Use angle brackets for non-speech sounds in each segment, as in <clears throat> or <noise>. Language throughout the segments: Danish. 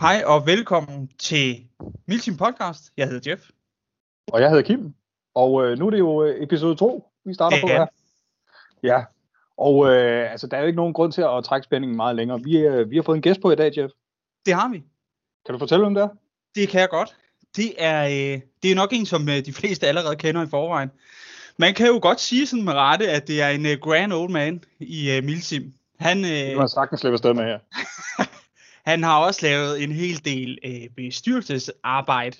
Hej og velkommen til Milsim Podcast. Jeg hedder Jeff. Og jeg hedder Kim. Og øh, nu er det jo øh, episode 2, vi starter ja. på her. Ja, og øh, altså, der er jo ikke nogen grund til at trække spændingen meget længere. Vi, øh, vi har fået en gæst på i dag, Jeff. Det har vi. Kan du fortælle, om det er? Det kan jeg godt. Det er, øh, det er nok en, som øh, de fleste allerede kender i forvejen. Man kan jo godt sige sådan med rette, at det er en uh, grand old man i uh, Milsim. Han, uh, det kan man sagtens slippe afsted med her. <laughs> han har også lavet en hel del uh, bestyrelsesarbejde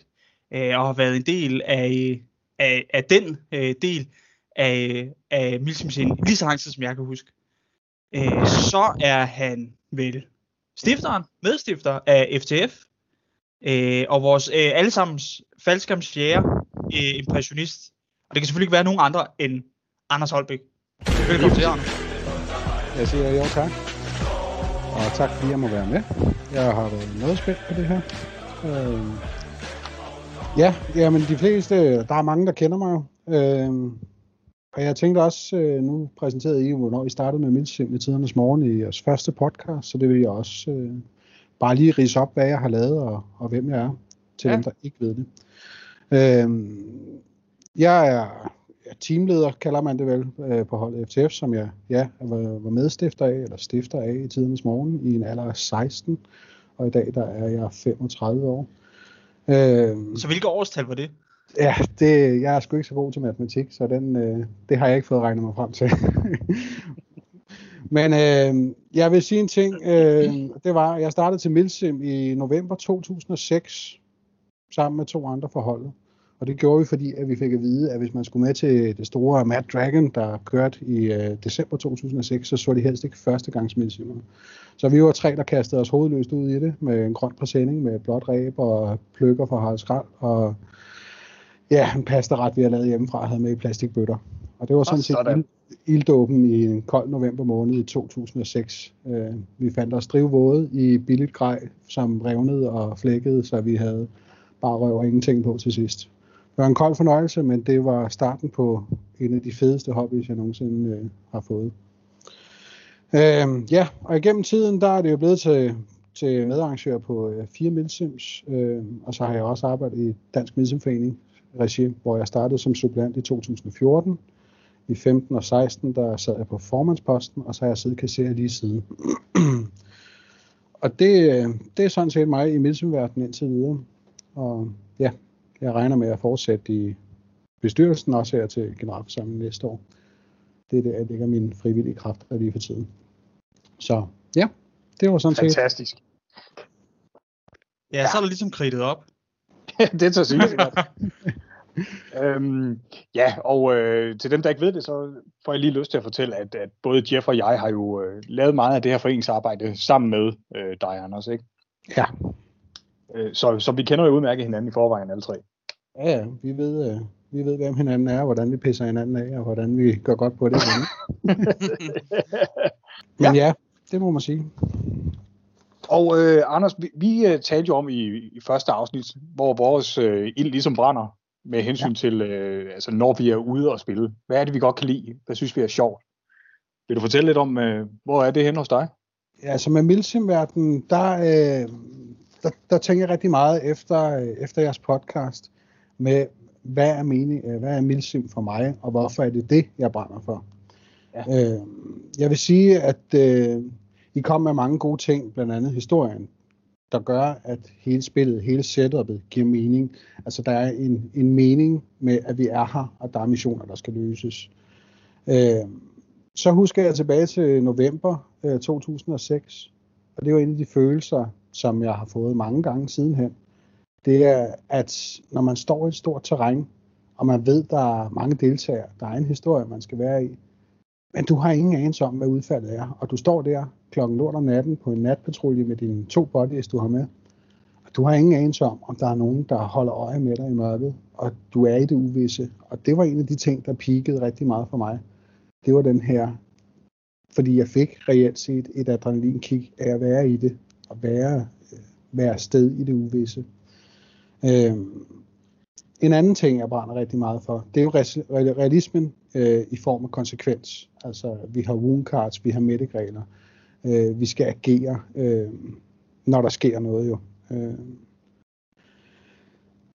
uh, og har været en del af, af, af den uh, del af, af Milsim sin lige så lang tid, som jeg kan huske. Uh, så er han vel stifteren, medstifter af FTF, uh, og vores uh, allesammens faldskærmsfjerde uh, impressionist og det kan selvfølgelig ikke være nogen andre end Anders Holbæk. Velkommen til, Anders. Jeg siger jo tak. Og tak fordi jeg må være med. Jeg har været noget spændt på det her. Øh, ja, jamen de fleste, der er mange, der kender mig jo. Øh, og jeg tænkte også, øh, nu præsenterede I, hvornår I startede med Milsim i tidernes morgen i jeres første podcast, så det vil jeg også øh, bare lige rise op, hvad jeg har lavet og, og hvem jeg er, til ja. dem, der ikke ved det. Øh, jeg er teamleder, kalder man det vel, øh, på holdet FTF, som jeg ja, var, var medstifter af, eller stifter af i tidernes morgen, i en alder af 16, og i dag der er jeg 35 år. Øh, så hvilke årstal var det? Ja, det, jeg er sgu ikke så god til matematik, så den, øh, det har jeg ikke fået regnet mig frem til. <laughs> Men øh, jeg vil sige en ting, øh, det var, jeg startede til Milsim i november 2006, sammen med to andre forholdet. Og det gjorde vi, fordi at vi fik at vide, at hvis man skulle med til det store Mad Dragon, der kørte i uh, december 2006, så så de helst ikke første gangs Så vi var tre, der kastede os hovedløst ud i det, med en grøn præsending, med blåt ræb og pløkker fra Harald Skrald, og ja, en pastaret, vi havde lavet hjemmefra, havde med i plastikbøtter. Og det var sådan set sådan. ilddåben i en kold november måned i 2006. Uh, øh, vi fandt os drivvåde i billigt grej, som revnede og flækkede, så vi havde bare røv og ingenting på til sidst det var en kold fornøjelse, men det var starten på en af de fedeste hobbies, jeg nogensinde øh, har fået. Øh, ja, og igennem tiden, der er det jo blevet til, til medarrangør på øh, fire Milsims, øh, og så har jeg også arbejdet i Dansk Milsimforening regi, hvor jeg startede som supplant i 2014. I 15 og 16, der sad jeg på formandsposten, og så har jeg siddet kasserer lige siden. <clears throat> og det, øh, det er sådan set mig i milsimverdenen indtil videre. Og ja, jeg regner med at fortsætte i bestyrelsen også her til generalforsamlingen næste år. Det er det, jeg lægger min frivillige kraft lige for tiden. Så ja, det var sådan set. Fantastisk. Ja, så er der ligesom kridtet op. <laughs> det tager sig øhm, ja, og øh, til dem, der ikke ved det, så får jeg lige lyst til at fortælle, at, at både Jeff og jeg har jo øh, lavet meget af det her foreningsarbejde sammen med øh, dig, Anders, ikke? Ja. Øh, så, så vi kender jo udmærket hinanden i forvejen, alle tre. Ja, ja, vi ved, øh, vi ved, hvem hinanden er, hvordan vi pisser hinanden af, og hvordan vi gør godt på det. <laughs> Men ja. ja, det må man sige. Og øh, Anders, vi, vi uh, talte jo om i, i første afsnit, hvor vores øh, ild ligesom brænder med hensyn ja. til, øh, altså når vi er ude og spille. Hvad er det, vi godt kan lide? Hvad synes vi er sjovt? Vil du fortælle lidt om, øh, hvor er det hen hos dig? Ja, altså med Milsim-verdenen, der, øh, der, der tænker jeg rigtig meget efter, øh, efter jeres podcast med, hvad er, mening, øh, hvad er Milsim for mig, og hvorfor er det det, jeg brænder for. Ja. Øh, jeg vil sige, at øh, I kom med mange gode ting, blandt andet historien, der gør, at hele spillet, hele setupet giver mening. Altså der er en, en mening med, at vi er her, og der er missioner, der skal løses. Øh, så husker jeg tilbage til november øh, 2006, og det var en af de følelser, som jeg har fået mange gange sidenhen. Det er, at når man står i et stort terræn, og man ved, der er mange deltagere, der er en historie, man skal være i, men du har ingen anelse om, hvad udfaldet er. Og du står der klokken lort om natten på en natpatrulje med dine to buddies, du har med. Og du har ingen anelse om, om der er nogen, der holder øje med dig i mørket. Og du er i det uvisse. Og det var en af de ting, der peakede rigtig meget for mig. Det var den her, fordi jeg fik reelt set et adrenalinkick af at være i det at være, øh, være sted i det uvisse. Øh, en anden ting, jeg brænder rigtig meget for, det er jo realismen øh, i form af konsekvens. Altså, vi har wound cards, vi har medic-regler. Øh, vi skal agere, øh, når der sker noget jo. Øh,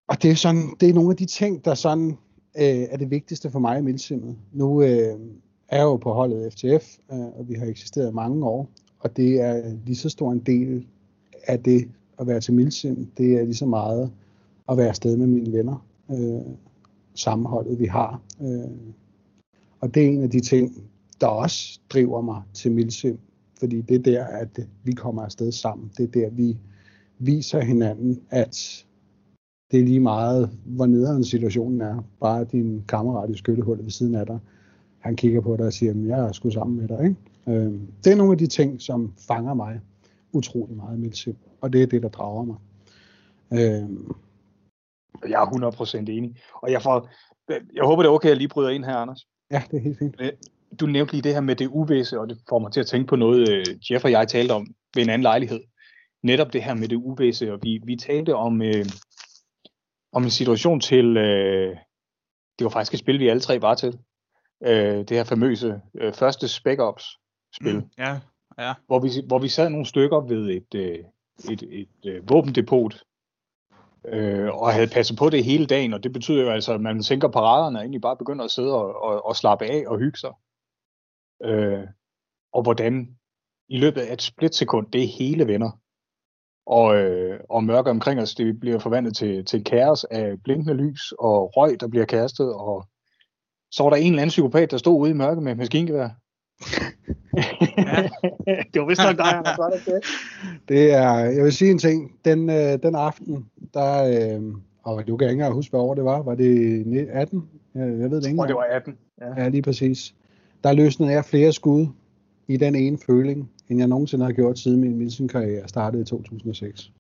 og det er, sådan, det er nogle af de ting, der sådan øh, er det vigtigste for mig i Milsimmet. Nu øh, er jeg jo på holdet FTF, øh, og vi har eksisteret i mange år, og det er lige så stor en del af det at være til mildsind. Det er lige så meget at være afsted med mine venner. Øh, sammenholdet, vi har. Øh, og det er en af de ting, der også driver mig til mildsind. fordi det er der, at vi kommer afsted sammen. Det er der, vi viser hinanden, at det er lige meget, hvor nederen situationen er. Bare din kammerat i skyttehullet ved siden af dig, han kigger på dig og siger, at jeg er sgu sammen med dig. Ikke? Øh, det er nogle af de ting, som fanger mig utrolig meget i og det er det, der drager mig. Øh, jeg er 100% enig. Og jeg, får, jeg håber, det er okay, at jeg lige bryder ind her, Anders. Ja, det er helt fint. Du nævnte lige det her med det uvisse, og det får mig til at tænke på noget, øh, Jeff og jeg talte om ved en anden lejlighed. Netop det her med det uvisse, og vi, vi talte om, øh, om en situation til, øh, det var faktisk et spil, vi alle tre var til. Øh, det her famøse øh, første Spec Ops spil. Mm, ja, ja. Hvor vi, hvor vi sad nogle stykker ved et, øh, et, et, et øh, våbendepot, øh, og havde passet på det hele dagen, og det betyder jo altså, at man sænker paraderne og egentlig bare begynder at sidde og, og, og slappe af og hygge sig. Øh, og hvordan i løbet af et splitsekund, det er hele venner. Og, øh, og mørke omkring os, det bliver forvandlet til, til kaos af blinkende lys og røg, der bliver kastet, og så var der en eller anden psykopat, der stod ude i mørke med maskingevær. <laughs> det var vist nok dig, Anders, var det det? Det er, jeg vil sige en ting, den, øh, den aften, der, øh, og du kan ikke engang huske, hvad år det var, var det 18? Jeg, jeg ved det ikke. Og det var 18. Ja. ja, lige præcis. Der løsnede jeg flere skud i den ene føling, end jeg nogensinde har gjort siden min Milsen-karriere startede i 2006.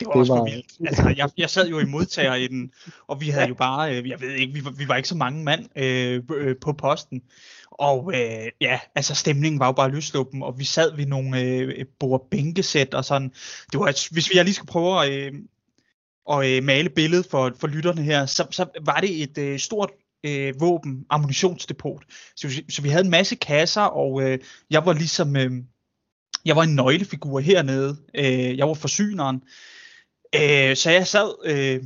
Det var det også var... vildt. Altså, jeg, jeg sad jo i modtager i den, og vi havde jo bare, øh, jeg ved ikke, vi var, vi var ikke så mange mand øh, øh, på posten. Og øh, ja, altså stemningen var jo bare løsluppen, og vi sad ved nogle øh, bord-bænkesæt og sådan. Det var, hvis vi jeg lige skal prøve at, øh, at øh, male billedet for, for lytterne her, så, så var det et øh, stort øh, våben, ammunitionsdepot. Så, så vi havde en masse kasser, og øh, jeg var ligesom, øh, jeg var en nøglefigur hernede. Øh, jeg var forsyneren. Øh, så jeg sad øh,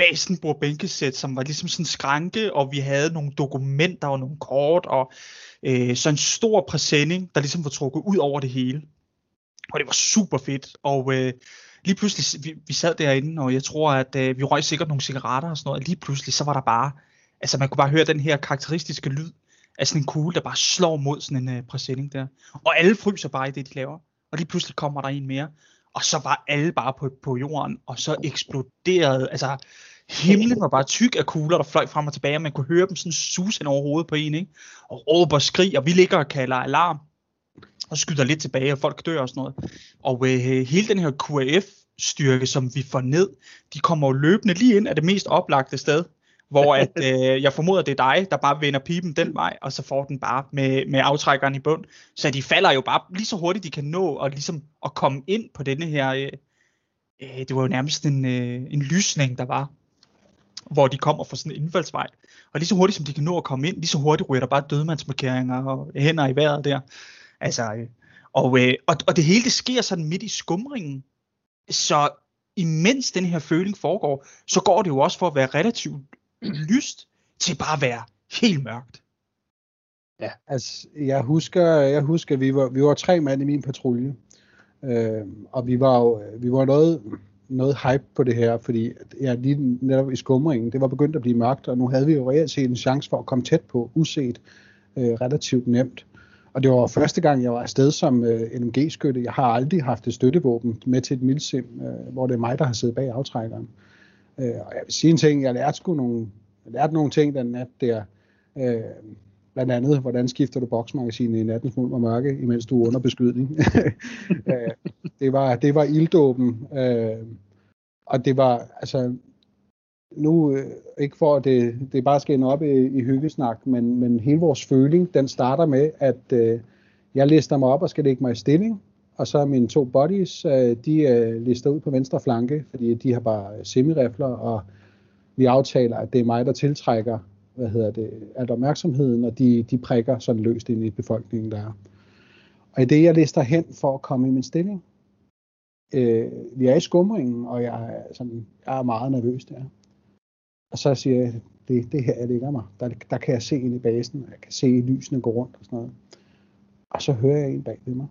bag bænkesæt, som var ligesom sådan en skranke, og vi havde nogle dokumenter og nogle kort, og øh, så en stor præsending, der ligesom var trukket ud over det hele. Og det var super fedt, og øh, lige pludselig, vi, vi sad derinde, og jeg tror, at øh, vi røg sikkert nogle cigaretter og sådan noget, og lige pludselig, så var der bare, altså man kunne bare høre den her karakteristiske lyd af sådan en kugle, der bare slår mod sådan en øh, præsending der. Og alle fryser bare i det, de laver. Og lige pludselig kommer der en mere. Og så var alle bare på, på jorden, og så eksploderede, altså himlen var bare tyk af kugler, der fløj frem og tilbage, og man kunne høre dem sådan suse over hovedet på en, ikke? Og råber og skrig, og vi ligger og kalder alarm, og skyder lidt tilbage, og folk dør og sådan noget. Og øh, hele den her QAF styrke, som vi får ned, de kommer jo løbende lige ind af det mest oplagte sted, hvor at, <laughs> øh, jeg formoder, det er dig, der bare vender pipen den vej, og så får den bare med, med aftrækkeren i bund. Så de falder jo bare lige så hurtigt, de kan nå, og ligesom at komme ind på denne her, øh, øh, det var jo nærmest en, øh, en lysning, der var, hvor de kommer fra sådan en indfaldsvej. Og lige så hurtigt, som de kan nå at komme ind, lige så hurtigt ryger der bare dødmandsmarkeringer og hænder i vejret der. Altså, øh, og, øh, og, og det hele, det sker sådan midt i skumringen. Så imens den her føling foregår, så går det jo også for at være relativt lyst til bare at være helt mørkt. Ja. Altså, jeg husker, jeg husker, vi var, vi var tre mand i min patrulje. Øh, og vi var jo, vi var noget, noget hype på det her, fordi ja, lige netop i skumringen, det var begyndt at blive mørkt, og nu havde vi jo reelt set en chance for at komme tæt på, uset, øh, relativt nemt. Og det var første gang, jeg var afsted som øh, NMG-skytte. Jeg har aldrig haft et støttevåben med til et milsim, øh, hvor det er mig, der har siddet bag aftrækkeren. Øh, og jeg vil sige en ting, jeg lærte sgu nogle, jeg lærte nogle ting den nat der. Øh, blandt andet, hvordan skifter du boksmagasinet i nattens mulm og mørke, imens du er under beskydning. <laughs> Øh, det, var, det var ilddåben. Øh, og det var, altså, nu, øh, ikke for at det, det bare skal ende op i, i hyggesnak, men, men hele vores føling, den starter med, at øh, jeg lister mig op og skal lægge mig i stilling, og så mine to buddies, øh, de øh, lister ud på venstre flanke, fordi de har bare øh, semirifler, og vi aftaler, at det er mig, der tiltrækker hvad hedder det, at opmærksomheden, og de, de prikker sådan løst ind i befolkningen, der er. Og i det, jeg lister hen for at komme i min stilling, øh, vi er i skumringen, og jeg er, sådan, jeg er meget nervøs der. Og så siger jeg, det, det her jeg ligger mig. Der, der kan jeg se ind i basen, og jeg kan se lysene gå rundt og sådan noget. Og så hører jeg en bag ved mig.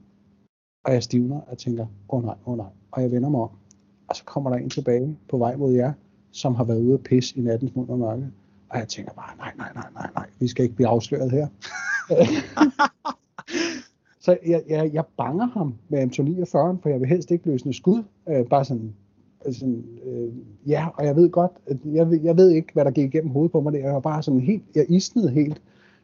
Og jeg stivner og tænker, åh oh, nej, åh oh, nej. Og jeg vender mig om. Og så kommer der en tilbage på vej mod jer, som har været ude at pisse i nattens mund og mørke. Og jeg tænker bare, nej, nej, nej, nej, nej, vi skal ikke blive afsløret her. <laughs> så jeg, jeg, jeg banger ham med M249, for jeg vil helst ikke løsne skud. Øh, bare sådan, sådan øh, ja, og jeg ved godt, at jeg, jeg ved ikke, hvad der gik igennem hovedet på mig. Det. Jeg var bare sådan helt, jeg isnede helt.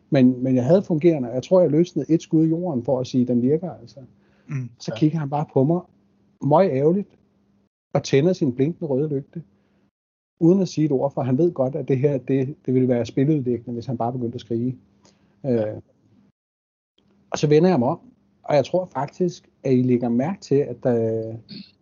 Men, men jeg havde fungerende. Jeg tror, jeg løsnede et skud i jorden for at sige, at den virker. Altså. Mm, så ja. kigger han bare på mig, meget ærgerligt, og tænder sin blinkende røde lygte uden at sige et ord, for han ved godt, at det her, det, det ville være spiludlæggende, hvis han bare begyndte at skrige. Øh, og så vender jeg mig om, og jeg tror faktisk, at I lægger mærke til, at der,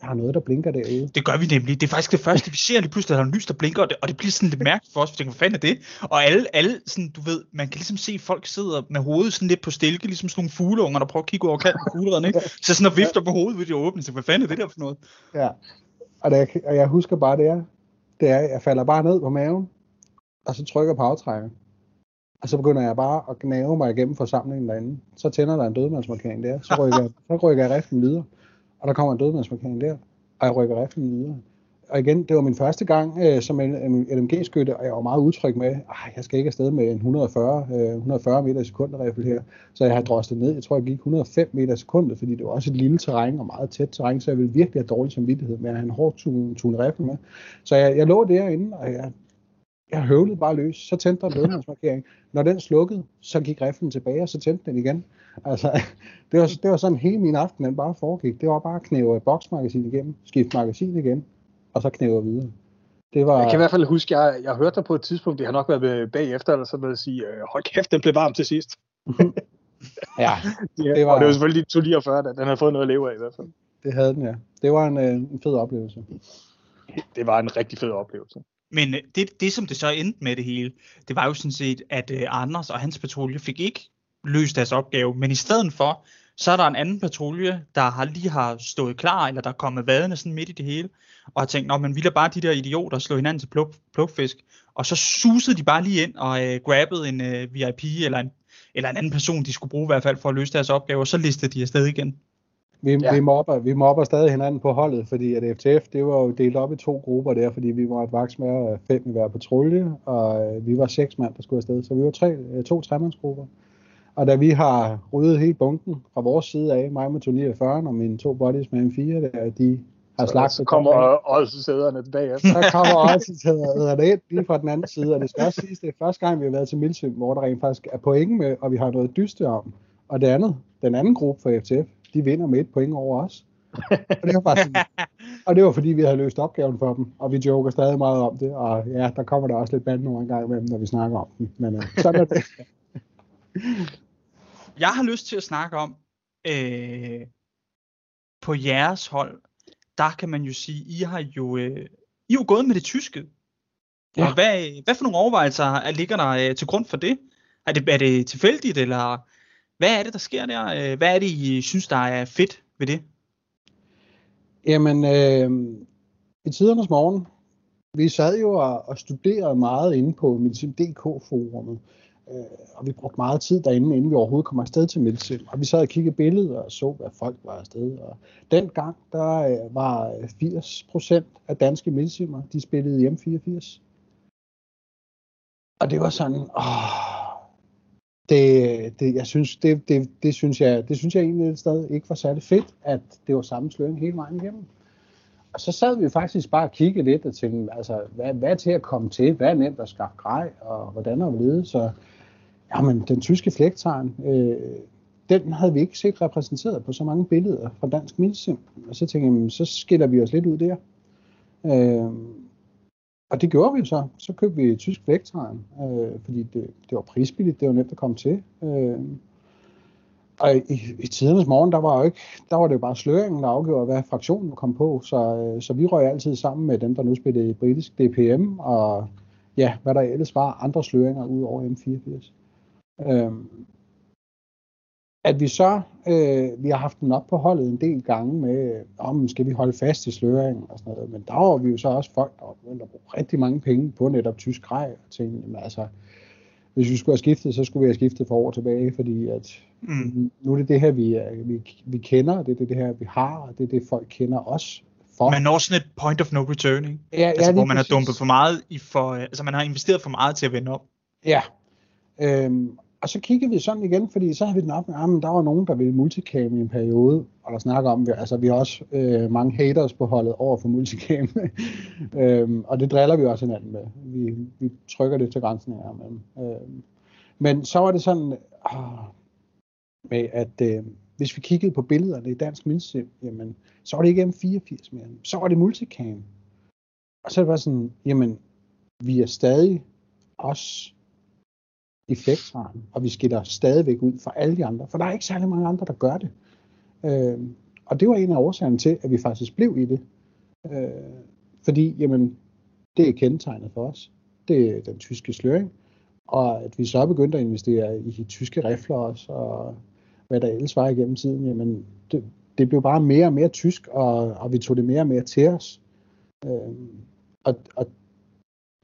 der er noget, der blinker derude. Det gør vi nemlig. Det er faktisk det første, vi ser lige pludselig, at der er en lys, der blinker, og det, og det bliver sådan lidt mærkeligt for os. Vi tænker, hvad fanden er det? Og alle, alle sådan, du ved, man kan ligesom se, at folk sidder med hovedet sådan lidt på stilke, ligesom sådan nogle fugleunger, der prøver at kigge over kanten på fugleredden, ikke? Så sådan og vifter på hovedet, hvis de åbner, så hvad fanden er det der for noget? Ja, og, der, og jeg husker bare det er, det er, at jeg falder bare ned på maven, og så trykker på aftrækker. Og så begynder jeg bare at gnave mig igennem forsamlingen derinde. Så tænder der en dødmandsmarkering der. Så rykker, så rykker jeg riften videre. Og der kommer en dødmandsmarkering der. Og jeg rykker riften videre. Og igen, det var min første gang øh, som LMG-skytte, og jeg var meget utryg med, at jeg skal ikke afsted med en 140, øh, 140 meter i sekundet rifle her. Så jeg har drosset ned. Jeg tror, jeg gik 105 meter i sekundet, fordi det var også et lille terræn og meget tæt terræn, så jeg ville virkelig have dårlig samvittighed med at have en hårdt tunet rifle med. Så jeg, jeg lå derinde, og jeg jeg høvlede bare løs, så tændte der en ledningsmarkering. Når den slukkede, så gik riflen tilbage, og så tændte den igen. Altså, <laughs> det var, det var sådan hele min aften, den bare foregik. Det var bare at knæve et boksmagasin igennem, skifte magasin igen, og så knæve videre. Det var... Jeg kan i hvert fald huske, jeg, jeg hørte dig på et tidspunkt, det har nok været bagefter, eller sådan noget, at sige, øh, hold kæft, den blev varm til sidst. <laughs> <laughs> ja, det var... Og det var selvfølgelig 249, den har fået noget at leve af i hvert fald. Det havde den, ja. Det var en, øh, en fed oplevelse. Det var en rigtig fed oplevelse. Men øh, det, det, som det så endte med det hele, det var jo sådan set, at uh, Anders og hans patrulje fik ikke løst deres opgave, men i stedet for, så er der en anden patrulje, der har lige har stået klar, eller der er kommet vadende sådan midt i det hele, og har tænkt, man vil bare de der idioter slå hinanden til pluk, plukfisk, og så susede de bare lige ind og uh, grabbede en uh, VIP, eller en, eller en anden person, de skulle bruge i hvert fald for at løse deres opgave, og så listede de afsted igen. Vi, ja. vi, mobber, vi mobber stadig hinanden på holdet, fordi at FTF, det var jo delt op i to grupper der, fordi vi var et vaks med fem i hver patrulje, og øh, vi var seks mand, der skulle afsted, så vi var tre, øh, to tremandsgrupper. Og da vi har ryddet hele bunken fra vores side af, mig med 249 og mine to buddies med M4, der, de har slagt. Så kommer også sæderne bagefter. Så kommer også sæderne ind lige fra den anden side, og det skal også siges, det er første gang, vi har været til Milsø, hvor der rent faktisk er point med, og vi har noget dyste om. Og det andet, den anden gruppe for FTF, de vinder med et point over os. Og det var bare sådan, <laughs> og det var fordi, vi havde løst opgaven for dem, og vi joker stadig meget om det, og ja, der kommer der også lidt band nogle gange imellem, når vi snakker om dem, men uh, sådan er det. <laughs> Jeg har lyst til at snakke om, øh, på jeres hold, der kan man jo sige, I har jo, øh, I er jo gået med det tyske. Ja. Og hvad, hvad for nogle overvejelser ligger der øh, til grund for det? Er det, er det tilfældigt, eller hvad er det, der sker der? Øh, hvad er det, I synes, der er fedt ved det? Jamen, øh, i tidernes morgen, vi sad jo og, og studerede meget inde på Medicin.dk-forumet, øh, og vi brugte meget tid derinde, inden vi overhovedet kom afsted til Medicin. Og vi sad og kiggede billeder og så, hvad folk var afsted. Og dengang, der øh, var øh, 80% af danske mediciner, de spillede hjem 84. Og det var sådan, åh, det, det, jeg synes, det, det, det, synes jeg, det synes jeg egentlig stadig ikke var særlig fedt, at det var samme sløring hele vejen igennem. Og så sad vi faktisk bare og kiggede lidt og tænkte, altså, hvad, hvad er til at komme til? Hvad er nemt at skaffe grej? Og hvordan er det? Så, jamen, den tyske flægtegn, øh, den havde vi ikke set repræsenteret på så mange billeder fra dansk milsim. Og så tænkte jeg, så skiller vi os lidt ud der. Øh, og det gjorde vi så. Så købte vi tysk vægttegn, øh, fordi det, det var prisbilligt, det var nemt at komme til. Øh, og i, i tidernes morgen, der var, jo ikke, der var det jo bare sløringen, der afgjorde, hvad fraktionen kom på. Så, øh, så vi røg altid sammen med dem, der nu spillede britisk DPM, og ja, hvad der ellers var andre sløringer ud over M84. Øh, at vi så, øh, vi har haft den op på holdet en del gange med, om skal vi holde fast i sløringen og sådan noget, men der var vi jo så også folk, der var begyndt at bruge rigtig mange penge på netop tysk grej, og tænkte, jamen, altså, hvis vi skulle have skiftet, så skulle vi have skiftet for år tilbage, fordi at mm. nu er det det her, vi, vi, vi kender, det er det, det her, vi har, og det er det, folk kender os for. Man når sådan et point of no return, ikke? Ja, altså, ja, hvor man præcis. har dumpet for meget i for, altså man har investeret for meget til at vende op. Ja, øhm, og så kiggede vi sådan igen, fordi så havde vi den op ah, med, at der var nogen, der ville multicam i en periode, og der snakker om, altså vi har også øh, mange haters på holdet over for multicam, <laughs> øhm, og det driller vi også hinanden med. Vi, vi trykker det til grænsen her. Men, øhm, men så var det sådan, ah, med at øh, hvis vi kiggede på billederne i dansk mindsim, jamen, så var det ikke M84 mere, så var det multicam. Og så var det sådan, jamen, vi er stadig os i og vi skiller stadigvæk ud fra alle de andre, for der er ikke særlig mange andre, der gør det. Øh, og det var en af årsagerne til, at vi faktisk blev i det. Øh, fordi, jamen, det er kendetegnet for os. Det er den tyske sløring. Og at vi så begyndte at investere i tyske rifler også, og hvad der ellers var igennem tiden, jamen, det, det blev bare mere og mere tysk, og, og vi tog det mere og mere til os. Øh, og, og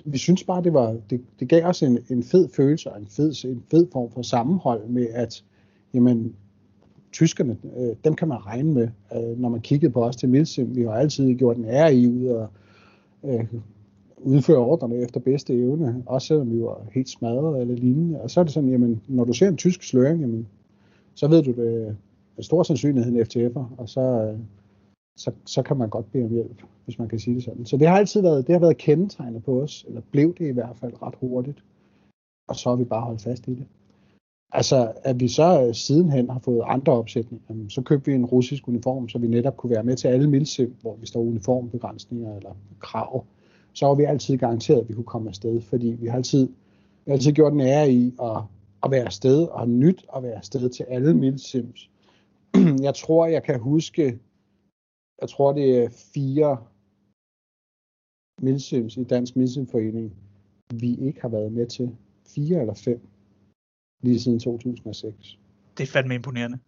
vi synes bare, det var det, det gav os en, en fed følelse og en fed, en fed form for sammenhold med, at jamen, tyskerne, øh, dem kan man regne med, øh, når man kiggede på os til Milsim. Vi har altid gjort en ære i ud og øh, udføre ordrene efter bedste evne, også selvom vi var helt smadret eller lignende. Og så er det sådan, jamen, når du ser en tysk sløring, jamen, så ved du det med stor sandsynlighed en FTF'er, og så, øh, så, så kan man godt bede om hjælp, hvis man kan sige det sådan. Så det har altid været, det har været kendetegnet på os, eller blev det i hvert fald ret hurtigt. Og så har vi bare holdt fast i det. Altså, at vi så øh, sidenhen har fået andre opsætninger, så købte vi en russisk uniform, så vi netop kunne være med til alle milsim, hvor vi står uniformbegrænsninger eller krav. Så var vi altid garanteret, at vi kunne komme afsted, fordi vi har altid, vi har altid gjort en ære i at, at være afsted, og nyt at være afsted til alle milsims. <clears throat> Jeg tror, jeg kan huske jeg tror det er fire milsims i Dansk Milsimforening, vi ikke har været med til. Fire eller fem, lige siden 2006. Det er fandme imponerende.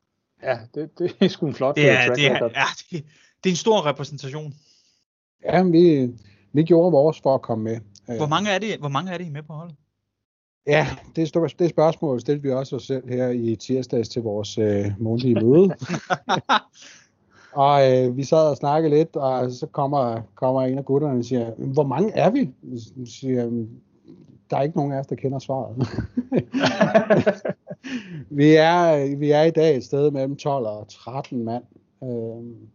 Ja, det, det er sgu en flot det er, det er, ja, det, det er en stor repræsentation. Ja, vi, vi gjorde vores for at komme med. Hvor mange er det, hvor mange er det I med på holdet? Ja, det, er, det spørgsmål stillede vi også os selv her i tirsdags til vores øh, månedlige møde. <laughs> Og øh, vi sad og snakkede lidt, og altså, så kommer, kommer en af gutterne og siger, hvor mange er vi? Så siger, der er ikke nogen af os, der kender svaret. <laughs> vi, er, vi er i dag et sted mellem 12 og 13 mand. Øh,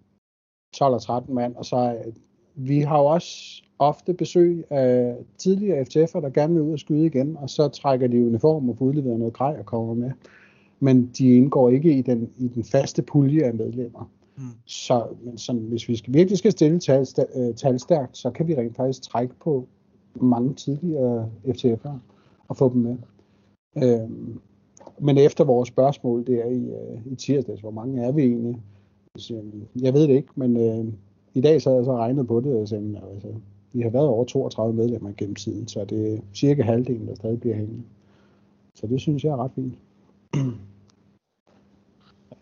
12 og 13 mand, og så øh, vi har jo også ofte besøg af tidligere FTF'er, der gerne vil ud og skyde igen, og så trækker de uniform og får udleveret noget grej og kommer med. Men de indgår ikke i den, i den faste pulje af medlemmer. Mm. Så men sådan, hvis vi skal, virkelig skal stille tal, øh, tal stærkt, så kan vi rent faktisk trække på mange tidligere FTF'ere og få dem med. Øhm, men efter vores spørgsmål der i, øh, i tirsdags, hvor mange er vi egentlig? Jeg ved det ikke, men øh, i dag så har jeg så regnet på det, og sagde, øh, altså, vi har været over 32 medlemmer gennem tiden, så det er cirka halvdelen, der stadig bliver hængende. Så det synes jeg er ret fint.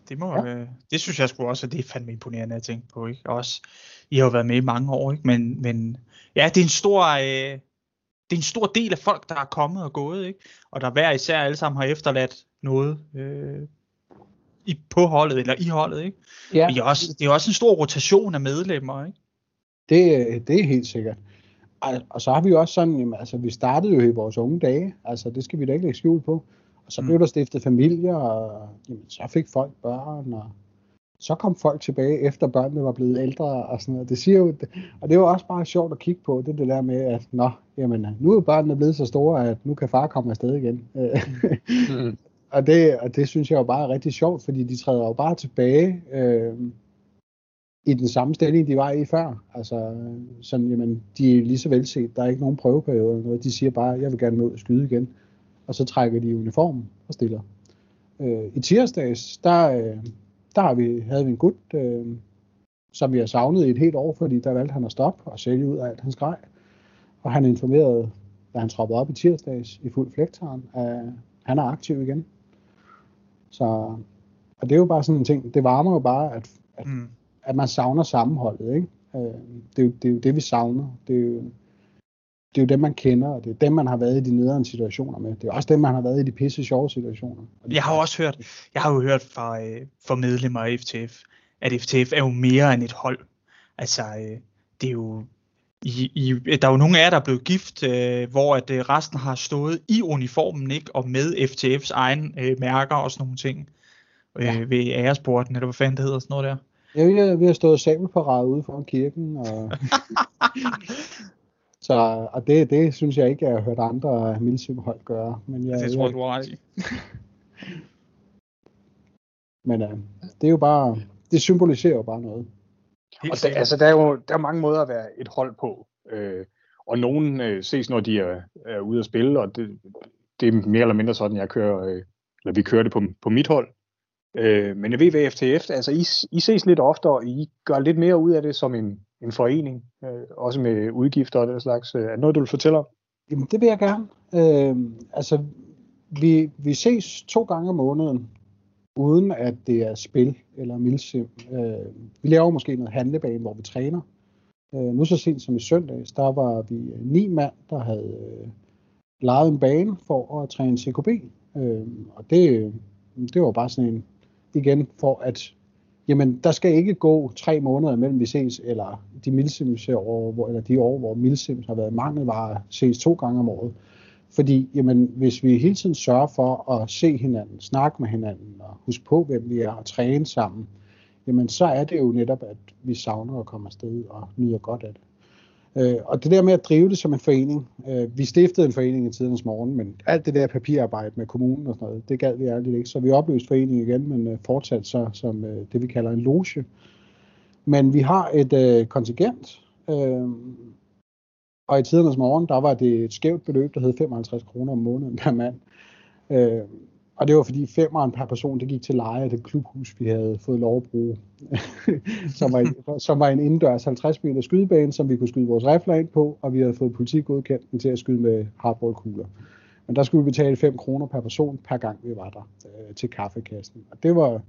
Det, må, ja. øh, det synes jeg sgu også, at det er fandme imponerende at tænke på. Ikke? Også, I har jo været med i mange år, ikke? Men, men ja, det er en stor... Øh, det er en stor del af folk, der er kommet og gået, ikke? og der hver især alle sammen har efterladt noget øh, i, på holdet, eller i holdet. Ikke? Ja. Men det, er også, det er også en stor rotation af medlemmer. Ikke? Det, det er helt sikkert. Og, og så har vi også sådan, jamen, altså vi startede jo i vores unge dage, altså det skal vi da ikke lægge skjul på. Og så mm. blev der stiftet familier, og jamen, så fik folk børn, og så kom folk tilbage, efter børnene var blevet ældre og sådan noget. Det siger jo, og det var også bare sjovt at kigge på, det, det der med, at nå, jamen, nu er børnene blevet så store, at nu kan far komme afsted igen. mm. <laughs> og, det, og det synes jeg jo bare er rigtig sjovt, fordi de træder jo bare tilbage øh, i den samme stilling, de var i før. Altså, sådan, jamen, de er lige så velset, der er ikke nogen prøveperiode eller noget. De siger bare, jeg vil gerne med ud og skyde igen og så trækker de uniformen og stiller. Øh, I tirsdags, der, øh, der har vi, havde vi en gut, øh, som vi har savnet i et helt år, fordi der valgte han at stoppe og sælge ud af alt hans grej. Og han informerede, da han troppede op i tirsdags i fuld flægtaren, at han er aktiv igen. Så og det er jo bare sådan en ting, det varmer jo bare, at, at, Mm. at man savner sammenholdet, ikke? Øh, det, er jo, det er jo det, vi savner. Det er jo, det er jo dem, man kender, og det er dem, man har været i de nederen situationer med. Det er også dem, man har været i de pisse sjove situationer. Jeg har også hørt, jeg har jo hørt fra, øh, fra medlemmer af FTF, at FTF er jo mere end et hold. Altså, øh, det er jo, i, i, der er jo nogle af jer, der er blevet gift, øh, hvor at øh, resten har stået i uniformen, ikke? Og med FTF's egen øh, mærker og sådan nogle ting. Øh, Ja. ved æresporten, eller hvad fanden det hedder, sådan noget der. Ja, vi har, vi har stået sabelparade ude foran kirken, og, <laughs> så, og det, det synes jeg ikke, jeg har hørt andre milsimhold gøre. Men jeg, det tror jeg, du har ret i. <laughs> men uh, det er jo bare, det symboliserer jo bare noget. Helt Og der, altså, der er jo der er mange måder at være et hold på. Øh, og nogen øh, ses, når de er, er ude at spille, og det, det er mere eller mindre sådan, jeg kører, øh, eller vi kører det på, på mit hold. Øh, men jeg ved, FTF, altså I, I ses lidt oftere, og I gør lidt mere ud af det som en, en forening, øh, også med udgifter og den slags. Øh, Er det noget, du vil fortælle om? Jamen, det vil jeg gerne. Øh, altså, vi, vi ses to gange om måneden, uden at det er spil eller milsim. Øh, vi laver måske noget handlebane, hvor vi træner. Øh, nu så sent som i søndags, der var vi øh, ni mand, der havde øh, lejet en bane for at træne CKB. Øh, og det, øh, det var bare sådan en, igen for at, jamen der skal ikke gå tre måneder imellem vi ses, eller de milsims år, hvor, eller de år, hvor milsims har været mangelvare, ses to gange om året. Fordi jamen, hvis vi hele tiden sørger for at se hinanden, snakke med hinanden og huske på, hvem vi er og træne sammen, jamen så er det jo netop, at vi savner at komme afsted og nyder godt af det. Øh, og det der med at drive det som en forening, øh, vi stiftede en forening i tidens morgen, men alt det der papirarbejde med kommunen og sådan noget, det gad vi ærligt ikke. Så vi opløste foreningen igen, men øh, fortsat så som øh, det vi kalder en loge. Men vi har et øh, kontingent, øh, og i tidernes morgen, der var det et skævt beløb, der hed 55 kroner om måneden per mand. Øh, og det var fordi femeren per person, det gik til leje af det klubhus, vi havde fået lov at bruge. <laughs> som, var en, som var en indendørs 50 meter skydebane, som vi kunne skyde vores rifler ind på, og vi havde fået politigodkendt til at skyde med hardballkugler. Men der skulle vi betale 5 kroner per person, per gang vi var der øh, til kaffekassen. Og det var,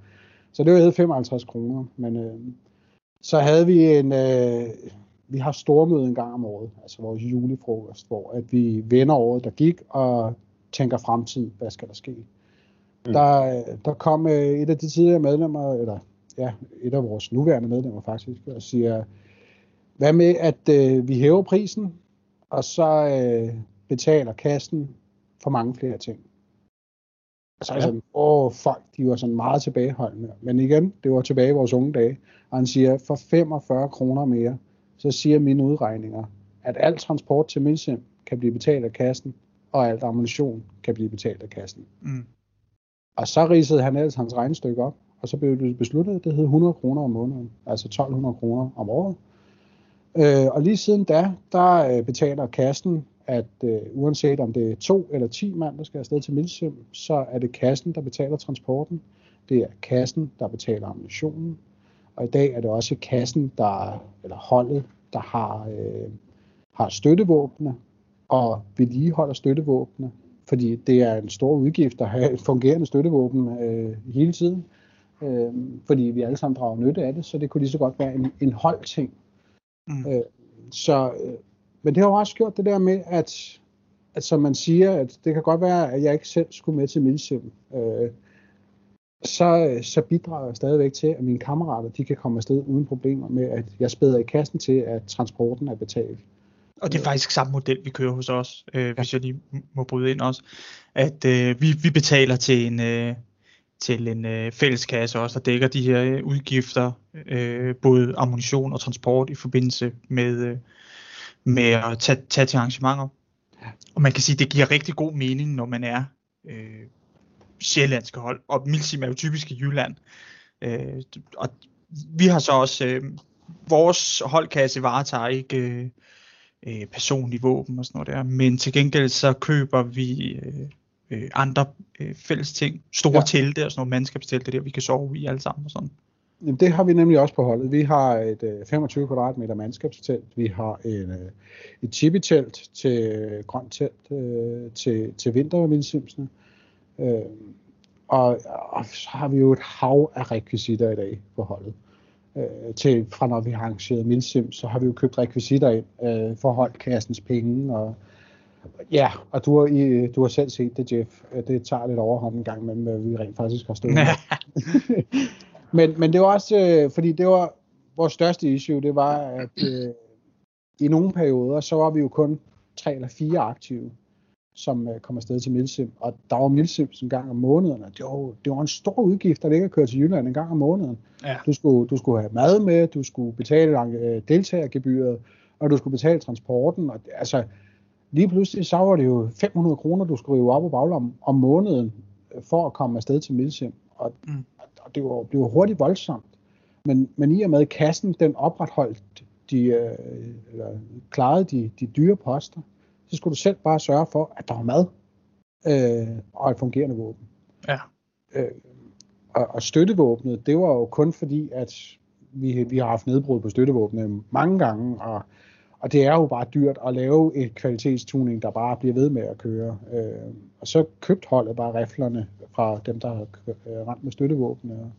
så det var 55 kroner. Men øh, så havde vi en, øh, vi har stormøde en gang om året, altså vores julefrokost, hvor at vi vender året, der gik, og tænker fremtid, hvad skal der ske. Mm. Der, der kom øh, et af de tidligere medlemmer, eller ja, et af vores nuværende medlemmer faktisk, og siger, hvad med at øh, vi hæver prisen, og så øh, betaler kassen for mange flere ting. Så er sådan, åh, folk, de var sådan meget tilbageholdende. Men igen, det var tilbage i vores unge dage. Og han siger, for 45 kroner mere, så siger mine udregninger, at al transport til Milsim kan blive betalt af kassen, og alt ammunition kan blive betalt af kassen. Mm. Og så ridsede han ellers hans regnestykke op, og så blev det besluttet, at det hed 100 kroner om måneden, altså 1200 kroner om året. Øh, og lige siden da, der øh, betaler kassen, at øh, uanset om det er to eller ti mand, der skal afsted til Milsim, så er det kassen, der betaler transporten. Det er kassen, der betaler ammunitionen. Og i dag er det også kassen, der, eller holdet, der har, øh, har støttevåbne og vedligeholder støttevåbne, fordi det er en stor udgift at have et fungerende støttevåben øh, hele tiden, øh, fordi vi alle sammen drager nytte af det, så det kunne lige så godt være en, en holdting. Mm. Øh, så, øh, men det har jo også gjort det der med, at, at som man siger, at det kan godt være, at jeg ikke selv skulle med til Milsim, øh, så, så bidrager jeg stadigvæk til, at mine kammerater de kan komme afsted uden problemer med, at jeg spæder i kassen til, at transporten er betalt. Og det er faktisk samme model, vi kører hos os, øh, hvis jeg lige må bryde ind også. At øh, vi, vi betaler til en, øh, til en øh, fælleskasse også, der dækker de her øh, udgifter, øh, både ammunition og transport i forbindelse med, øh, med at tage, tage til arrangementer. Og man kan sige, at det giver rigtig god mening, når man er øh, sjællandske hold. Og Milsim er jo typisk i Jylland. Øh, og vi har så også, øh, vores holdkasse varetager ikke øh, øh, personlige våben og sådan noget der, men til gengæld så køber vi øh, øh, andre øh, fælles ting, store ja. Telte og sådan nogle mandskabstelte der, vi kan sove i alle sammen og sådan. Jamen, det har vi nemlig også på holdet. Vi har et øh, 25 kvadratmeter mandskabstelt. Vi har en, øh, et chibi-telt til øh, grønt telt øh, til, til vintervindsimsene. Øh, og, og så har vi jo et hav af rekvisitter i dag på holdet. Øh, til, fra når vi har arrangeret Milsim, så har vi jo købt rekvisitter ind øh, for holdkassens penge. Og, ja, og du har, i, du har selv set det, Jeff. Det tager lidt overhånd en gang med, hvad vi rent faktisk har stået <laughs> men, men det var også, øh, fordi det var vores største issue, det var, at øh, i nogle perioder, så var vi jo kun tre eller fire aktive som øh, kom afsted til Milsim. Og der var Milsim en gang om måneden, og det var, det var en stor udgift, at ikke at køre til Jylland en gang om måneden. Ja. Du, skulle, du skulle have mad med, du skulle betale øh, deltagergebyret, og du skulle betale transporten. Og, altså, lige pludselig så var det jo 500 kroner, du skulle rive op på baglommen om måneden, øh, for at komme afsted til Milsim. Og, mm. og det, var, det var hurtigt voldsomt. Men, men i og med, kassen den opretholdt de, øh, eller klarede de, de dyre poster, så skulle du selv bare sørge for, at der var mad øh, og et fungerende våben. Ja. Øh, og, og støttevåbnet, det var jo kun fordi, at vi, vi har haft nedbrud på støttevåbnet mange gange, og, og det er jo bare dyrt at lave et kvalitetstuning, der bare bliver ved med at køre. Øh, og så købt holdet bare riflerne fra dem, der har øh, ramt med støttevåbne. Og,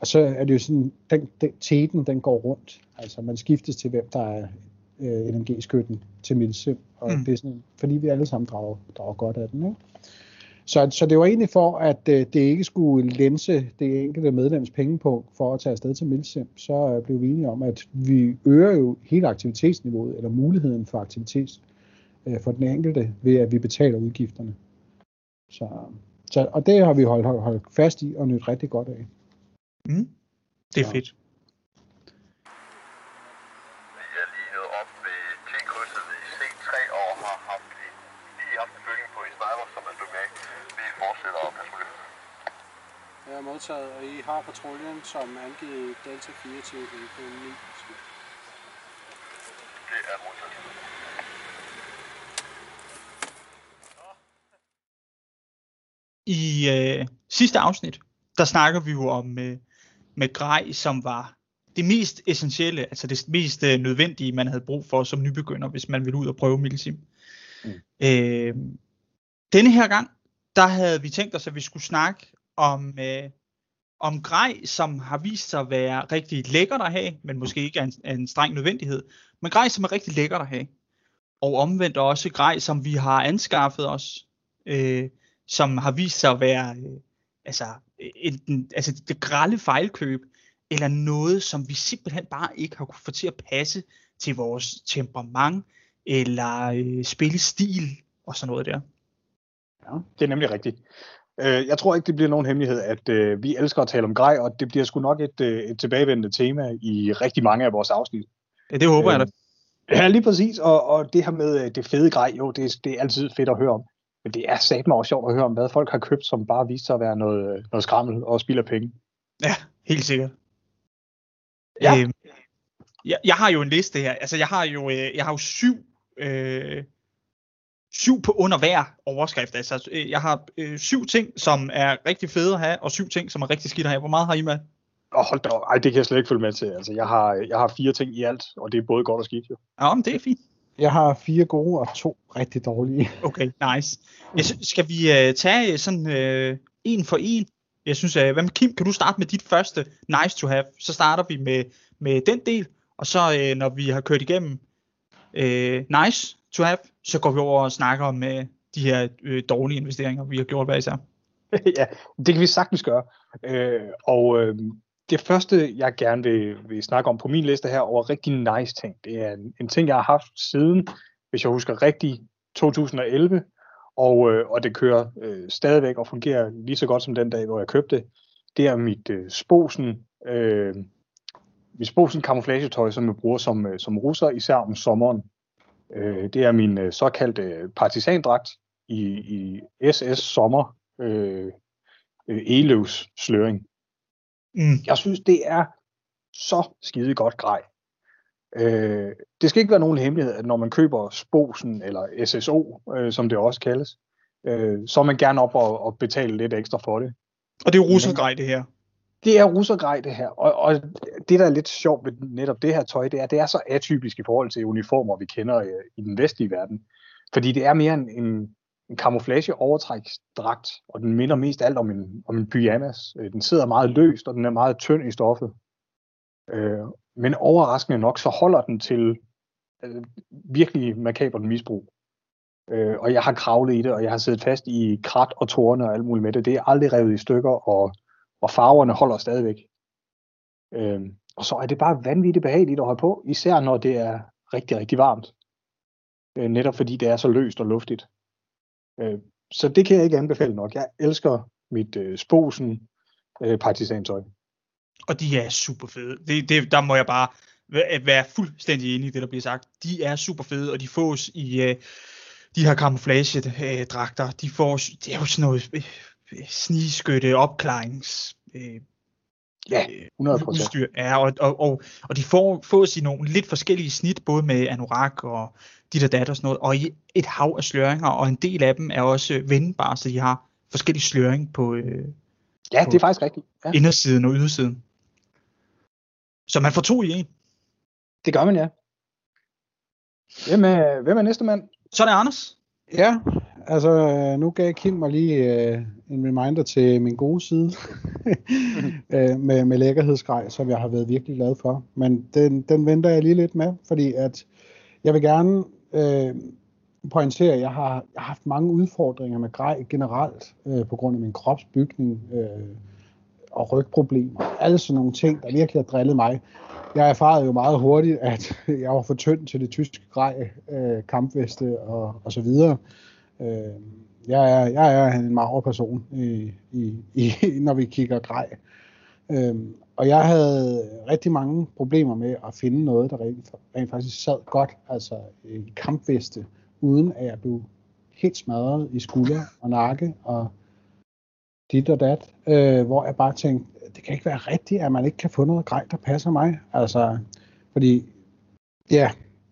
og så er det jo sådan, den, den teten, den går rundt. Altså man skiftes til, hvem der er øh, LNG-skytten til Milsim, og mm. det er sådan, fordi vi alle sammen drager, drager godt af den. Ikke? Så, så det var egentlig for, at øh, det ikke skulle lænse det enkelte medlems penge på for at tage afsted til Milsim, så øh, blev vi enige om, at vi øger jo hele aktivitetsniveauet, eller muligheden for aktivitet øh, for den enkelte, ved at vi betaler udgifterne. Så, så, og det har vi holdt, holdt fast i og nyt rigtig godt af. Mm. Det er så. fedt. Modtaget, og I har patruljen som angivet Delta 4 til info 9. Det er modtaget. I øh, sidste afsnit, der snakker vi jo om øh, med grej, som var det mest essentielle, altså det mest øh, nødvendige, man havde brug for som nybegynder, hvis man ville ud og prøve Milsim. Mm. Øh, denne her gang, der havde vi tænkt os, at vi skulle snakke om, øh, om grej, som har vist sig at være rigtig lækkert at have, men måske ikke er en, er en streng nødvendighed, men grej, som er rigtig lækkert at have. Og omvendt også grej, som vi har anskaffet os, øh, som har vist sig at være øh, altså, en, altså det grælde fejlkøb, eller noget, som vi simpelthen bare ikke har kunne få til at passe til vores temperament, eller øh, spillestil, og sådan noget der. Ja, det er nemlig rigtigt. Øh, jeg tror ikke, det bliver nogen hemmelighed, at øh, vi elsker at tale om grej, og det bliver sgu nok et, øh, et tilbagevendende tema i rigtig mange af vores afsnit. Ja, det håber jeg da. Ja, lige præcis. Og, og det her med det fede grej, jo, det, det er altid fedt at høre om. Men det er satme også sjovt at høre om, hvad folk har købt, som bare viser sig at være noget, noget skrammel og spilder penge. Ja, helt sikkert. Ja. Øh, jeg, jeg har jo en liste her. Altså, jeg har jo, øh, jeg har jo syv øh, syv på under hver overskrift. Altså, øh, jeg har øh, syv ting, som er rigtig fede at have, og syv ting, som er rigtig skidt at have. Hvor meget har I med? Åh, oh, hold da Ej, det kan jeg slet ikke følge med til. Altså, jeg har, jeg har fire ting i alt, og det er både godt og skidt. Jo. Ja, men det er fint. Jeg har fire gode og to rigtig dårlige. Okay, nice. Jeg synes, skal vi uh, tage sådan uh, en for en? Jeg synes, uh, hvad med Kim, kan du starte med dit første nice to have? Så starter vi med, med den del, og så uh, når vi har kørt igennem uh, nice to have, så går vi over og snakker om uh, de her uh, dårlige investeringer, vi har gjort hver især. <laughs> ja, det kan vi sagtens gøre. Uh, og øh, det første, jeg gerne vil, vil snakke om på min liste her over rigtig nice ting, det er en, en ting, jeg har haft siden, hvis jeg husker rigtigt, 2011, og, øh, og det kører øh, stadigvæk og fungerer lige så godt som den dag, hvor jeg købte det. Det er mit øh, Sposen, øh, mit Sposen kamuflagetøj, som jeg bruger som, øh, som russer, især om sommeren. Øh, det er min øh, såkaldte partisandragt i, i SS sommer øh, øh, eløvs sløring. Mm. Jeg synes, det er så skide godt grej. Øh, det skal ikke være nogen hemmelighed, at når man køber Sposen, eller SSO, øh, som det også kaldes, øh, så er man gerne op og, og betale lidt ekstra for det. Og det er jo russergrej, det her. Det er russergrej, det her. Og, og det, der er lidt sjovt ved netop det her tøj, det er, det er så atypisk i forhold til uniformer, vi kender i, i den vestlige verden. Fordi det er mere en, en en camouflage overtræksdragt, og den minder mest alt om en, om en pyjamas. Øh, den sidder meget løst, og den er meget tynd i stoffet. Øh, men overraskende nok, så holder den til øh, virkelig makabert misbrug. Øh, og jeg har kravlet i det, og jeg har siddet fast i krat og tårne og alt muligt med det. Det er aldrig revet i stykker, og, og farverne holder stadigvæk. Øhm, og så er det bare vanvittigt behageligt at have på, især når det er rigtig, rigtig varmt. Øh, netop fordi det er så løst og luftigt. Øh, så det kan jeg ikke anbefale nok. Jeg elsker mit øh, sposen øh, partisantøj. Og de er super fede. Det, det, der må jeg bare øh, være fuldstændig enig i det, der bliver sagt. De er super fede, og de fås i øh, de her camouflage-dragter. Øh, de får, det er jo sådan noget øh, øh, snigskytte, opklarings... Øh, Ja, 100 øh, udstyr. Ja, og, og, og, og de får, fås i nogle lidt forskellige snit, både med anorak og dit og dat og sådan noget, og i et hav af sløringer, og en del af dem er også vendbare, så de har forskellige sløring på, øh, ja, på det er faktisk rigtigt. Ja. indersiden og ydersiden. Så man får to i en. Det gør man, ja. Hvem er, hvem er næste mand? Så er det Anders. Ja, altså nu gav Kim mig lige øh, en reminder til min gode side <laughs> øh, med, med lækkerhedsgrej, som jeg har været virkelig glad for. Men den, den venter jeg lige lidt med, fordi at jeg vil gerne øh, pointere, at jeg har, jeg har haft mange udfordringer med grej generelt, øh, på grund af min kropsbygning øh, og rygproblemer. Alle sådan nogle ting, der virkelig har drillet mig. Jeg erfarede jo meget hurtigt, at <laughs> jeg var for tynd til det tyske grej, øh, kampveste og, og så videre. Øh, jeg, er, jeg er en mager person, i, i, i, <laughs> når vi kigger grej. Øh, og jeg havde rigtig mange problemer med at finde noget, der rent, rent faktisk sad godt, altså i kampveste, uden at jeg blev helt smadret i skulder og nakke og dit og dat, øh, hvor jeg bare tænkte, det kan ikke være rigtigt, at man ikke kan få noget grej, der passer mig. Altså, fordi, ja,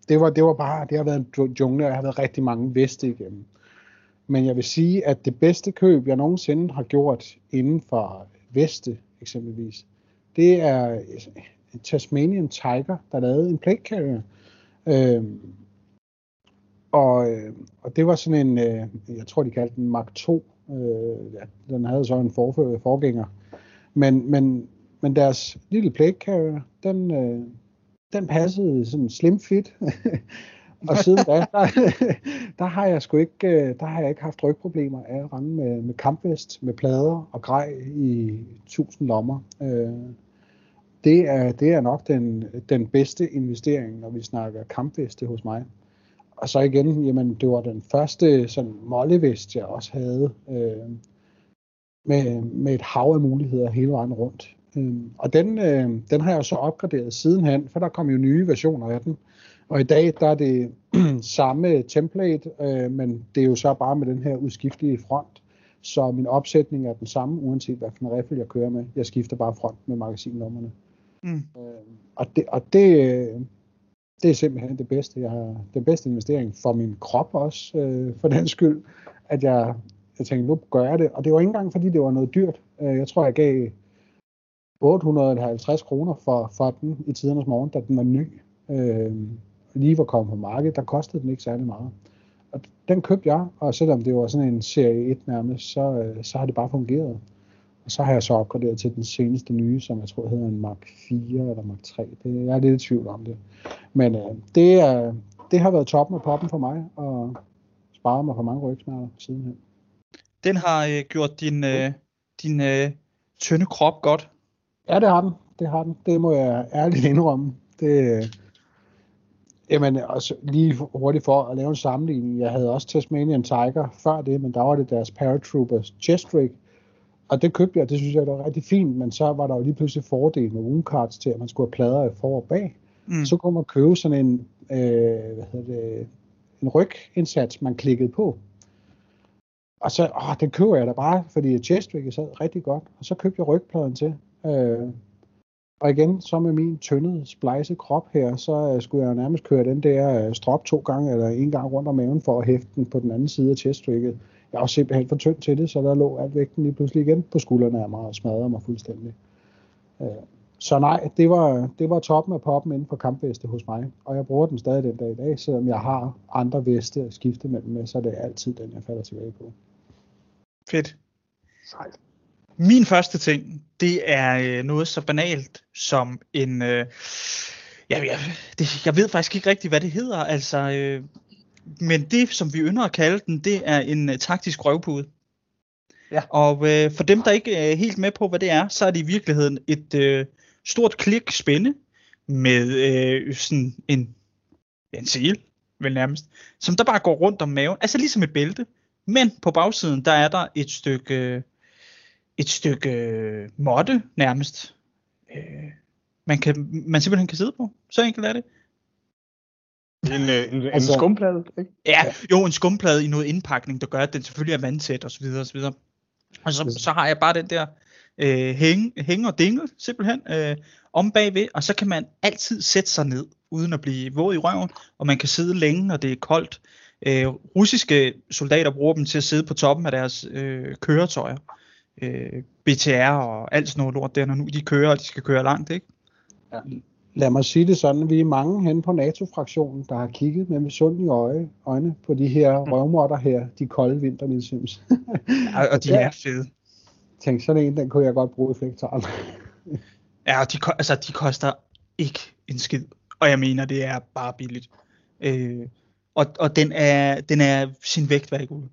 det var, det var bare, det har været en jungle, og jeg har været rigtig mange veste igennem. Men jeg vil sige, at det bedste køb, jeg nogensinde har gjort inden for veste eksempelvis, det er en Tasmanian Tiger, der lavede en plate carrier. Øhm, og, øh, og det var sådan en, øh, jeg tror de kaldte den Mark 2. Øh, ja, den havde så en forfører, forgænger. Men, men, men deres lille plate carrier, den, øh, den passede sådan slim fit. <laughs> og siden da, der, <laughs> der, har jeg sgu ikke, øh, der har jeg ikke haft rygproblemer af at ramme med, med kampvest, med plader og grej i tusind lommer. Øh, det er, det er nok den, den bedste investering, når vi snakker kampveste hos mig. Og så igen, jamen, det var den første sådan mollevest, jeg også havde, øh, med, med et hav af muligheder hele vejen rundt. Øh, og den, øh, den har jeg så opgraderet sidenhen, for der kom jo nye versioner af den. Og i dag, der er det <clears throat> samme template, øh, men det er jo så bare med den her udskiftelige front. Så min opsætning er den samme, uanset hvad for en riffel jeg kører med. Jeg skifter bare front med magasinnummerne. Mm. Øh, og det, og det, det er simpelthen det bedste. Jeg har den bedste investering for min krop også, øh, for den skyld, at jeg, jeg tænkte, nu gør jeg det. Og det var ikke engang, fordi det var noget dyrt. Øh, jeg tror, jeg gav 850 kroner for, for den i tidernes morgen, da den var ny. Øh, lige var kommet på markedet, der kostede den ikke særlig meget. Og den købte jeg, og selvom det var sådan en serie 1 nærmest, så, øh, så har det bare fungeret. Og så har jeg så opgraderet til den seneste nye, som jeg tror hedder en Mark 4 eller Mark 3. Det, jeg er lidt i tvivl om det. Men øh, det, er, det har været toppen af poppen for mig, og sparet mig for mange rygsmerter sidenhen. Den har øh, gjort din, øh, din øh, tynde krop godt. Ja, det har den. Det har den. Det må jeg ærligt indrømme. Det, øh, Jamen, altså, lige hurtigt for at lave en sammenligning. Jeg havde også Tasmanian Tiger før det, men der var det deres Paratroopers Chest Rig, og det købte jeg, det synes jeg var rigtig fint, men så var der jo lige pludselig fordel med wound til, at man skulle have plader for og bag. Mm. Så kunne man købe sådan en, øh, hvad hedder det, en rygindsats, man klikkede på. Og så, åh, den køber jeg da bare, fordi chestrig sad rigtig godt. Og så købte jeg rygpladen til. Øh, og igen, så med min tyndede, splejse krop her, så uh, skulle jeg nærmest køre den der uh, strop to gange, eller en gang rundt om maven, for at hæfte den på den anden side af cheststrikket. Jeg var simpelthen for tynd til det, så der lå alt vægten lige pludselig igen på skuldrene af mig og smadrede mig fuldstændig. Uh, Så nej, det var, det var toppen af poppen inden for kampveste hos mig, og jeg bruger den stadig den dag i dag, selvom jeg har andre veste at skifte mellem med, så er det altid den, jeg falder tilbage på. Fedt. Sejt. Min første ting, det er øh, noget så banalt som en... Øh, ja, jeg, det, jeg ved faktisk ikke rigtigt, hvad det hedder, altså... Øh, men det, som vi ynder at kalde den, det er en øh, taktisk røvpude. Ja. Og øh, for dem, der ikke er helt med på, hvad det er, så er det i virkeligheden et øh, stort klik spænde med øh, sådan en, en sel, vel nærmest, som der bare går rundt om maven, altså ligesom et bælte. Men på bagsiden, der er der et stykke, et stykke øh, måtte nærmest, øh, man, kan, man simpelthen kan sidde på. Så enkelt er det. En, øh, en, en Altså- skumplade, ikke? Ja, jo, en skumplade i noget indpakning, der gør, at den selvfølgelig er vandtæt og så videre og så videre. Og så, så har jeg bare den der øh, hæng, hæng og dingle, simpelthen, øh, om bagved, og så kan man altid sætte sig ned, uden at blive våd i røven, og man kan sidde længe, når det er koldt. Øh, russiske soldater bruger dem til at sidde på toppen af deres øh, køretøjer. Øh, BTR og alt sådan noget lort der, når nu de kører, og de skal køre langt, ikke? Lad mig sige det sådan, vi er mange hen på NATO-fraktionen, der har kigget med misundelige øje, øjne på de her røvmotter her, de kolde vintermidsims. Og, og de Ja. er fede. Tænk, sådan en, den kunne jeg godt bruge i fægteren. Ja, og de, altså, de koster ikke en skid. Og jeg mener, det er bare billigt. Øh, og og den, er, den er sin vægt værd guld.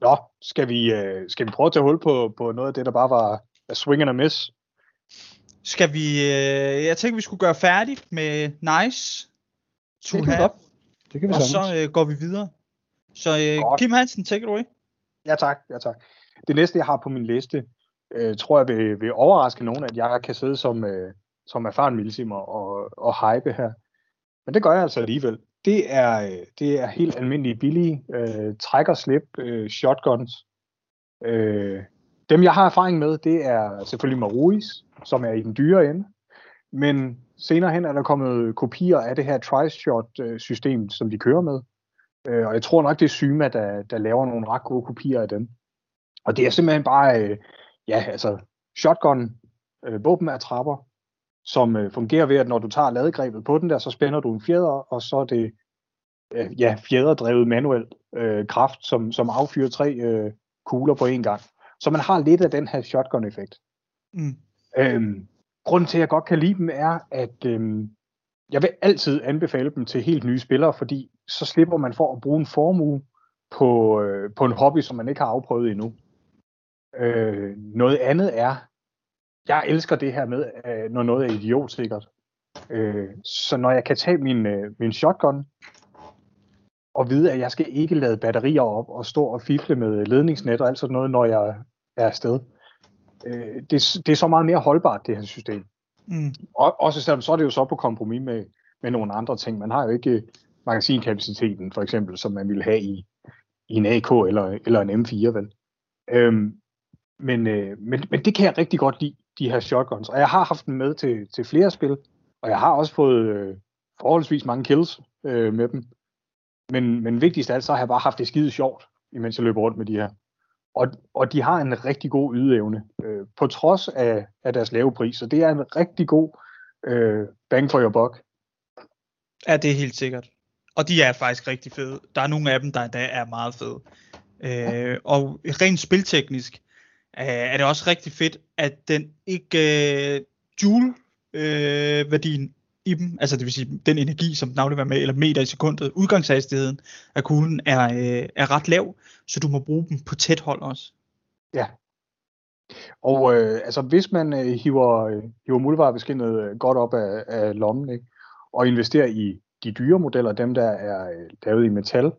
Nå, skal vi, øh, skal vi prøve at tage hul på, på noget af det, der bare var a swing and a miss? Skal vi... Øh, jeg tænker, vi skulle gøre færdigt med Nice to Det kan vi have. Det kan vi og så øh, går vi videre. Så øh, Godt. Kim Hansen, take it away. Ja tak, ja tak. Det næste, jeg har på min liste, øh, tror jeg vil, vil overraske nogen, at jeg kan sidde som, øh, som erfaren milsimer og, og hype her. Men det gør jeg altså alligevel. Det er, øh, det er helt almindelige billige øh, træk og slip øh, shotguns. Øh, dem jeg har erfaring med, det er selvfølgelig Maruis, som er i den dyre ende. Men senere hen er der kommet kopier af det her tri-shot-system, øh, som de kører med. Øh, og jeg tror nok, det er Syma, der, der laver nogle ret gode kopier af dem. Og det er simpelthen bare, øh, ja, altså, shotgun, øh, våben af trapper, som øh, fungerer ved, at når du tager ladegrebet på den der, så spænder du en fjeder, og så er det, øh, ja, fjederdrevet manuel øh, kraft, som, som affyrer tre øh, kugler på én gang. Så man har lidt af den her shotgun-effekt. Mm. Øhm, grunden til, at jeg godt kan lide dem, er, at øhm, jeg vil altid anbefale dem til helt nye spillere, fordi så slipper man for at bruge en formue på, øh, på en hobby, som man ikke har afprøvet endnu. Øh, noget andet er, jeg elsker det her med, øh, når noget er idiotsikkert. Øh, så når jeg kan tage min, øh, min shotgun, og vide, at jeg skal ikke lade batterier op og stå og fifle med ledningsnet og alt sådan noget, når jeg er afsted. Øh, det, det er så meget mere holdbart, det her system. Mm. Og, også selvom så er det jo så på kompromis med, med nogle andre ting. Man har jo ikke magasinkapaciteten, for eksempel, som man ville have i, i en AK eller, eller en M4, vel? Øhm, men, øh, men, men det kan jeg rigtig godt lide, de her shotguns. Og jeg har haft dem med til, til flere spil, og jeg har også fået øh, forholdsvis mange kills øh, med dem. Men, men vigtigst af alt, så har jeg bare haft det skide sjovt, imens jeg løber rundt med de her. Og, og de har en rigtig god ydeevne, øh, på trods af, af deres lave pris. Så det er en rigtig god øh, bang for your buck. Ja, det er helt sikkert. Og de er faktisk rigtig fede. Der er nogle af dem, der endda er meget fede. Øh, og rent spilteknisk øh, er det også rigtig fedt, at den ikke øh, joule øh, værdien i dem, altså det vil sige den energi, som den afleverer med, eller meter i sekundet, udgangshastigheden af kuglen er, øh, er ret lav, så du må bruge dem på tæt hold også. Ja. Og øh, altså, hvis man øh, hiver, øh, hiver muldvarebeskinnet øh, godt op af, af lommen, ikke, og investerer i de dyre modeller, dem der er øh, lavet i metal,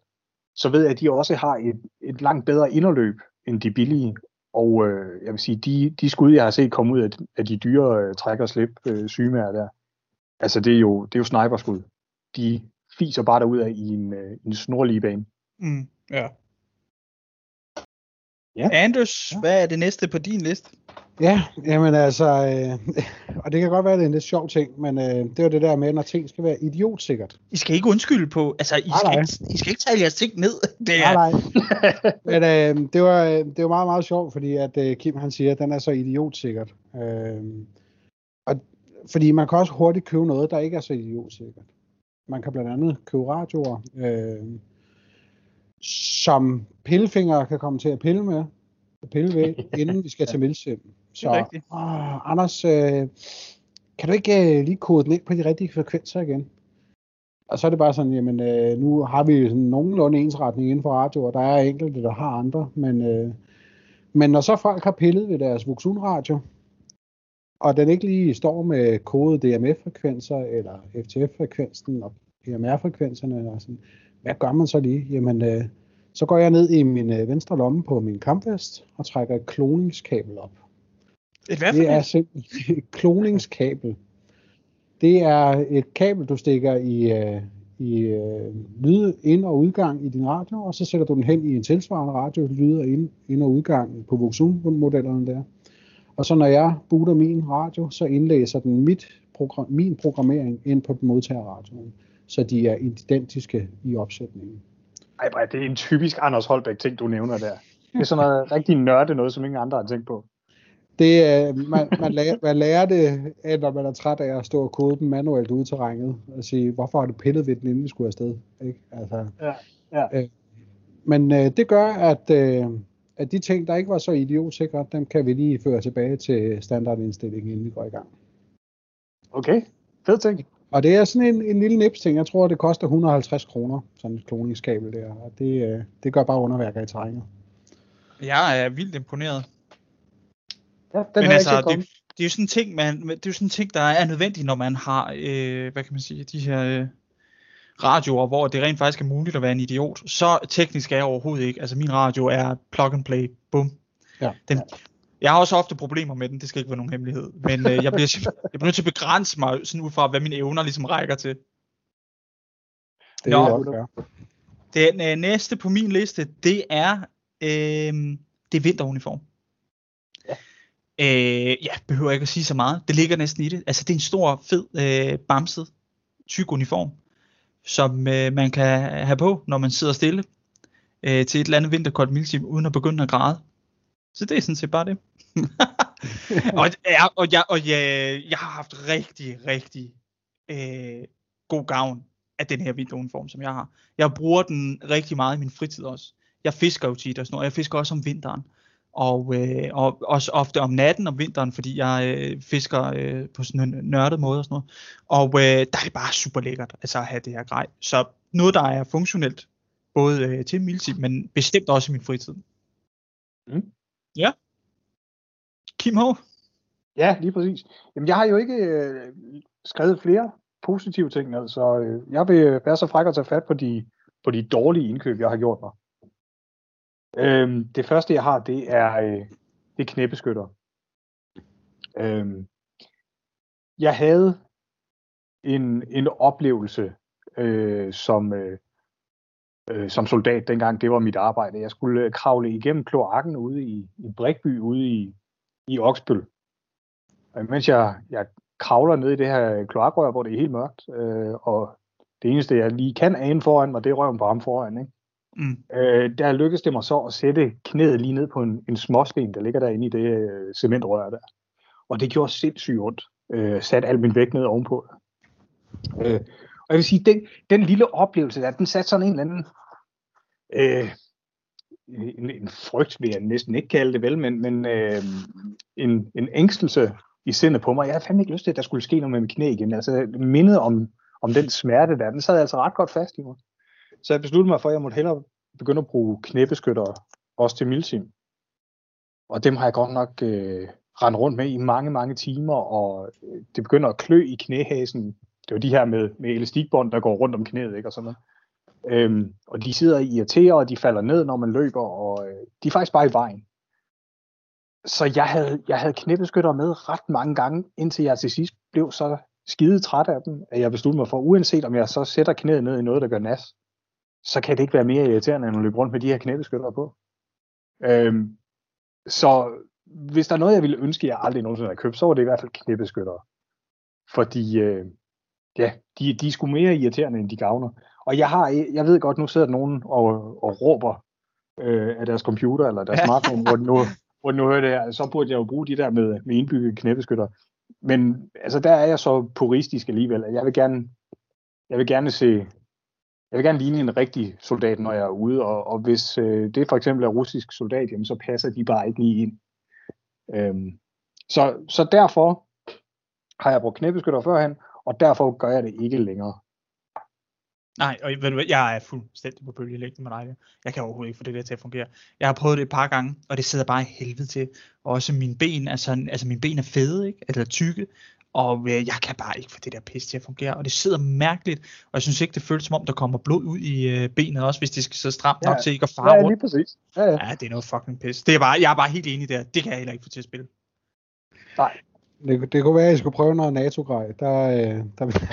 så ved jeg, at de også har et, et langt bedre inderløb end de billige. Og øh, jeg vil sige, de, de skud, jeg har set komme ud af, af de dyre øh, træk og slip øh, sygemærker der, altså det er jo, det er jo sniperskud. De fiser bare derud af i en, øh, en snorlige bane. Mm, ja. Ja. Anders, Ja. hvad er det næste på din liste? Ja, jamen altså, øh, <laughs> og det kan godt være, at det er en lidt sjov ting, men øh, det er jo det der med, når ting skal være idiotsikkert. I skal ikke undskylde på, altså I Nej, skal, nej. ikke, I skal ikke tale jeres ting ned. <laughs> Det er, Nej, <laughs> nej. Men øh, det, var, det var meget, meget sjovt, fordi at øh, Kim han siger, at den er så idiotsikkert. Øh, og, fordi man kan også hurtigt købe noget, der ikke er så idiotsikkert. Man kan blandt andet købe radioer, øh, som pillefinger kan komme til at pille med, pille ved, <laughs> inden vi skal til Milsim. Så, åh, Anders, øh, kan du ikke øh, lige kode den ind på de rigtige frekvenser igen? Og så er det bare sådan, jamen øh, nu har vi sådan nogenlunde ensretning inden for radio, og der er enkelte, der har andre, men, øh, men når så folk har pillet ved deres Voxun radio, og den ikke lige står med kode DMF-frekvenser, eller FTF-frekvensen og PMR-frekvenserne, og sådan, hvad gør man så lige? Jamen, øh, så går jeg ned i min øh, venstre lomme på min kampvest, og trækker et kloningskabel op. et hvad Det er simpelthen et kloningskabel. Det er et kabel, du stikker i, øh, i øh, lyd ind- og udgang i din radio, og så sætter du den hen i en tilsvarende radio, lyder ind, ind- og udgang på Voxun-modellerne der. Og så når jeg booter min radio, så indlæser den mit program, min programmering ind på den modtagerradioen, så de er identiske i opsætningen. Ej, ej, det er en typisk Anders Holbæk ting, du nævner der. Det er sådan noget rigtig nørde noget, som ingen andre har tænkt på. Det, er, man, man, lærer, man lærer det, når man er træt af at stå og kode dem manuelt ude i terrænet, og sige, hvorfor har du pillet ved den, inden vi skulle afsted? Ikke? Altså, Ja, ja. Øh, men øh, det gør, at, øh, at de ting, der ikke var så idiotsikre, dem kan vi lige føre tilbage til standardindstillingen, inden vi går i gang. Okay, fed ting. Og det er sådan en, en lille nips ting. Jeg tror, det koster 150 kroner, sådan et kloningskabel der. Og det, øh, det gør bare underværker i terrænet. Jeg er vildt imponeret. Ja, den Men har altså, jeg ikke det, det er jo sådan en ting, man, det er jo sådan en ting, der er nødvendig, når man har, øh, hvad kan man sige, de her øh, radioer, hvor det rent faktisk er muligt at være en idiot. Så teknisk er jeg overhovedet ikke. Altså min radio er plug and play, bum. Ja. Den, jeg har også ofte problemer med den, det skal ikke være nogen hemmelighed. Men øh, jeg, bliver, jeg bliver nødt til at begrænse mig sådan ud fra, hvad mine evner ligesom rækker til. Det Nå. er også. Den øh, næste på min liste, det er, øh, det er vinteruniform. Ja. Øh, ja, behøver ikke at sige så meget. Det ligger næsten i det. Altså, det er en stor, fed, øh, bamset, tyk uniform, som øh, man kan have på, når man sidder stille øh, til et eller andet vinterkoldt mildsim, uden at begynde at græde. Så det er sådan set bare det. <laughs> og, ja, og, jeg, og jeg, jeg har haft rigtig, rigtig øh, god gavn af den her vinteruniform, som jeg har. Jeg bruger den rigtig meget i min fritid også. Jeg fisker jo tit og sådan noget. Jeg fisker også om vinteren. Og, øh, og også ofte om natten om vinteren, fordi jeg øh, fisker øh, på sådan en nørdet måde og sådan noget. Og øh, der er det bare super lækkert altså, at have det her grej. Så noget, der er funktionelt, både øh, til milsim, men bestemt også i min fritid. Mm. Ja. Kim H. Ja, lige præcis. Jamen, jeg har jo ikke øh, skrevet flere positive ting ned, så øh, jeg vil være så fræk at tage fat på de, på de dårlige indkøb, jeg har gjort mig. Øhm, det første, jeg har, det er, øh, det er knæbeskytter. Øhm, jeg havde en, en oplevelse øh, som, øh, øh, som soldat dengang, det var mit arbejde. Jeg skulle øh, kravle igennem kloakken ude i, i Brikby, ude i, i Oksbøl. Og mens jeg, jeg kravler ned i det her kloakrør, hvor det er helt mørkt, øh, og det eneste, jeg lige kan ane foran mig, det er røven på ham foran. Ikke? Mm. Øh, der lykkedes det mig så at sætte knæet lige ned på en, en småsten, der ligger derinde i det øh, cementrør der. Og det gjorde sindssygt ondt. Øh, sat al min vægt ned ovenpå. Øh, og jeg vil sige, den, den lille oplevelse der, den satte sådan en eller anden øh, en, en frygt, vil jeg næsten ikke kalde det vel, men, men øh, en, en ængstelse i sindet på mig. Jeg havde fandme ikke lyst til, at der skulle ske noget med mit knæ igen. Altså mindet om, om den smerte der, den sad altså ret godt fast i mig. Så jeg besluttede mig for, at jeg måtte hellere begynde at bruge knæbeskyttere, også til milsim. Og dem har jeg godt nok øh, rendt rundt med i mange, mange timer, og øh, det begynder at klø i knæhasen. Det var de her med, med elastikbånd, der går rundt om knæet, ikke? Og sådan noget. Øhm, og de sidder og irriterer, og de falder ned, når man løber, og øh, de er faktisk bare i vejen. Så jeg havde, jeg havde knæbeskytter med ret mange gange, indtil jeg til sidst blev så skide træt af dem, at jeg besluttede mig for, uanset om jeg så sætter knæet ned i noget, der gør nas, så kan det ikke være mere irriterende, end at løbe rundt med de her knæbeskytter på. Øhm, så hvis der er noget, jeg ville ønske, jeg aldrig nogensinde havde købt, så var det i hvert fald knæbeskyttere. Fordi, øh, ja, de, de er sgu mere irriterende, end de gavner. Og jeg har, jeg ved godt, nu sidder der nogen og, og råber øh, af deres computer eller deres smartphone, hvor nu, hvor nu hører det så burde jeg jo bruge de der med, med indbygget knæbeskytter. Men altså, der er jeg så puristisk alligevel, at jeg vil gerne, jeg vil gerne se, jeg vil gerne ligne en rigtig soldat, når jeg er ude, og, og hvis øh, det for eksempel er russisk soldat, jamen, så passer de bare ikke lige ind. Øhm, så, så derfor har jeg brugt knæbeskytter førhen, og derfor gør jeg det ikke længere. Nej, og ved du hvad, jeg er fuldstændig på bølgelængde med dig. Jeg kan overhovedet ikke få det der til at fungere. Jeg har prøvet det et par gange, og det sidder bare i helvede til. Og også mine ben, altså, altså mine ben er fede, ikke? eller tykke, og øh, jeg kan bare ikke få det der pis til at fungere, og det sidder mærkeligt, og jeg synes ikke, det føles som om, der kommer blod ud i øh, benet også, hvis det skal så stramt ja, nok til ikke at fare ja, rundt. lige præcis. Ja, ja. ja, det er noget fucking pis. Det er bare, jeg er bare helt enig der, det kan jeg heller ikke få til at spille. Nej. Det, det kunne være, at I skulle prøve noget NATO-grej. Der, øh, der,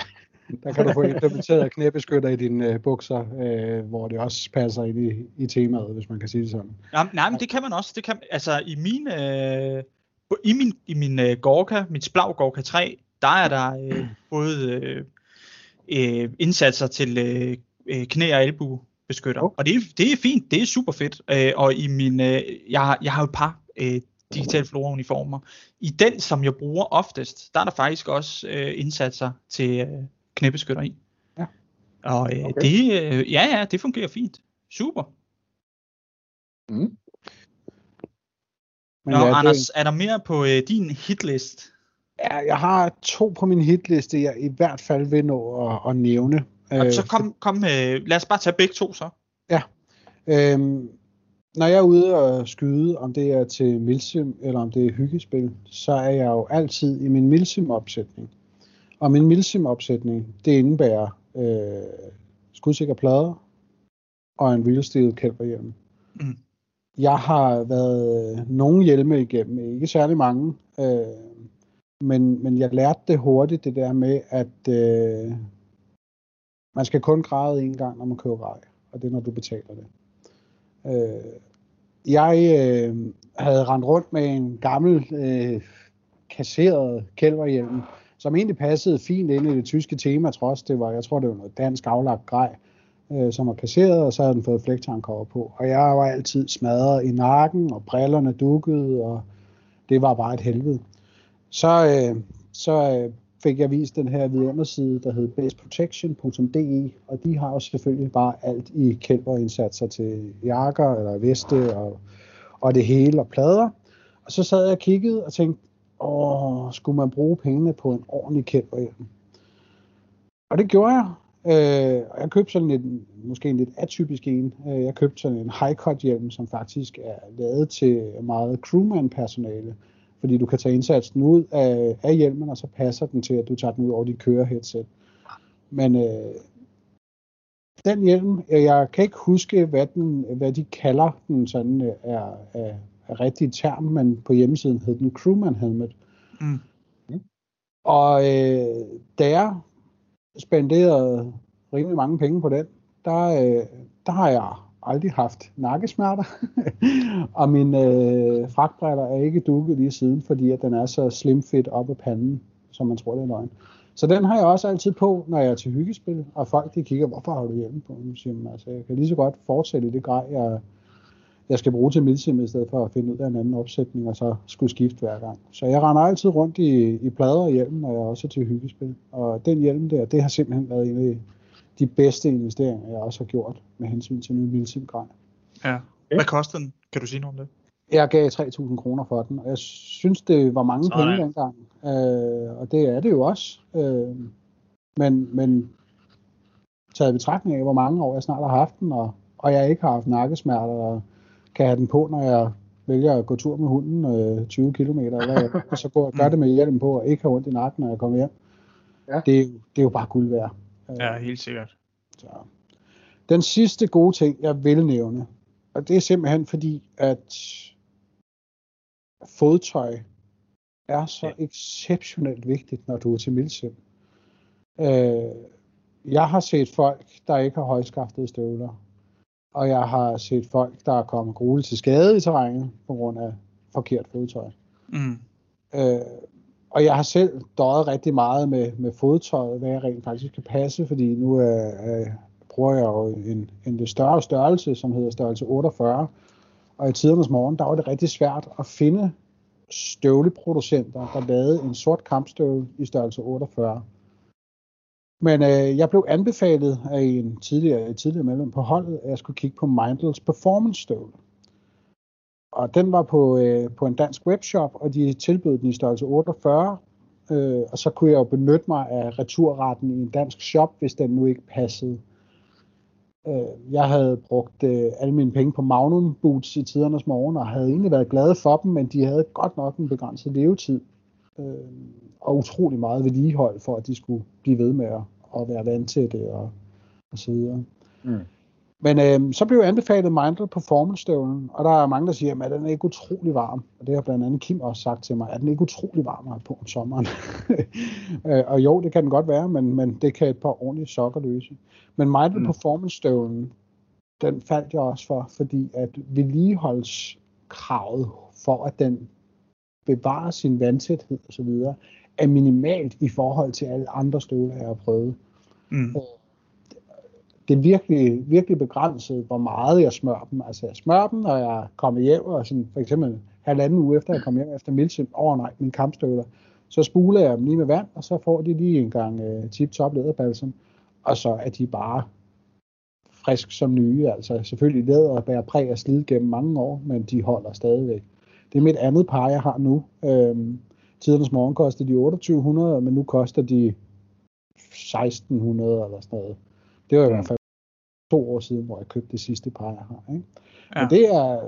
der kan du få implementeret knæbeskytter i dine øh, bukser, øh, hvor det også passer ind i, i temaet, hvis man kan sige det sådan. Ja, nej, men det kan man også. Det kan, altså i min, øh, i min, i min øh, Gorka, mit Splav Gorka 3, der er der øh, både øh, øh, indsatser til øh, øh knæ- og albuebeskytter. Oh. Og det er, det er fint, det er super fedt. Øh, og i min, øh, jeg, jeg har jo et par øh, digital flora uniformer. I den, som jeg bruger oftest, der er der faktisk også øh, indsatser til øh, knæbeskytter i. Ja. Og øh, okay. det, øh, ja, ja, det fungerer fint. Super. Mm. Men Nå, ja, Anders, det... er der mere på øh, din hitlist? Ja, jeg har to på min hitliste, jeg i hvert fald vil nå at, at nævne. Og så kom, kom øh, lad os bare tage begge to så. Ja. Øhm, når jeg er ude og skyde, om det er til milsim eller om det er hyggespil, så er jeg jo altid i min milsim-opsætning. Og min milsim-opsætning, det indebærer øh, skudsikre plader og en steel kælperhjelm. Mm. Jeg har været nogle hjelme igennem, ikke særlig mange, øh, men, men jeg lærte det hurtigt, det der med, at øh, man skal kun græde en gang, når man køber grej, og det er, når du betaler det. Øh, jeg øh, havde rendt rundt med en gammel øh, kasseret kælverhjelm, som egentlig passede fint ind i det tyske tema, trods det var, jeg tror det var noget dansk aflagt grej, øh, som var kasseret, og så havde den fået flægtankover på. Og jeg var altid smadret i nakken, og brillerne dukkede, og det var bare et helvede. Så, øh, så øh, fik jeg vist den her vidunderside, der hed baseprotection.de, og de har jo selvfølgelig bare alt i kælperindsatser til jakker eller veste og, og det hele og plader. Og så sad jeg og kiggede og tænkte, åh, skulle man bruge pengene på en ordentlig kælperhjelm? Og det gjorde jeg. Øh, jeg købte sådan en, måske en lidt atypisk en. Øh, jeg købte sådan en high-cut hjelm, som faktisk er lavet til meget crewman-personale fordi du kan tage indsatsen ud af, af hjelmen, og så passer den til, at du tager den ud over dit køreheadset. Men øh, den hjelm, jeg kan ikke huske, hvad, den, hvad de kalder den sådan øh, er, er, er rigtig term, men på hjemmesiden hed den Crewman Helmet. Mm. Og øh, da jeg spenderede rimelig mange penge på den, der, øh, der har jeg aldrig haft nakkesmerter, <laughs> og min øh, fragtbrætter er ikke dukket lige siden, fordi at den er så slim fit op af panden, som man tror det er løgn. Så den har jeg også altid på, når jeg er til hyggespil, og folk de kigger, hvorfor har du hjelm på? Jeg, siger, altså, jeg kan lige så godt fortsætte i det grej, jeg, jeg skal bruge til midsim, i stedet for at finde ud af en anden opsætning, og så skulle skifte hver gang. Så jeg render altid rundt i, i plader og hjelm, når jeg også er til hyggespil. Og den hjelm der, det har simpelthen været en af de bedste investeringer, jeg også har gjort med hensyn til min Milsim-grej. Ja. Hvad koster den? Kan du sige noget om det? Jeg gav 3.000 kroner for den, og jeg synes, det var mange Sådan. penge dengang. Øh, og det er det jo også. Øh, men, men taget i betragtning af, hvor mange år jeg snart har haft den, og, og jeg ikke har haft nakkesmerter, og kan have den på, når jeg vælger at gå tur med hunden øh, 20 km, eller og <laughs> så går gør det med hjelm på, og ikke har ondt i nakken, når jeg kommer hjem. Ja. Det, det er jo bare guld værd. Ja, helt sikkert. Så. Den sidste gode ting, jeg vil nævne, og det er simpelthen fordi, at fodtøj er så ja. exceptionelt vigtigt, når du er til milsim. Øh, jeg har set folk, der ikke har højskaftede støvler, og jeg har set folk, der er kommet grueligt til skade i terrænet på grund af forkert fodtøj. Mm. Øh, og jeg har selv døjet rigtig meget med, med fodtøjet, hvad jeg rent faktisk kan passe, fordi nu øh, øh, bruger jeg jo en, en lidt større størrelse, som hedder størrelse 48. Og i tidernes morgen, der var det rigtig svært at finde støvleproducenter, der lavede en sort kampstøvle i størrelse 48. Men øh, jeg blev anbefalet af en tidligere, tidligere medlem på holdet, at jeg skulle kigge på Mindles Performance støvle. Og den var på, øh, på en dansk webshop, og de tilbød den i størrelse 48. Øh, og så kunne jeg jo benytte mig af returretten i en dansk shop, hvis den nu ikke passede. Øh, jeg havde brugt øh, alle mine penge på Magnum Boots i tidernes morgen, og havde egentlig været glad for dem, men de havde godt nok en begrænset levetid. Øh, og utrolig meget vedligehold for, at de skulle blive ved med at, at være vant til det og, og så videre. Mm. Men øh, så blev jeg anbefalet Mindle Performance-støvlen, og der er mange, der siger, at den er ikke utrolig varm. Og det har blandt andet Kim også sagt til mig, at den ikke utrolig varm på om sommeren. <laughs> øh, og jo, det kan den godt være, men, men det kan et par ordentlige sokker løse. Men Mindle mm. Performance-støvlen, den faldt jeg også for, fordi at vedligeholdskravet for, at den bevarer sin vandtæthed osv., er minimalt i forhold til alle andre støvler, jeg har prøvet. Mm. Det er virkelig, virkelig begrænset, hvor meget jeg smører dem. Altså jeg smører dem, når jeg kommer hjem, og sådan, for eksempel halvanden uge efter jeg kommer hjem efter milsim, over nej, mine kampstøvler, så spuler jeg dem lige med vand, og så får de lige en gang øh, tip-top læderbalsam, og så er de bare frisk som nye. Altså selvfølgelig læder bærer præg af slid gennem mange år, men de holder stadigvæk. Det er mit andet par, jeg har nu. Øhm, tidernes morgen kostede de 2800, men nu koster de 1600 eller sådan noget. Det var i hvert fald to år siden, hvor jeg købte det sidste par, jeg har. Ikke? Ja. Men det er,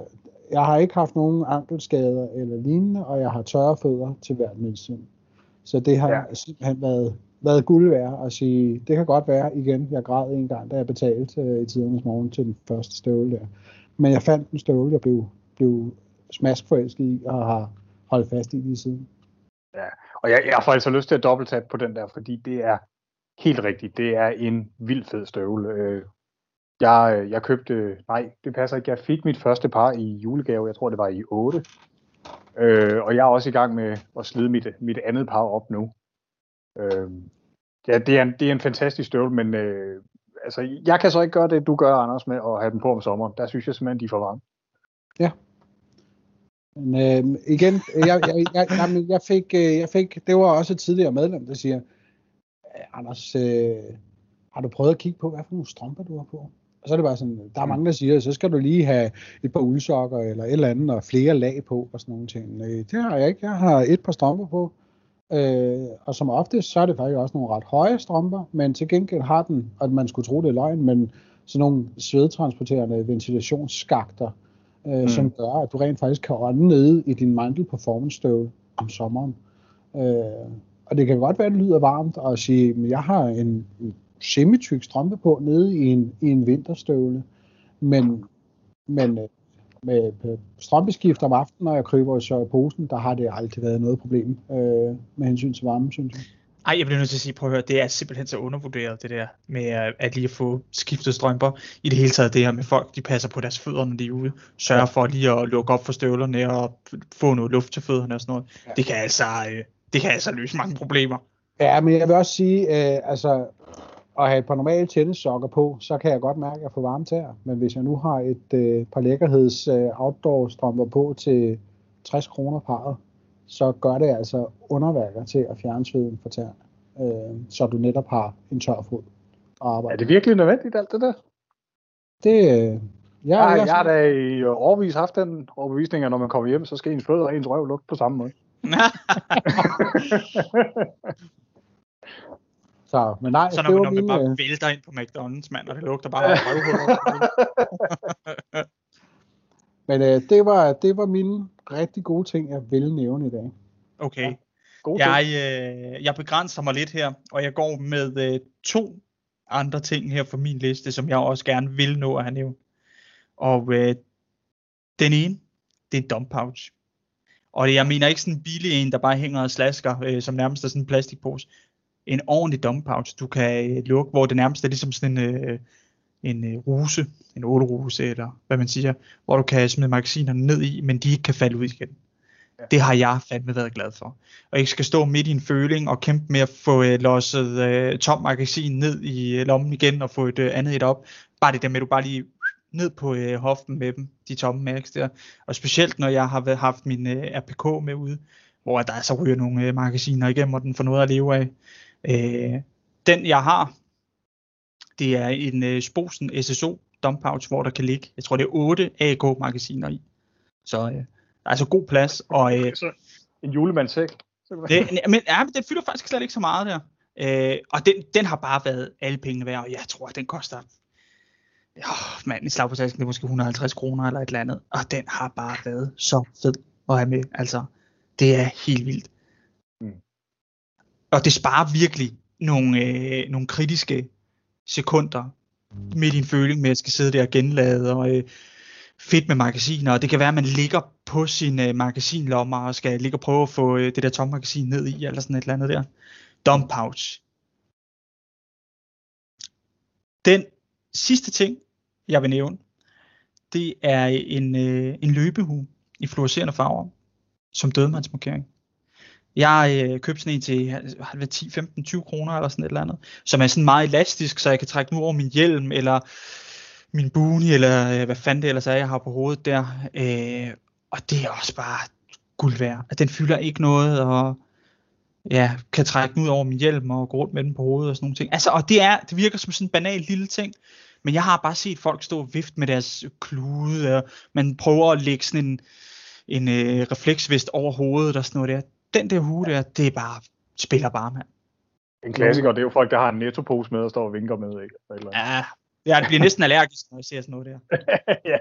jeg har ikke haft nogen ankelskader eller lignende, og jeg har tørre fødder til hvert medicin. Så det har ja. simpelthen været, været guld værd at sige, det kan godt være igen, jeg græd en gang, da jeg betalte øh, i tidernes morgen til den første støvle der. Men jeg fandt en støvle, jeg blev, blev smaskforelsket i, og har holdt fast i lige siden. Ja, og jeg, jeg får altså lyst til at dobbelttage på den der, fordi det er helt rigtigt, det er en vild fed støvle. Øh, jeg, øh, jeg købte, nej, det passer ikke, jeg fik mit første par i julegave, jeg tror det var i 8. Øh, og jeg er også i gang med at slide mit, mit andet par op nu. Øh, ja, det er, en, det er en fantastisk støvle, men øh, altså, jeg kan så ikke gøre det, du gør, Anders, med at have den på om sommeren. Der synes jeg simpelthen, de er for varme. Ja. Men øh, igen, jeg, jeg, jeg, jeg, jeg, fik, øh, jeg fik, det var også et tidligere medlem, der siger, Anders, øh, har du prøvet at kigge på, hvad for nogle strømper du har på? Og så er det bare sådan, der er mange, der siger, så skal du lige have et par uldsokker eller et eller andet, og flere lag på og sådan nogle ting. Øh, det har jeg ikke. Jeg har et par strømper på. Øh, og som ofte, så er det faktisk også nogle ret høje strømper, men til gengæld har den, at man skulle tro, det er løgn, men sådan nogle svedtransporterende ventilationsskakter, øh, mm. som gør, at du rent faktisk kan ånde nede i din Mindle Performance støvle om sommeren. Øh, og det kan godt være, at det lyder varmt at sige, at jeg har en semityk strømpe på nede i en, i en vinterstøvle, men, men øh, med strømpeskift om aftenen, når jeg kryber så i posen, der har det altid været noget problem øh, med hensyn til varme, synes jeg. Ej, jeg bliver nødt til at sige, prøv at høre, det er simpelthen så undervurderet, det der med at lige få skiftet strømper. I det hele taget det her med folk, de passer på deres fødder, når de er ude. Sørger ja. for lige at lukke op for støvlerne og få noget luft til fødderne og sådan noget. Ja. Det kan altså, øh, det kan altså løse mange problemer. Ja, men jeg vil også sige, øh, altså at have et par normale tennissokker på, så kan jeg godt mærke, at jeg får varme tæer. Men hvis jeg nu har et øh, par lækkerheds øh, outdoor strømper på til 60 kroner parret, så gør det altså underværker til at fjerne sveden fra tæerne, øh, så du netop har en tør fod at arbejde. Er det virkelig nødvendigt alt det der? Det, øh, ja, jeg, jeg, jeg har da i årvis haft den overbevisning, at når man kommer hjem, så skal ens fødder og ens røv lugte på samme måde. <laughs> så, men nej, så når, det når man bare øh... vælter ind på McDonald's, mand, og det lugter bare af <laughs> Men øh, det, var, det var mine rigtig gode ting, jeg ville nævne i dag. Okay. Ja, gode jeg, øh, jeg begrænser mig lidt her, og jeg går med øh, to andre ting her på min liste, som jeg også gerne vil nå at have nævnt. Og øh, den ene, det er en dump pouch. Og jeg mener ikke sådan en billig en, der bare hænger og slasker, øh, som nærmest er sådan en plastikpose. En ordentlig pouch, du kan øh, lukke, hvor det nærmest er ligesom sådan en, øh, en øh, ruse, en åleruse, eller hvad man siger, hvor du kan smide magasinerne ned i, men de ikke kan falde ud igen. Ja. Det har jeg fandme været glad for. Og ikke skal stå midt i en føling og kæmpe med at få uh, losset uh, tom magasin ned i uh, lommen igen og få et uh, andet et op. Bare det der med, at du bare lige ned på uh, hoften med dem, de tomme mags der. Og specielt når jeg har haft min uh, RPK med ude, hvor der så ryger nogle uh, magasiner igennem, og den får noget at leve af. Uh, den jeg har, det er en uh, Sposen SSO dump pouch, hvor der kan ligge, jeg tror det er 8 AK-magasiner i. Så uh, altså god plads. Og, øh, så en julemandssæk. Det, men ja, den fylder faktisk slet ikke så meget der. Øh, og den, den har bare været alle pengene værd, og jeg tror, at den koster oh, mand, en slag på tasken, det er måske 150 kroner eller et eller andet. Og den har bare været så fed at have med. Altså, det er helt vildt. Og det sparer virkelig nogle, øh, nogle kritiske sekunder med din føling med, at jeg skal sidde der og genlade, og øh, fedt med magasiner, og det kan være, at man ligger på sin øh, magasinlommer og skal ligge og prøve at få øh, det der tomme magasin ned i, eller sådan et eller andet der. Dump pouch. Den sidste ting, jeg vil nævne, det er en, øh, en løbehue i fluorescerende farver, som dødmandsmarkering. Jeg øh, købte sådan en til 10, 15, 20 kroner eller sådan et eller andet, som er sådan meget elastisk, så jeg kan trække den ud over min hjelm, eller min boonie, eller øh, hvad fanden det ellers er, jeg har på hovedet der. Øh, og det er også bare guld værd. At den fylder ikke noget, og ja, kan trække den ud over min hjelm og gå rundt med den på hovedet og sådan nogle ting. Altså, og det, er, det virker som sådan en banal lille ting, men jeg har bare set folk stå og vifte med deres klude, og man prøver at lægge sådan en, en øh, refleksvest over hovedet og sådan noget der. Den der hue der, det er bare, spiller bare, mand. En klassiker, det er jo folk, der har en nettopose med og står og vinker med, ikke? Eller. Ja, jeg bliver næsten allergisk, når jeg ser sådan noget der. <laughs> ja.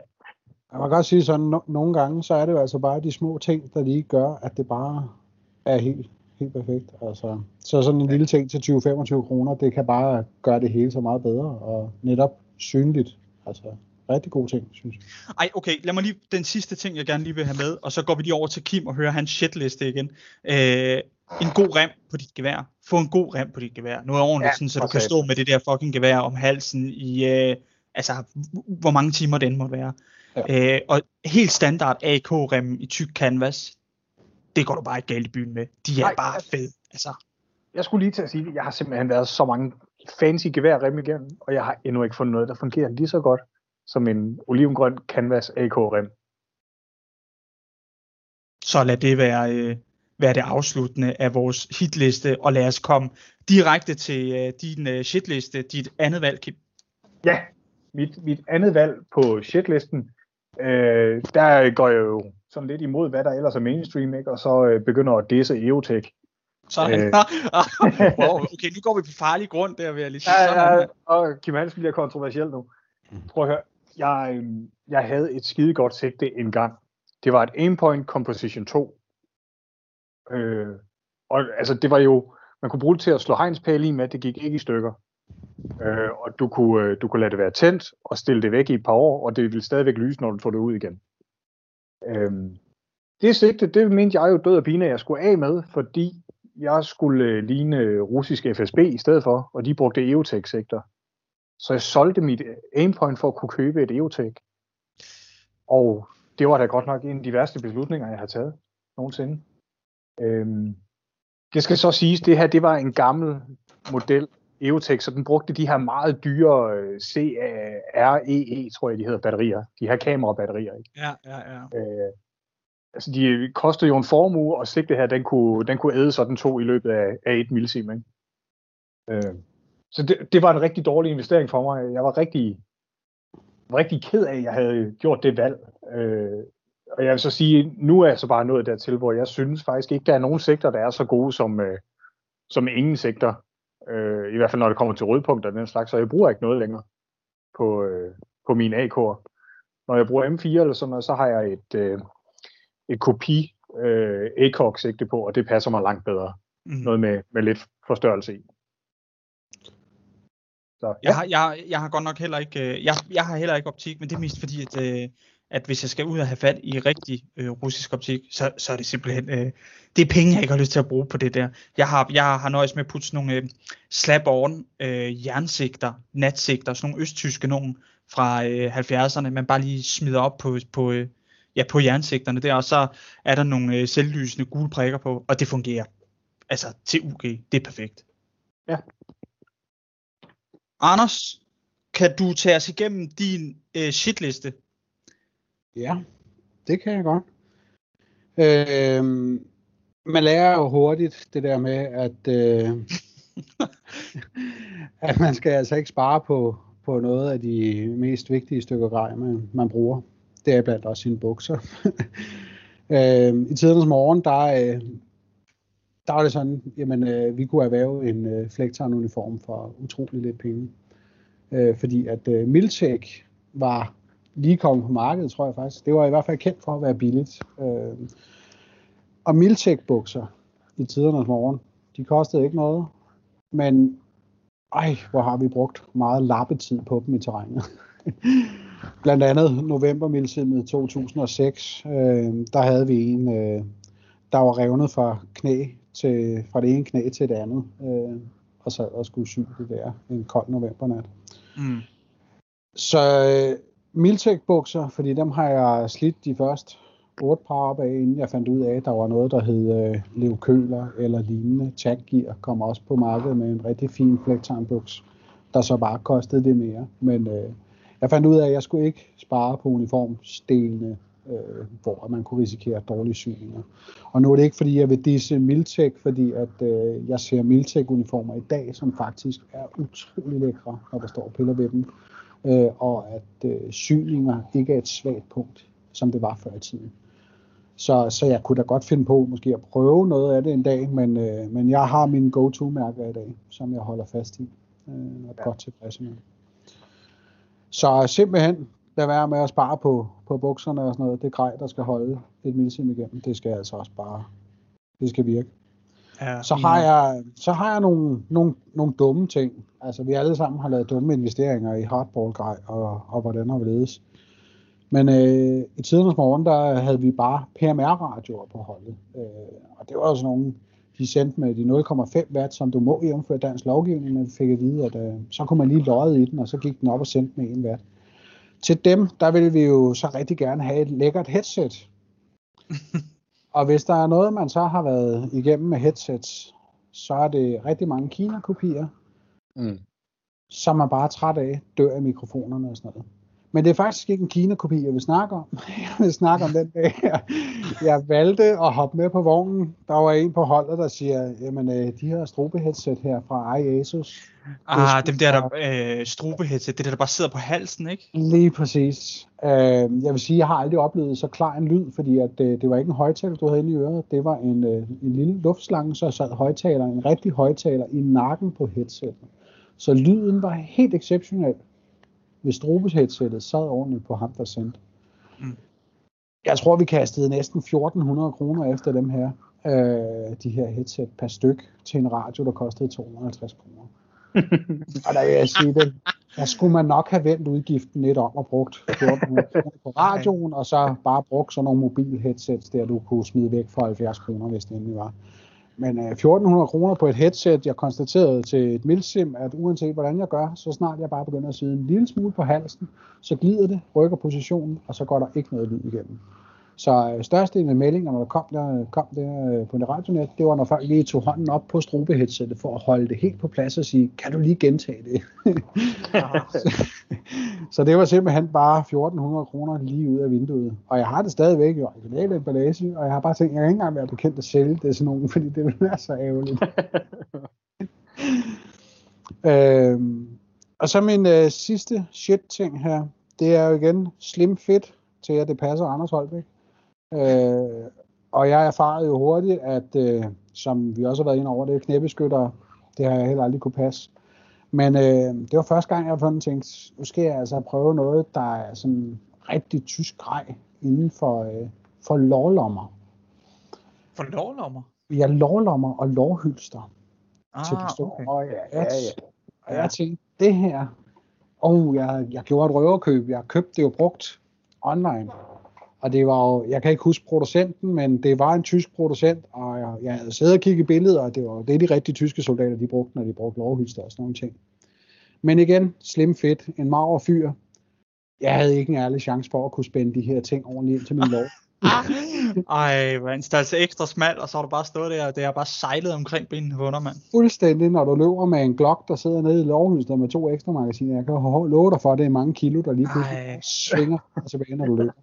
Jeg må godt sige sådan, no- nogle gange, så er det jo altså bare de små ting, der lige gør, at det bare er helt, helt perfekt. Altså, så sådan en lille ting til 20-25 kroner, det kan bare gøre det hele så meget bedre, og netop synligt. Altså, rigtig god ting, synes jeg. Ej, okay, lad mig lige den sidste ting, jeg gerne lige vil have med, og så går vi lige over til Kim og hører hans shitliste igen. Øh, en god rem på dit gevær. Få en god rem på dit gevær. Noget ordentligt, ja, sådan, så du kan stå med det der fucking gevær om halsen i, øh, altså, hvor mange timer den måtte være. Ja. Øh, og helt standard AK-rem i tyk canvas, det går du bare ikke galt i byen med. De er Nej, bare fede. Altså. Jeg skulle lige til at sige, at jeg har simpelthen været så mange fancy geværrem igennem, og jeg har endnu ikke fundet noget, der fungerer lige så godt som en olivengrøn canvas AK-rem. Så lad det være, øh, være det afsluttende af vores hitliste, og lad os komme direkte til øh, din øh, shitliste, dit andet valg, Kim. Ja, mit, mit andet valg på shitlisten, øh, der går jeg jo sådan lidt imod, hvad der ellers er mainstream, ikke? og så øh, begynder at disse EOTech. Sådan. Øh. <laughs> wow, okay, nu går vi på farlig grund der, vil jeg lige sige. Ja, sådan, ja, og Kim Hansen bliver kontroversiel nu. Prøv at høre, jeg, øhm, jeg havde et skide godt sigte en gang. Det var et Aimpoint Composition 2. Øh, og altså, det var jo, man kunne bruge det til at slå hegnspæle i med, det gik ikke i stykker. Øh, og du kunne, øh, du kunne lade det være tændt og stille det væk i et par år, og det ville stadigvæk lyse, når du tog det ud igen. Øh, det sigte, det mente jeg jo død og pine, at jeg skulle af med, fordi jeg skulle øh, ligne russisk FSB i stedet for, og de brugte EOTech-sigter. Så jeg solgte mit aimpoint for at kunne købe et EOTech. Og det var da godt nok en af de værste beslutninger, jeg har taget nogensinde. Øhm, det skal så siges, det her det var en gammel model EOTech, så den brugte de her meget dyre øh, CREE, tror jeg de hedder, batterier. De her kamerabatterier. Ikke? Ja, ja, ja. Øh, altså de kostede jo en formue, og sigte her, den kunne, den kunne æde sådan to i løbet af, af et millisim. Ikke? Øh, så det, det var en rigtig dårlig investering for mig. Jeg var rigtig, rigtig ked af, at jeg havde gjort det valg. Øh, og jeg vil så sige, nu er jeg så bare nået dertil, hvor jeg synes faktisk ikke, der er nogen sektor, der er så gode som, øh, som ingen sektor. Øh, I hvert fald når det kommer til rødpunkter og den slags, så jeg bruger ikke noget længere på, øh, på mine AK'er. Når jeg bruger M4 eller sådan noget, så har jeg et, øh, et kopi øh, ACOG sigte på, og det passer mig langt bedre. Mm. Noget med, med lidt forstørrelse i. Så, ja. jeg, har, jeg, jeg har godt nok heller ikke, øh, jeg, jeg har heller ikke optik, men det er mest fordi, at, øh, at hvis jeg skal ud og have fat i rigtig øh, russisk optik, så, så er det simpelthen, øh, det er penge, jeg ikke har lyst til at bruge på det der. Jeg har, jeg har nøjes med at putte sådan nogle øh, slap-on øh, jernsigter, natsigter, sådan nogle østtyske nogen fra øh, 70'erne, man bare lige smider op på, på øh, ja, på jernsigterne der, og så er der nogle øh, selvlysende gule prikker på, og det fungerer. Altså til UG, det er perfekt. Ja. Anders, kan du tage os igennem din øh, shitliste? Ja, det kan jeg godt. Øh, man lærer jo hurtigt det der med, at, øh, <laughs> at man skal altså ikke spare på, på noget af de mest vigtige stykker grej, man, man bruger. Det er blandt også sine bukser. <laughs> øh, I tidernes morgen, der, øh, der var det sådan, jamen øh, vi kunne erhverve en øh, Flektarn-uniform for utrolig lidt penge. Øh, fordi at øh, Miltech var lige kommet på markedet, tror jeg faktisk. Det var i hvert fald kendt for at være billigt. Øh, og Miltech bukser i tidernes morgen, de kostede ikke noget, men ej, hvor har vi brugt meget lappetid på dem i terrænet. <laughs> Blandt andet november 2006, øh, der havde vi en, øh, der var revnet fra knæ til, fra det ene knæ til det andet, øh, og sad og skulle sy det der en kold novembernat. Mm. Så øh, Miltech bukser, fordi dem har jeg slidt de første otte par op af, inden jeg fandt ud af, at der var noget, der hed øh, Leo Køler eller lignende. Tag Gear kom også på markedet med en rigtig fin buks, der så bare kostede det mere. Men øh, jeg fandt ud af, at jeg skulle ikke spare på uniformsdelene, øh, hvor man kunne risikere dårlige syninger. Og nu er det ikke, fordi jeg vil disse Miltech, fordi at øh, jeg ser Miltech-uniformer i dag, som faktisk er utrolig lækre, når der står piller ved dem. Øh, og at øh, syninger ikke er et svagt punkt, som det var før i tiden. Så, så jeg kunne da godt finde på måske at prøve noget af det en dag, men, øh, men jeg har mine go-to-mærker i dag, som jeg holder fast i øh, og er godt tilfreds med. Så simpelthen lad være med at spare på, på bukserne og sådan noget. Det grej, der skal holde et milsim igennem, det skal altså også bare, det skal virke. Ja, så har jeg, så har jeg nogle, nogle, nogle dumme ting. Altså vi alle sammen har lavet dumme investeringer i hardball-grej og, og hvordan har vi ledes. Men øh, i tidernes morgen, der havde vi bare PMR-radioer på holdet. Øh, og det var også nogle, de sendte med de 0,5 watt, som du må jævnføre dansk lovgivning, men fik at vide, at øh, så kunne man lige løje i den, og så gik den op og sendte med 1 watt. Til dem, der vil vi jo så rigtig gerne have et lækkert headset. <laughs> og hvis der er noget, man så har været igennem med headsets, så er det rigtig mange Kina-kopier, mm. som man bare er træt af, dør af mikrofonerne og sådan noget. Men det er faktisk ikke en Kina-kopi, jeg vil snakke om. <laughs> Jeg vil snakke om den dag, jeg, jeg valgte at hoppe med på vognen. Der var en på holdet, der siger, jamen øh, de her strobe-headset her fra iAsus. Ah, dem der, der øh, strobe-headset, det der, der bare sidder på halsen, ikke? Lige præcis. Øh, jeg vil sige, jeg har aldrig oplevet så klar en lyd, fordi at, øh, det var ikke en højtaler, du havde inde i øret. Det var en, øh, en lille luftslange, så sad højtaler, en rigtig højtaler i nakken på headsetet. Så lyden var helt exceptionel hvis strobes-headsettet sad ordentligt på ham, der sendte. Mm. Jeg tror, vi kastede næsten 1400 kroner efter dem her, øh, de her headset per styk, til en radio, der kostede 250 kroner. <laughs> og der vil jeg sige det, der skulle man nok have vendt udgiften lidt om og brugt 1400 kroner på <laughs> radioen, og så bare brugt sådan nogle mobil headsets, der du kunne smide væk for 70 kroner, hvis det endelig var. Men øh, 1400 kroner på et headset, jeg konstaterede til et milsim, at uanset hvordan jeg gør, så snart jeg bare begynder at sidde en lille smule på halsen, så glider det, rykker positionen, og så går der ikke noget lyd igennem. Så øh, størstedelen af meldingerne, der kom der, kom der øh, på det radionet, det var, når folk lige tog hånden op på strobeheadsetet for at holde det helt på plads og sige, kan du lige gentage det? <laughs> så, det var simpelthen bare 1400 kroner lige ud af vinduet. Og jeg har det stadigvæk jo original emballage, og jeg har bare tænkt, jeg kan ikke engang være bekendt at sælge det til nogen, <laughs> fordi det vil være så ærgerligt. <laughs> øhm, og så min øh, sidste shit ting her, det er jo igen slim fit til at det passer Anders Holbæk. Øh, og jeg erfarede jo hurtigt, at øh, som vi også har været inde over, det er knæbeskytter, det har jeg heller aldrig kunne passe. Men øh, det var første gang, jeg har tænkt, nu skal jeg altså prøve noget, der er sådan rigtig tysk grej inden for, øh, for lårlommer. For lårlommer? Ja, lårlommer og lårhylster. Ah, til okay. Og jeg, ja, ja. Og jeg tænkte, det her, og jeg, jeg gjorde et røverkøb, jeg købte det jo brugt online. Og det var jo, jeg kan ikke huske producenten, men det var en tysk producent, og jeg, jeg havde siddet og kigget billeder, og det var det, de rigtige tyske soldater, de brugte, når de brugte lovhylster og sådan nogle ting. Men igen, slim fit, en mager fyr. jeg havde ikke en ærlig chance for at kunne spænde de her ting ordentligt ind til min lov. <laughs> Ej, hvad en størrelse ekstra smal, og så har du bare stået der, og det er bare sejlet omkring benene på mand. Fuldstændig, når du løber med en Glock, der sidder nede i lovhuset med to ekstra magasiner. Jeg kan love dig for, at det er mange kilo, der lige pludselig Ej. svinger tilbage, når du løber.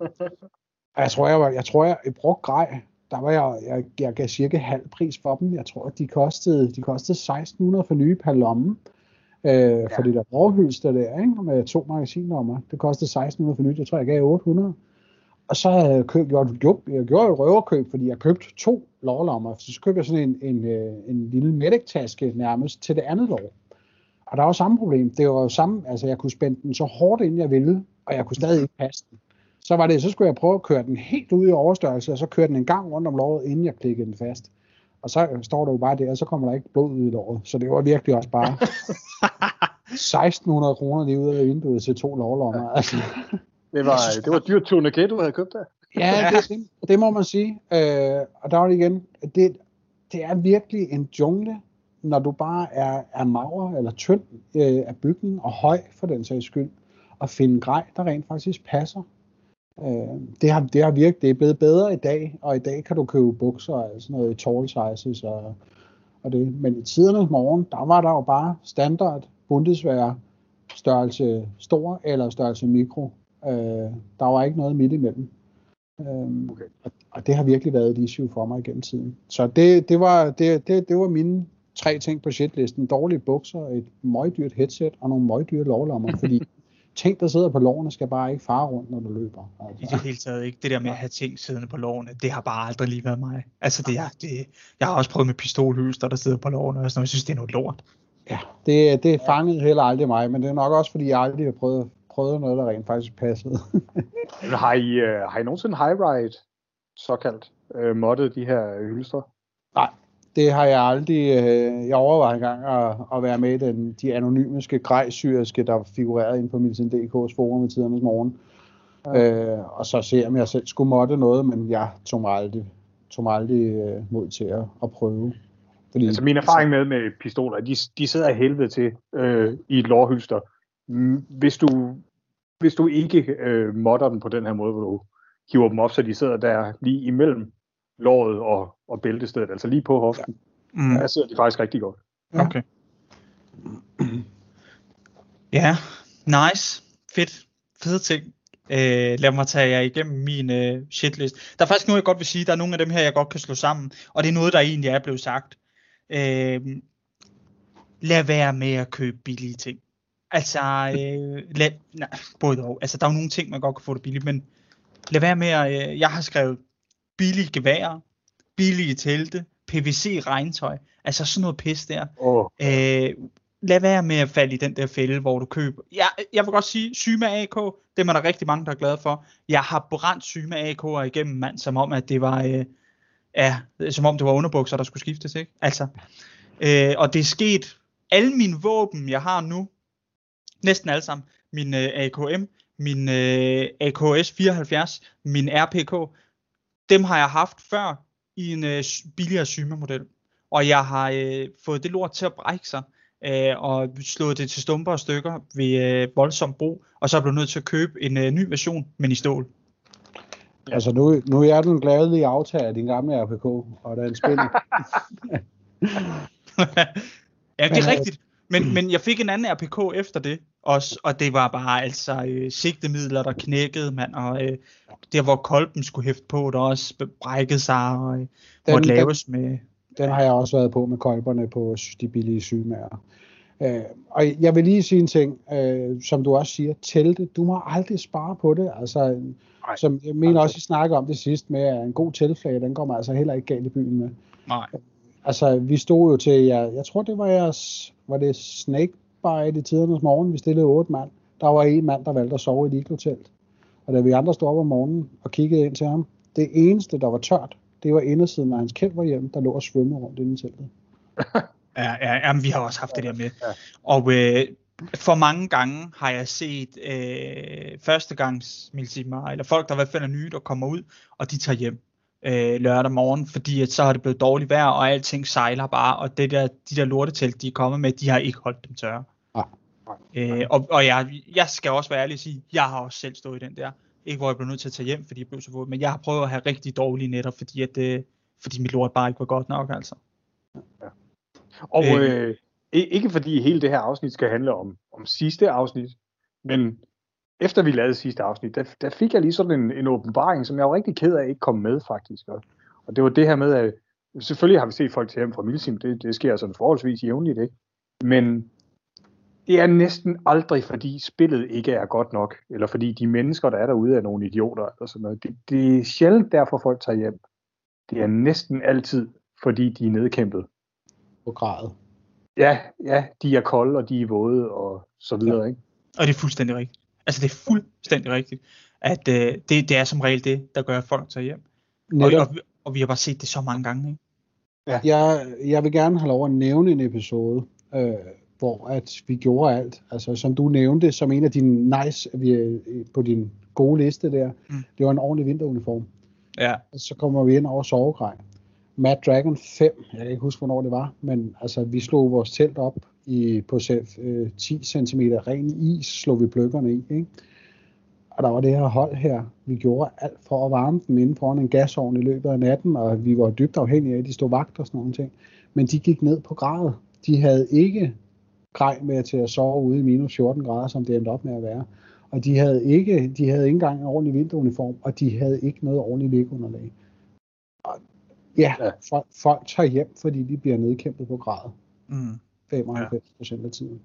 Og jeg tror, jeg, var, jeg, tror, jeg, jeg brugte grej. Der var jeg, jeg, jeg gav cirka halv pris for dem. Jeg tror, at de kostede, de kostede 1600 for nye per lomme. Øh, ja. For det der overhylster der, ikke? med to magasinlommer. Det kostede 1600 for nyt. Jeg tror, jeg gav 800. Og så havde jeg købt, gjort, jo, jeg gjorde et røverkøb, fordi jeg købte to lovlommer. Så købte jeg sådan en, en, øh, en lille medic-taske nærmest til det andet lov. Og der var samme problem. Det var jo samme, altså jeg kunne spænde den så hårdt ind jeg ville, og jeg kunne stadig ikke passe den. Så var det, så skulle jeg prøve at køre den helt ud i overstørrelse, og så køre den en gang rundt om låret, inden jeg klikkede den fast. Og så står der jo bare der, og så kommer der ikke blod ud i låret. Så det var virkelig også bare <laughs> 1600 kroner lige ud af vinduet til to lovlommer. Altså. Det var, det var dyrt tourniquet, du havde købt der. Ja, det, det, det må man sige. Øh, og der var det igen, det, det er virkelig en jungle, når du bare er, er mager eller tynd øh, af bygning og høj for den sags skyld, at finde grej, der rent faktisk passer. Øh, det, har, det har virket, det er blevet bedre i dag, og i dag kan du købe bukser og sådan noget i tall sizes og, og det. Men i tidernes morgen, der var der jo bare standard Bundeswehr størrelse stor eller størrelse mikro. Øh, der var ikke noget midt imellem. Øh, Okay. og, og det har virkelig været et issue for mig gennem tiden. Så det, det, var, det, det, det var mine tre ting på shitlisten. Dårlige bukser, et møgdyrt headset og nogle møgdyre lovlommer, fordi <laughs> ting, der sidder på lårene, skal bare ikke fare rundt, når du løber. I Altså. det hele taget ikke. Det der med at have ting siddende på lårene, det har bare aldrig lige været mig. Altså det er, det, jeg har også prøvet med pistolhylster, der sidder på lårene, og sådan. Jeg synes, det er noget lort. Ja, det, det fangede heller aldrig mig, men det er nok også, fordi jeg aldrig har prøvet, prøvet noget, der rent faktisk passede. <laughs> Har I, uh, har I nogensinde high-ride, såkaldt, uh, moddet de her hylstre? Det har jeg aldrig, øh, jeg overvejede engang at, at være med i den, de anonymiske grejsyrske, der figurerede inde på Milsen.dk's forum i tidernes morgen. Ja. Øh, og så se, om jeg selv skulle måtte noget, men jeg tog mig aldrig, tog mig aldrig øh, mod til at, at prøve. Fordi, Altså min erfaring med, med pistoler, de, de sidder af helvede til øh, i et lårhylster. Mm, Hvis du, hvis du ikke øh, modder dem på den her måde, hvor du hiver dem op, så de sidder der lige imellem låret og, og bæltestedet, altså lige på hoften, Mm. der sidder de faktisk rigtig godt. Ja. Okay. Ja, nice. Fedt. Fede ting. Øh, lad mig tage jer igennem min øh, shitlist. Der er faktisk noget, jeg godt vil sige. Der er nogle af dem her, jeg godt kan slå sammen. Og det er noget, der egentlig er blevet sagt. Øh, lad være med at købe billige ting. Altså, øh, lad, nej, både og. Altså, der er jo nogle ting, man godt kan få det billigt, men lad være med at, øh, jeg har skrevet billige geværer, billige telte, PVC regntøj, altså sådan noget pis der. Oh, Øh, lad være med at falde i den der fælde, hvor du køber. Jeg, jeg vil godt sige, Syma AK, det er der rigtig mange, der er glade for. Jeg har brændt Syma AK'er igennem, mand, som om, at det var, øh, ja, som om det var underbukser, der skulle skiftes, ikke? Altså, øh, og det er sket, alle mine våben, jeg har nu, næsten alle sammen, min øh, AKM, min øh, AKS 74, min RPK, dem har jeg haft før i en øh, billigere Syma-model. Og jeg har øh, fået det lort til at brække sig, øh, og slået det til stumper og stykker ved øh, voldsom brug, og så er jeg blevet nødt til at købe en øh, ny version, men i stål. Altså nu, nu er jeg den glædelige aftager af din gamle RPK, og der er en spil. <laughs> <laughs> ja, det er øh, rigtigt. Men, men jeg fik en anden RPK efter det også, og det var bare altså øh, sigtemidler, der knækkede, mand, og øh, der hvor kolben skulle hæfte på, der også brækkede sig, og øh, måtte den, laves med... den har jeg også været på med kolberne på de billige sygemager. Øh, og jeg vil lige sige en ting, øh, som du også siger, telte, du må aldrig spare på det. Altså, Nej. som jeg mener også, I snakker om det sidst med, at en god teltflage, den går man altså heller ikke galt i byen med. Nej. Altså, vi stod jo til, jeg, jeg tror det var jeres, var det Snakebite i tidernes morgen, vi stillede otte mand. Der var en mand, der valgte at sove i et iglotelt. Og da vi andre stod op om morgenen og kiggede ind til ham, det eneste, der var tørt, det var indersiden af hans kæld var hjemme, der lå og svømmede rundt inde i teltet. <laughs> Ja, ja, jamen, vi har også haft det der med. Og øh, for mange gange har jeg set øh, førstegangs milsimer, eller folk, der i hvert fald er nye, der kommer ud, og de tager hjem øh, lørdag morgen, fordi at så har det blevet dårligt vejr, og alting sejler bare, og det der, de der lortetelt, de er kommet med, de har ikke holdt dem tørre. nej. Øh, og og jeg, jeg skal også være ærlig og sige, jeg har også selv stået i den der. Ikke hvor jeg blev nødt til at tage hjem, fordi jeg blev så våd, men jeg har prøvet at have rigtig dårlige nætter, fordi, at, øh, fordi mit lort bare ikke var godt nok, altså. Og Øh. øh, ikke fordi hele det her afsnit skal handle om, om sidste afsnit, men efter vi lavede sidste afsnit, der, der fik jeg lige sådan en, en åbenbaring, som jeg var rigtig ked af ikke kom med faktisk. Og, og det var det her med, at selvfølgelig har vi set folk til hjem fra Milsim, det, det sker sådan forholdsvis jævnligt, ikke? Men det er næsten aldrig, fordi spillet ikke er godt nok, eller fordi de mennesker, der er derude, er nogle idioter, eller sådan noget. Det, det er sjældent derfor, folk tager hjem. Det er næsten altid, fordi de er nedkæmpet. på gradet. Ja, ja, de er kolde, og de er våde, og så videre, ja. ikke? Og det er fuldstændig rigtigt. Altså det er fuldstændig rigtigt, at øh, det, det er som regel det, der gør, at folk tager hjem. Og, Netop, og, vi- og vi har bare set det så mange gange, ikke? jeg, jeg vil gerne have lov at nævne en episode, øh, hvor at vi gjorde alt. Altså som du nævnte, som en af dine nice vi, er på din gode liste der, Mm. det var en ordentlig vinteruniform. Ja. Og så kommer vi ind over sovegrej. Mad Dragon 5, jeg kan ikke huske, hvornår det var, men altså, vi slog vores telt op i, på selv, øh, 10 cm ren is, slog vi pløkkerne i. Ikke? Og der var det her hold her, vi gjorde alt for at varme dem inde foran en gasovn i løbet af natten, og vi var dybt afhængige af, at de stod vagt og sådan nogle ting. Men de gik ned på gradet. De havde ikke grej med til at sove ude i minus 14 grader, som det endte op med at være. Og de havde ikke, de havde ikke engang en ordentlig vinteruniform, og de havde ikke noget ordentligt liggeunderlag. Og ja, Ja. Folk, folk tager hjem, fordi de bliver nedkæmpet på gradet Mm. 95 procent af tiden.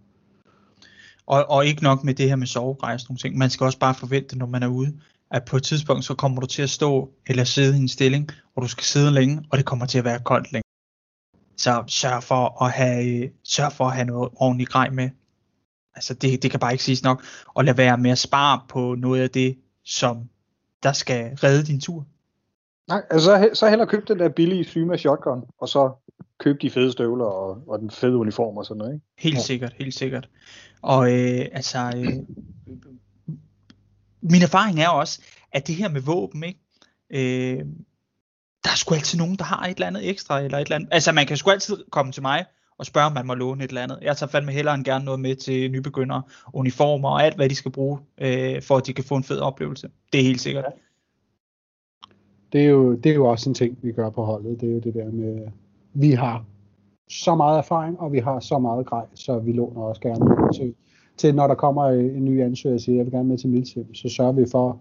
Og, og ikke nok med det her med sovegrejs og nogle ting. Man skal også bare forvente, når man er ude, at på et tidspunkt, så kommer du til at stå eller sidde i en stilling, hvor du skal sidde længe, og det kommer til at være koldt længe. Så sørg for at have, sørg for at have noget ordentligt grej med. Altså det, det kan bare ikke siges nok. Og lad være med at spare på noget af det, som der skal redde din tur. Nej, altså så, he- så hellere køb den der billige Syma shotgun, og så køb de fede støvler og, og den fede uniform og sådan noget, ikke? Helt Ja. sikkert, helt sikkert. Og øh, altså, øh, min erfaring er også, at det her med våben, ikke? Øh, der er sgu altid nogen, der har et eller andet ekstra, eller et eller andet. Altså, man kan sgu altid komme til mig og spørge, om man må låne et eller andet. Jeg tager fandme hellere end gerne noget med til nybegyndere, uniformer og alt, hvad de skal bruge, øh, for at de kan få en fed oplevelse. Det er helt sikkert. Det er, jo, det er jo også en ting, vi gør på holdet. Det er jo det der med, vi har så meget erfaring, og vi har så meget grej, så vi låner også gerne til, til når der kommer en ny ansøger og siger, jeg vil gerne med til Milsim, så sørger vi for,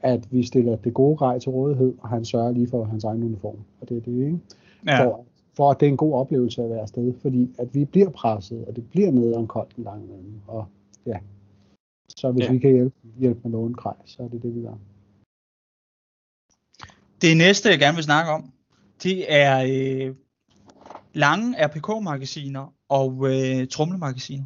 at vi stiller det gode grej til rådighed, og han sørger lige for hans egen uniform. Og det er det, ikke? Ja, For, for at det er en god oplevelse at være afsted, fordi at vi bliver presset, og det bliver nede om koldt en gang imellem. Og ja, så hvis Ja. vi kan hjælpe, hjælpe med låne grej, så er det det, vi gør. Det næste, jeg gerne vil snakke om, det er øh, lange RPK-magasiner og øh, tromlemagasiner.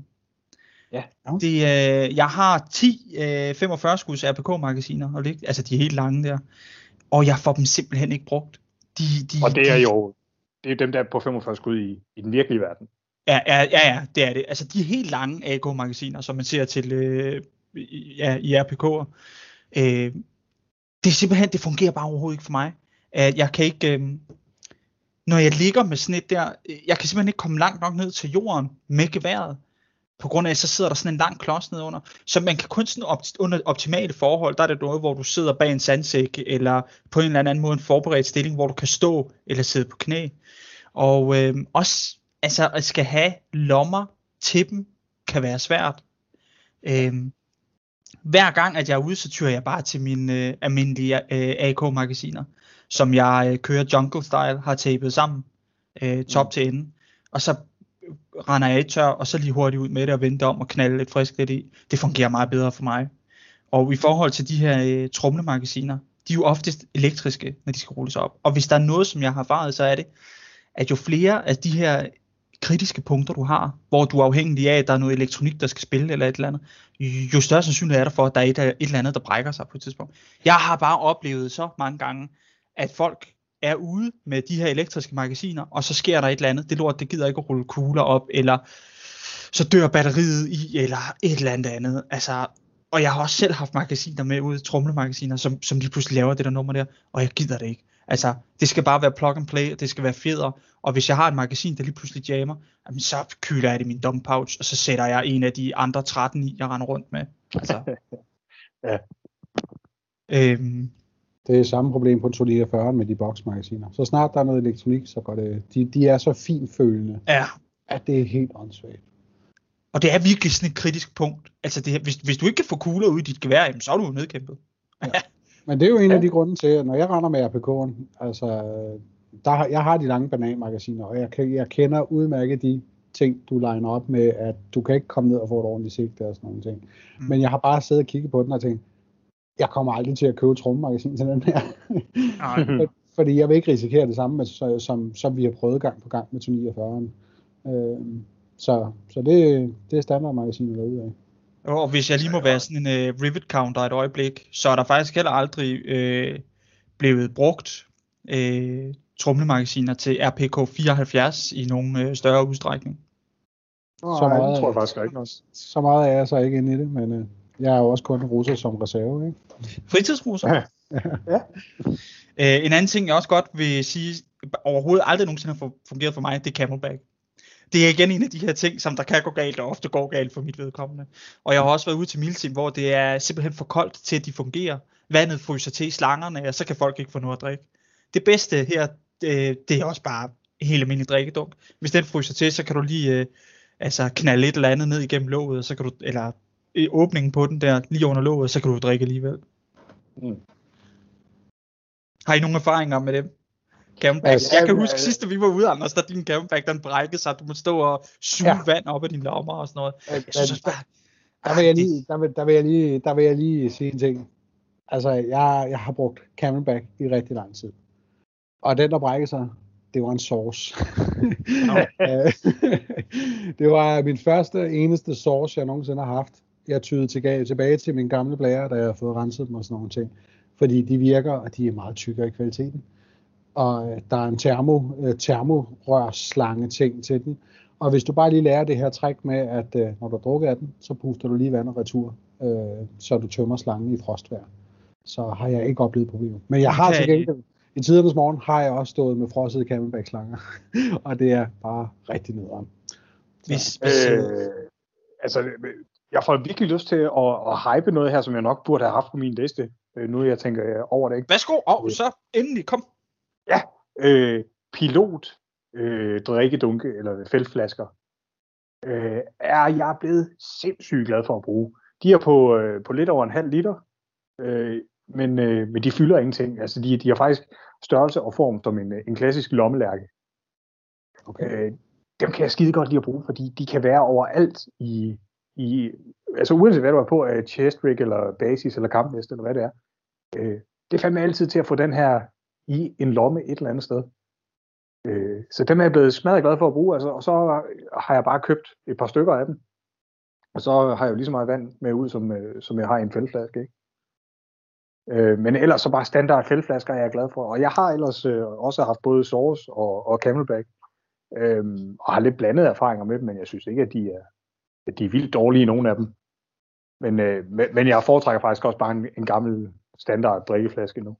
Ja. Det, øh, jeg har 10 øh, 45 skuds RPK-magasiner, og det, altså de er helt lange der, og jeg får dem simpelthen ikke brugt. De, de, Og det er de, jo det er dem, der er på 45 skud i, i den virkelige verden. Ja, ja, ja, ja, det er det. Altså de helt lange AK-magasiner, som man ser til øh, i- ja, i RPK'er. Øh, det er simpelthen, det fungerer bare overhovedet ikke for mig. At jeg kan ikke, øh, når jeg ligger med sådan et der, jeg kan simpelthen ikke komme langt nok ned til jorden med geværet. På grund af, at så sidder der sådan en lang klods nedunder. Så man kan kun sådan op, under optimale forhold, der er det noget, hvor du sidder bag en sandsæk, eller på en eller anden måde en forberedt stilling, hvor du kan stå eller sidde på knæ. Og øh, også altså at skal have lommer til dem, kan være svært. Øh, hver gang, at jeg er ude, så tyrer jeg bare til mine øh, almindelige øh, AK-magasiner, som jeg øh, kører jungle style, har tapet sammen, øh, top mm. til ende. Og så render jeg tør, og så lige hurtigt ud med det og vente om og knalde lidt frisk lidt i. Det fungerer meget bedre for mig. Og i forhold til de her øh, tromlemagasiner, de er jo oftest elektriske, når de skal rulles op. Og hvis der er noget, som jeg har erfaret, så er det, at jo flere af de her kritiske punkter, du har, hvor du er afhængig af, at der er noget elektronik, der skal spille eller et eller andet, jo større sandsynlighed er der for, at der er et, et eller andet, der brækker sig på et tidspunkt. Jeg har bare oplevet så mange gange, at folk er ude med de her elektriske magasiner, og så sker der et eller andet. Det lort, det gider ikke at rulle kugler op, eller så dør batteriet i, eller et eller andet andet. Altså, og jeg har også selv haft magasiner med ude, tromlemagasiner, som, som lige pludselig laver det der nummer der, og jeg gider det ikke. Altså, det skal bare være plug and play, og det skal være federe. Og hvis jeg har et magasin, der lige pludselig jammer, jamen, så kyler jeg det i min dump pouch, og så sætter jeg en af de andre 13 i, jeg render rundt med. Altså, <laughs> Ja. øhm, Det er samme problem på 249 med de boksmagasiner. Så snart der er noget elektronik, så går det... De, de er så finfølende, ja, at det er helt åndssvagt. og det er virkelig sådan et kritisk punkt. Altså, det, hvis, hvis du ikke kan få kugler ud i dit gevær, jamen, så er du nedkæmpet. Men det er jo en Ja. af de grunde til, at når jeg render med RPK'en, altså, der, jeg har de lange bananmagasiner, og jeg, jeg kender udmærket de ting, du liner op med, at du kan ikke komme ned og få et ordentligt sigte og sådan nogle ting. Mm. Men jeg har bare siddet og kigget på den og tænkt, jeg kommer aldrig til at købe trommemagasin til den her. Nej. <laughs> For- Fordi jeg vil ikke risikere det samme, med, som, som vi har prøvet gang på gang med 249'eren. Øh, så så det, det er standardmagasinet derude af. Og hvis jeg lige må være sådan en uh, rivet counter et øjeblik, så er der faktisk heller aldrig øh, blevet brugt øh, tromlemagasiner til RPK 74 i nogen øh, større udstrækning. Så meget- det tror jeg faktisk ikke også. Så meget er jeg så ikke inde i det, men øh, jeg er jo også kun russer som reserve. Ikke? Fritidsruser. Ja. <laughs> Øh, en anden ting, jeg også godt vil sige, overhovedet aldrig nogensinde har fu- fungeret for mig, det er Camelback. Det er igen en af de her ting, som der kan gå galt, og ofte går galt for mit vedkommende. Og jeg har også været ude til Milsim, hvor det er simpelthen for koldt til, at de fungerer. Vandet fryser til slangerne, og så kan folk ikke få noget at drikke. Det bedste her, det, det er også bare helt almindelig drikkedunk. Hvis den fryser til, så kan du lige øh, altså knalde et eller andet ned igennem låget, og så kan du, eller i åbningen på den der, lige under låget, så kan du drikke alligevel. Mm. Har I nogle erfaringer med dem? Camelback. Altså, jeg kan huske ja. sidst, da vi var ude, Anders, der din camelback, den brækkede sig. Du måtte stå og suge ja. Vand op af dine lommer og sådan noget. Jeg synes også bare, Der vil jeg lige, der vil, der vil jeg lige, der vil jeg lige sige en ting. Altså, jeg, jeg har brugt Camelback i rigtig lang tid. Og den, der brækkede sig, det var en sauce. <laughs> Øh, <laughs> det var min første, eneste sauce, jeg nogensinde har haft. Jeg tyede tilbage, tilbage til mine gamle blære, da jeg har fået renset dem og sådan nogle ting. Fordi de virker, og de er meget tykkere i kvaliteten. Og øh, der er en termo, øh, termorørslange ting til den. Og hvis du bare lige lærer det her træk med, at øh, når du drukker af den, så puster du lige vandet retur, øh, så du tømmer slangen i frostvejr. Så har jeg ikke oplevet problemer. Men jeg har Okay. til gengæld, i tidernes morgen har jeg også stået med frosset camelback-slanger. <laughs> og det er bare rigtig nederen. hvis, hvis, Øh, altså, jeg får virkelig lyst til at, at hype noget her, som jeg nok burde have haft på min liste. Øh, nu jeg tænker jeg over det. Ikke? værsgo, og så endelig, kom. Øh, pilot øh, drikkedunke eller feltflasker øh, er jeg blevet sindssygt glad for at bruge. De er på, øh, på lidt over en halv liter, øh, men, øh, men de fylder ingenting. Altså, de, de har faktisk størrelse og form som en, en klassisk lommelærke. Okay. Øh, dem kan jeg skide godt lide at bruge, fordi de kan være overalt i, i altså uanset hvad du er på, af chest rig eller basis eller kampvest eller hvad det er. Øh, det er fandme altid til at få den her i en lomme et eller andet sted. Øh, så dem er jeg blevet smadret glad for at bruge, altså, og så har jeg bare købt et par stykker af dem. Og så har jeg jo lige så meget vand med ud, som, øh, som jeg har i en fældflaske, ikke? Øh, men ellers så bare standard fældflasker er glad for. Og jeg har ellers øh, også haft både Source og, og Camelback. Øhm, og har lidt blandede erfaringer med dem, men jeg synes ikke, at de er, de er vildt dårlige, nogen af dem. Men, øh, men, jeg foretrækker faktisk også bare en, en gammel standard drikkeflaske nu.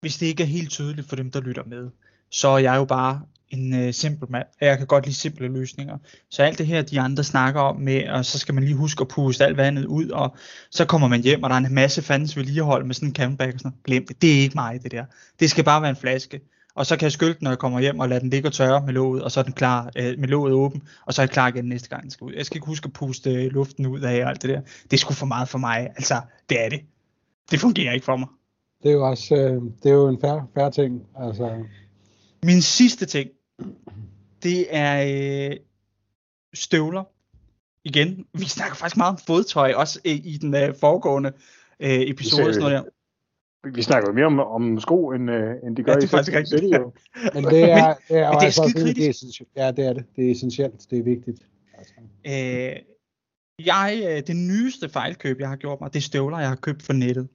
Hvis det ikke er helt tydeligt for dem, der lytter med, så er jeg jo bare en øh, simpel mand. Jeg kan godt lide simple løsninger. Så alt det her, de andre snakker om med, og så skal man lige huske at puste alt vandet ud, og så kommer man hjem, og der er en masse fandens vedligehold med sådan en camelback og sådan noget. Glem det. Det er ikke mig, det der. Det skal bare være en flaske. Og så kan jeg skylde den, når jeg kommer hjem, og lade den ligge og tørre med låget, og så er den klar, øh, med låget åben, og så er jeg klar igen næste gang, den skal ud. Jeg skal ikke huske at puste øh, luften ud af og alt det der. Det er sgu for meget for mig. Altså, det er det. Det fungerer ikke for mig. Det er jo også øh, det er jo en færre, færre ting. Altså, Min sidste ting, det er øh, støvler. Igen, vi snakker faktisk meget om fodtøj, også i, i den øh, foregående øh, episode. og Sådan noget der. Vi- snakker jo mere om, om sko, end, øh, end de gør Ja, det er i faktisk rigtigt. City, jo. <laughs> men det er, det er, jo Men det er altså skide det er kritisk. essentielt. Ja, det er det. Det er essentielt. Det er vigtigt. Altså. Øh, jeg, øh, det nyeste fejlkøb, jeg har gjort mig, det er støvler, jeg har købt for nettet.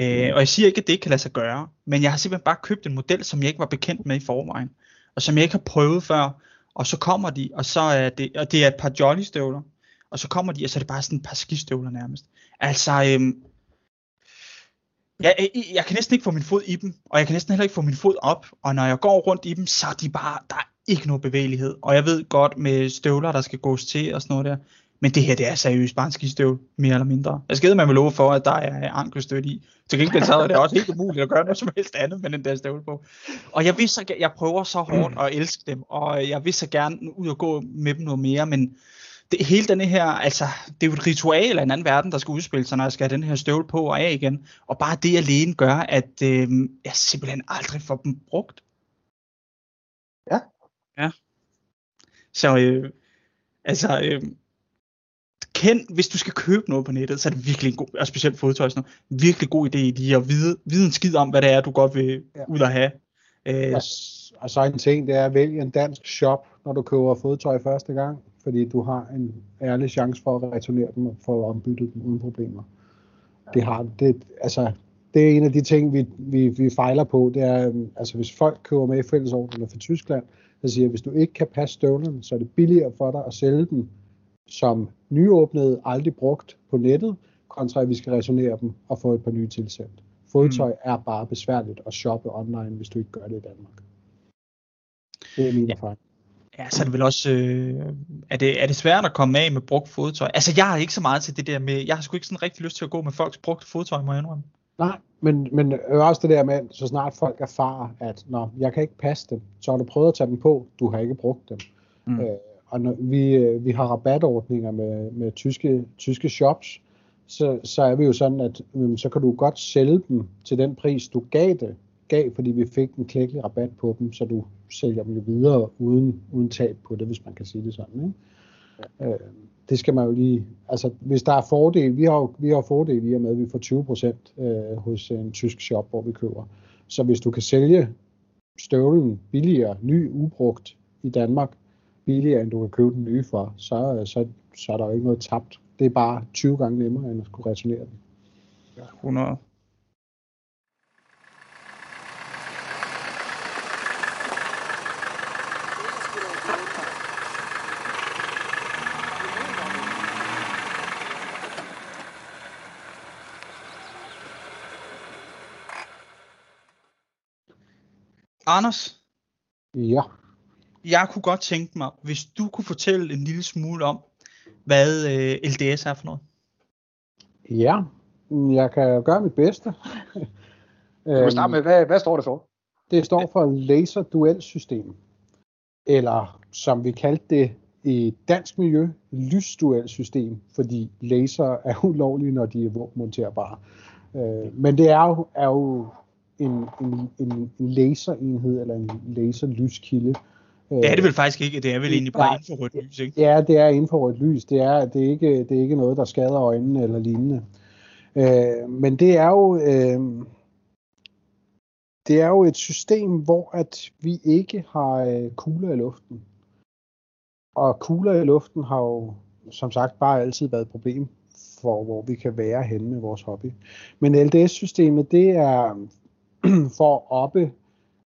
Øh, og jeg siger ikke, at det ikke kan lade sig gøre, men jeg har simpelthen bare købt en model, som jeg ikke var bekendt med i forvejen, og som jeg ikke har prøvet før, og så kommer de, og så er det, og det er et par jolly støvler, og så kommer de, og så er det bare sådan et par skistøvler nærmest. Altså, øhm, Jeg, jeg, jeg kan næsten ikke få min fod i dem, og jeg kan næsten heller ikke få min fod op, og når jeg går rundt i dem, så er de bare, der er ikke noget bevægelighed. Og jeg ved godt med støvler, der skal gås til og sådan noget der, men det her, det er seriøst bare en skistøv, mere eller mindre. Jeg skal med love for, at der er ankelstøt i. Til gengæld så er det også helt umuligt at gøre noget som helst andet med den der støvle på. Og jeg vil så, jeg prøver så hårdt at elske dem, og jeg vil så gerne ud og gå med dem noget mere, men det, hele denne her, altså, det er jo et ritual af en anden verden, der skal udspille sig, når jeg skal have den her støvle på og af igen. Og bare det alene gør, at øh, jeg simpelthen aldrig får dem brugt. Ja. Ja. Så, øh, altså, øh, kend, hvis du skal købe noget på nettet, så er det virkelig en god, og specielt fodtøj, sådan noget, virkelig god idé lige at vide, vide en skid om, hvad det er, du godt vil ja. ud at have. Øh, og, og så en ting, det er at vælge en dansk shop, når du køber fodtøj første gang fordi du har en ærlig chance for at returnere dem og få ombyttet dem uden problemer. Det har det, altså, det er en af de ting, vi, vi, vi fejler på. Det er, altså hvis folk køber med i fællesordene fra Tyskland, så siger, at hvis du ikke kan passe støvlerne, så er det billigere for dig at sælge dem som nyåbnede, aldrig brugt på nettet, kontra at vi skal returnere dem og få et par nye tilsendt. Fodtøj mm. er bare besværligt at shoppe online, hvis du ikke gør det i Danmark. Det er min erfaring. Ja, så er det vel også, øh, er, det, er det svært at komme af med brugt fodtøj? Altså, jeg har ikke så meget til det der med, jeg har sgu ikke sådan rigtig lyst til at gå med folks brugt fodtøj, må jeg indrømme. Nej, men, men også det der med, så snart folk erfarer, at når jeg kan ikke passe dem, så har du prøvet at tage dem på, du har ikke brugt dem. Mm. Øh, og når vi, øh, vi har rabatordninger med, med tyske, tyske shops, så, så er vi jo sådan, at øh, så kan du godt sælge dem til den pris, du gav det, gav, fordi vi fik en klækkelig rabat på dem, så du sælger dem jo videre uden, uden tab på det, hvis man kan sige det sådan. Ikke? Ja. Øh, det skal man jo lige, altså hvis der er fordel, vi har jo vi har fordel i og med, at vi får 20 procent øh, hos en tysk shop, hvor vi køber. Så hvis du kan sælge støvlen billigere, ny, ubrugt i Danmark, billigere end du kan købe den nye for, så, så, så er der jo ikke noget tabt. Det er bare 20 gange nemmere, end at skulle returnere den. Ja, 100. Anders? Ja? Jeg kunne godt tænke mig, hvis du kunne fortælle en lille smule om, hvad øh, LDS er for noget. Ja, jeg kan gøre mit bedste. <laughs> Du kan starte med, hvad, hvad står det for? Det står for Laser Duel System. Eller som vi kaldte det i dansk miljø, lysduel system, fordi laser er <laughs> ulovlige, når de er våbenmonterbare. Øh, men det er jo, er jo en, en, en laserenhed eller en laserlyskilde. Det er det vel faktisk ikke, det er vel egentlig bare infrarødt lys, ikke? Ja, det er infrarødt lys. Det er, det, er ikke, det er ikke noget, der skader øjnene eller lignende. Øh, men det er jo øh, det er jo et system, hvor at vi ikke har øh, kugler i luften. Og kugler i luften har jo som sagt bare altid været et problem for, hvor vi kan være henne med vores hobby. Men LDS-systemet, det er <clears throat> for at oppe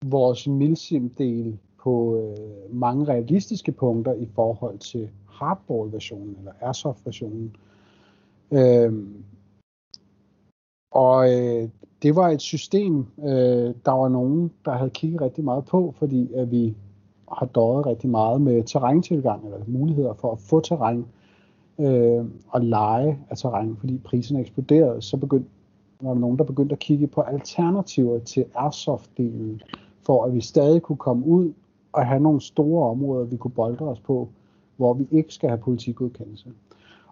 vores milsim-del på øh, mange realistiske punkter i forhold til hardball-versionen eller airsoft-versionen. Øh, og øh, det var et system, øh, der var nogen, der havde kigget rigtig meget på, fordi at vi har døjet rigtig meget med terræntilgang, eller muligheder for at få terræn øh, og lege af terræn, fordi priserne eksploderede, så begyndte var der nogen, der begyndte at kigge på alternativer til airsoft-delen, for at vi stadig kunne komme ud og have nogle store områder, vi kunne bolde os på, hvor vi ikke skal have politikudkendelse.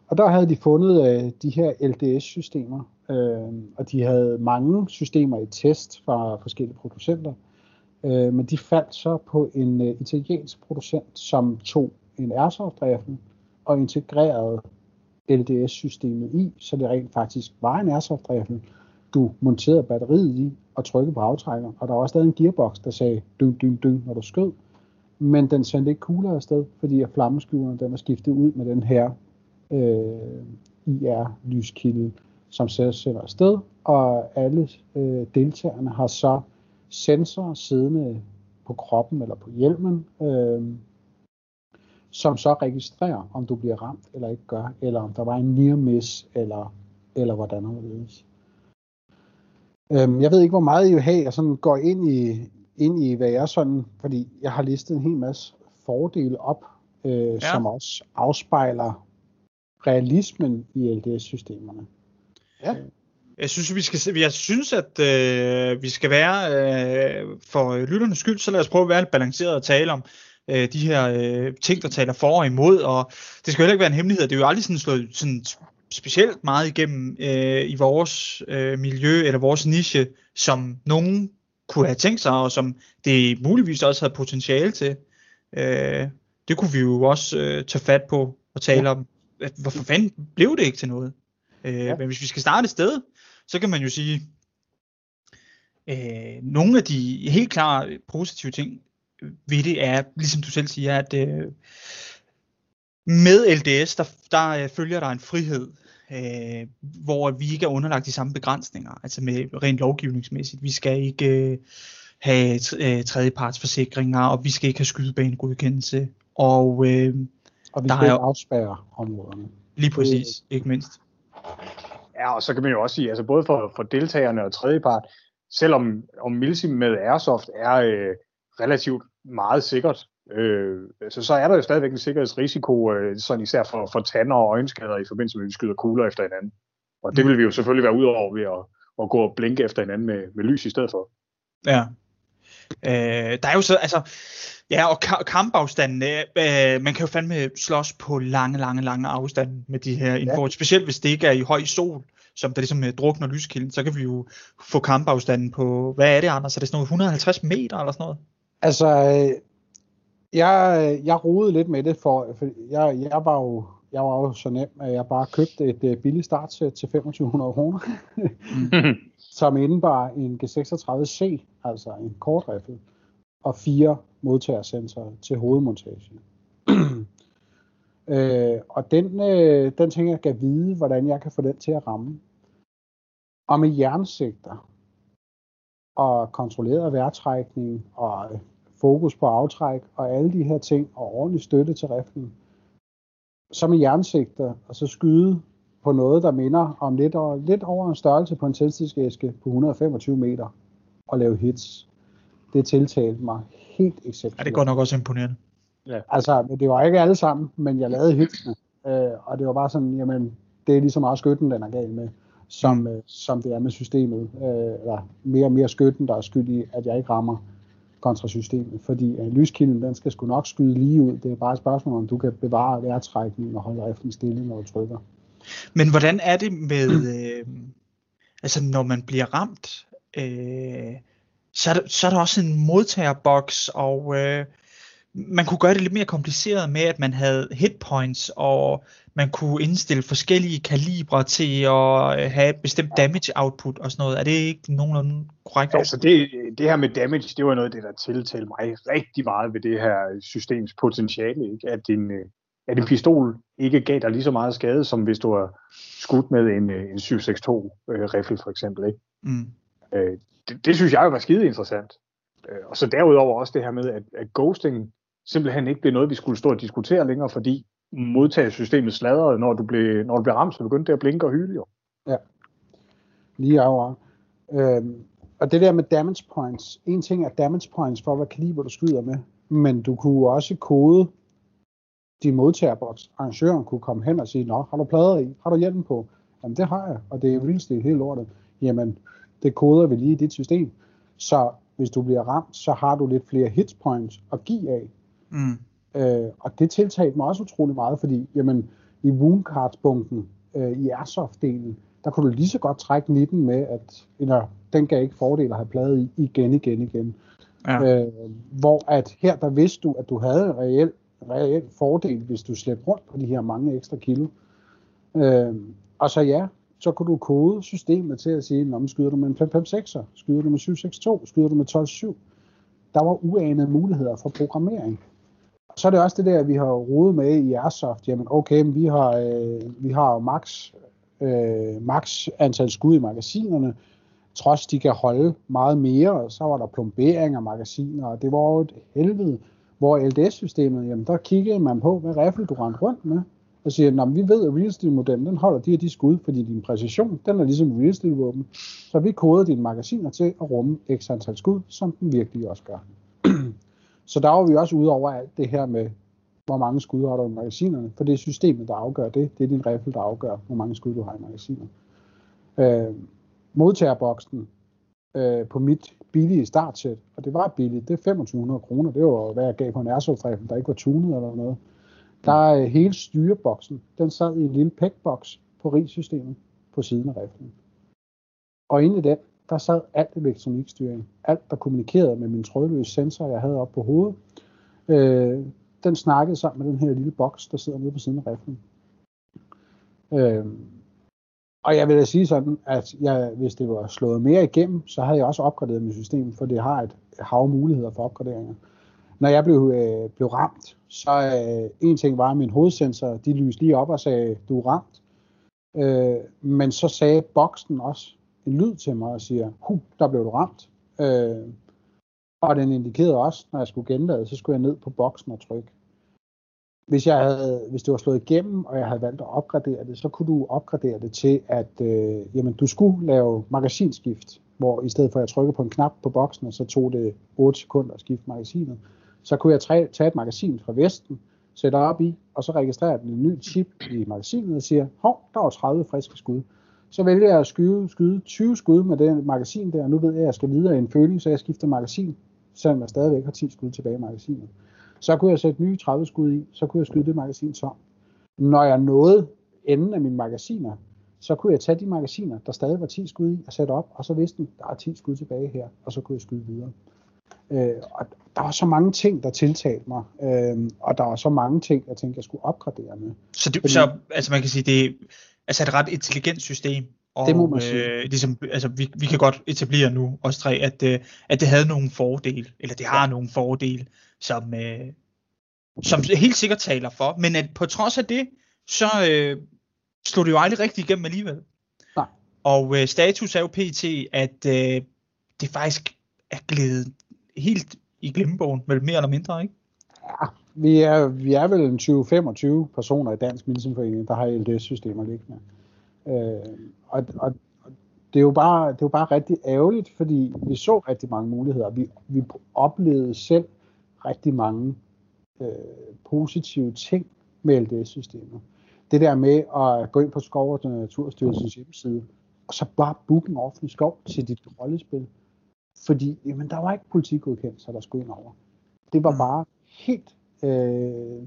Og der havde de fundet øh, de her LDS-systemer, øh, og de havde mange systemer i test fra forskellige producenter, øh, men de faldt så på en øh, italiensk producent, som tog en airsoft-rifle og integrerede LDS-systemet i, så det rent faktisk var en airsoft-rifle. Du monterede batteriet i og trykkede på aftrækker, og der var også stadig en gearbox, der sagde dyng, dyng, dyng, når du skød. Men den sendte ikke kugler afsted, fordi at flammeskyderen den var skiftet ud med den her øh, IR-lyskilde, som så sender afsted, og alle øh, deltagerne har så sensorer siddende på kroppen eller på hjelmen, øh, som så registrerer, om du bliver ramt eller ikke gør, eller om der var en near miss, eller, eller hvordan det Øhm, jeg ved ikke, hvor meget I vil have, jeg sådan går ind i, ind i, hvad jeg sådan, fordi jeg har listet en hel masse fordele op, øh, ja. som også afspejler realismen i LDS-systemerne. Ja. Jeg synes, vi skal, jeg synes, at øh, vi skal være, øh, for lytternes skyld, så lad os prøve at være lidt balanceret og tale om øh, de her øh, ting, der taler for og imod, og det skal heller ikke være en hemmelighed, det er jo aldrig sådan slået sådan specielt meget igennem øh, i vores øh, miljø eller vores niche, som nogen kunne have tænkt sig, og som det muligvis også havde potentiale til. Øh, det kunne vi jo også øh, tage fat på og tale ja. om. Hvorfor fanden blev det ikke til noget? Øh, ja. Men hvis vi skal starte et sted, så kan man jo sige, øh, nogle af de helt klare positive ting ved det er, ligesom du selv siger, at øh, med LDS, der, der øh, følger der en frihed, øh, hvor vi ikke er underlagt de samme begrænsninger, altså med rent lovgivningsmæssigt. Vi skal ikke øh, have øh, tredjepartsforsikringer, og vi skal ikke have skydebanegodkendelse. Og, øh, og vi skal ikke afspærre områderne. Lige præcis, ikke mindst. Ja, og så kan man jo også sige, altså både for, for deltagerne og tredjepart, selvom om Milsim med Airsoft er øh, relativt meget sikkert, øh, så, så er der jo stadigvæk en sikkerhedsrisiko, øh, sådan især for, for tanner og øjenskader i forbindelse med, at vi skyder kugler efter hinanden. Og det vil vi jo selvfølgelig være udover ved at, at gå og blinke efter hinanden med, med lys i stedet for. Ja. Øh, der er jo så, altså, ja, og kampafstanden, øh, man kan jo fandme slås på lange, lange, lange afstande med de her info, ja. specielt hvis det ikke er i høj sol, som der ligesom drukner lyskilden, så kan vi jo få kampafstanden på, hvad er det, Anders? Er det sådan noget 150 meter eller sådan noget? Altså, øh, jeg, jeg rodede lidt med det, for, for jeg, jeg var jo jeg var jo så nem, at jeg bare købte et uh, billigt startsæt til 2500 kroner, <laughs> som indebar en G36C, altså en kortriffel, og fire modtagersensorer til hovedmontage. <clears throat> øh, og den, øh, den tænker jeg kan vide, hvordan jeg kan få den til at ramme. Og med jernsigter, og kontrolleret vejrtrækning, og fokus på aftræk, og alle de her ting, og ordentlig støtte til riflen, så med jernsigter, og så skyde på noget, der minder om lidt, over, lidt over en størrelse på en tændstidsæske på 125 meter, og lave hits. Det tiltalte mig helt exceptionelt. Ja, det går nok også imponerende. Ja. Altså, det var ikke alle sammen, men jeg lavede hitsene. Øh, og det var bare sådan, jamen, det er lige så meget skytten, den er gal med, som, mm. øh, som det er med systemet. Øh, eller mere og mere skytten, der er skyld i, at jeg ikke rammer kontra systemet. Fordi øh, lyskilden, den skal sgu nok skyde lige ud. Det er bare et spørgsmål, om du kan bevare vejrtrækningen og holde riften stille, når du trykker. Men hvordan er det med, øh, altså når man bliver ramt, øh, så, er der, så er der også en modtagerboks, og øh, man kunne gøre det lidt mere kompliceret med, at man havde hitpoints, og man kunne indstille forskellige kalibre til at øh, have bestemt damage output og sådan noget. Er det ikke nogenlunde korrekt? Altså det, det her med damage, det var noget af det, der tiltalte mig rigtig meget ved det her systems potentiale. Ikke? At, din, øh, at en pistol ikke gav dig lige så meget skade, som hvis du har skudt med en, øh, en 762-riffel for eksempel. Ikke? Mm. Det, det synes jeg var skide interessant. Og så derudover også det her med, at, at ghosting simpelthen ikke blev noget, vi skulle stå og diskutere længere, fordi modtagesystemet sladrede, når du blev, når du blev ramt, så begyndte det at blinke og hyle jo. Ja, lige over. Øhm, og det der med damage points, en ting er damage points for, hvad kaliber du skyder med, men du kunne også kode din modtagerboks. Arrangøren kunne komme hen og sige, nå, har du plader i? Har du hjelm på? Jamen det har jeg, og det er vildst helt lortet. Jamen, det koder vi lige i dit system. Så hvis du bliver ramt, så har du lidt flere hit points at give af. Mm. Øh, og det tiltalte mig også utrolig meget, fordi jamen, i Woundcards-bunken, øh, i Airsoft-delen, der kunne du lige så godt trække 19 med, at eller, den gav ikke fordel at have plade i igen, igen, igen. Ja. Øh, hvor at her, der vidste du, at du havde en reel, reel fordel, hvis du slæbte rundt på de her mange ekstra kilo. Øh, og så ja, så kunne du kode systemet til at sige, om skyder du med en 556'er, skyder du med 762, skyder du med 12.7. Der var uanede muligheder for programmering så er det også det der, vi har rodet med i Airsoft. Jamen okay, vi har, øh, vi har max, øh, max antal skud i magasinerne, trods de kan holde meget mere. Så var der plombering af magasiner, og det var jo et helvede. Hvor LDS-systemet, jamen der kiggede man på, hvad riffel du rendte rundt med. og siger, at vi ved, at real steel modellen den holder de her de skud, fordi din præcision, den er ligesom real steel våben. Så vi koder dine magasiner til at rumme x antal skud, som den virkelig også gør så der var vi også ude over alt det her med, hvor mange skud har du i magasinerne, for det er systemet, der afgør det. Det er din riffel, der afgør, hvor mange skud du har i magasinerne. Øh, modtagerboksen øh, på mit billige startsæt, og det var billigt, det er 2500 kroner, det var hvad jeg gav på en airsoft der ikke var tunet eller noget. Der er hele styreboksen, den sad i en lille pækboks på rigsystemet på siden af riflen. Og inde i den, der sad alt elektronikstyring. Alt, der kommunikerede med min trådløse sensor, jeg havde oppe på hovedet. Øh, den snakkede sammen med den her lille boks, der sidder nede på siden af riflen. Øh, og jeg vil da sige sådan, at jeg, hvis det var slået mere igennem, så havde jeg også opgraderet mit system, for det har et hav muligheder for opgraderinger. Når jeg blev, øh, blev ramt, så øh, en ting var, at min hovedsensor, de lyste lige op og sagde, du er ramt. Øh, men så sagde boksen også en lyd til mig og siger, hu, der blev du ramt. Øh, og den indikerede også, når jeg skulle genlade, så skulle jeg ned på boksen og trykke hvis, jeg havde, hvis det var slået igennem, og jeg havde valgt at opgradere det, så kunne du opgradere det til, at øh, jamen, du skulle lave magasinskift, hvor i stedet for at jeg trykkede på en knap på boksen, så tog det 8 sekunder at skifte magasinet, så kunne jeg tage et magasin fra Vesten, sætte op i, og så registrerer den en ny chip i magasinet og siger, hov, der var 30 friske skud. Så vælger jeg at skyde, skyde 20 skud med det magasin der, og nu ved jeg, at jeg skal videre i en føling, så jeg skifter magasin, selvom jeg stadigvæk har 10 skud tilbage i magasinet. Så kunne jeg sætte nye 30 skud i, så kunne jeg skyde det magasin tom. Når jeg nåede enden af mine magasiner, så kunne jeg tage de magasiner, der stadig var 10 skud i, og sætte op, og så vidste den, der er 10 skud tilbage her, og så kunne jeg skyde videre. Øh, og der var så mange ting, der tiltalte mig, øh, og der var så mange ting, jeg tænkte, jeg skulle opgradere med. Så, det, Fordi, så altså man kan sige, det er altså et ret intelligent system, og, det må man sige. Øh, ligesom, altså, vi, vi kan godt etablere nu, os tre, at, øh, at det havde nogle fordele, eller det har ja. nogle fordele, som, øh, som helt sikkert taler for. Men at på trods af det, så øh, slog det jo aldrig rigtig igennem alligevel. Nej. Og øh, status er jo pt, at øh, det faktisk er glædet helt i glemmebogen, vel mere eller mindre, ikke? Ja, vi er, vi er vel en 20-25 personer i Dansk Medicinforening, der har LDS-systemer liggende. Øh, og, og, det er jo bare, det er jo bare rigtig ærgerligt, fordi vi så rigtig mange muligheder. Vi, vi oplevede selv rigtig mange øh, positive ting med LDS-systemet. Det der med at gå ind på Skov og Naturstyrelsens hjemmeside, og så bare booke en offentlig skov til dit rollespil. Fordi jamen, der var ikke politikgodkendelser, der skulle ind over. Det var mm. bare helt øh,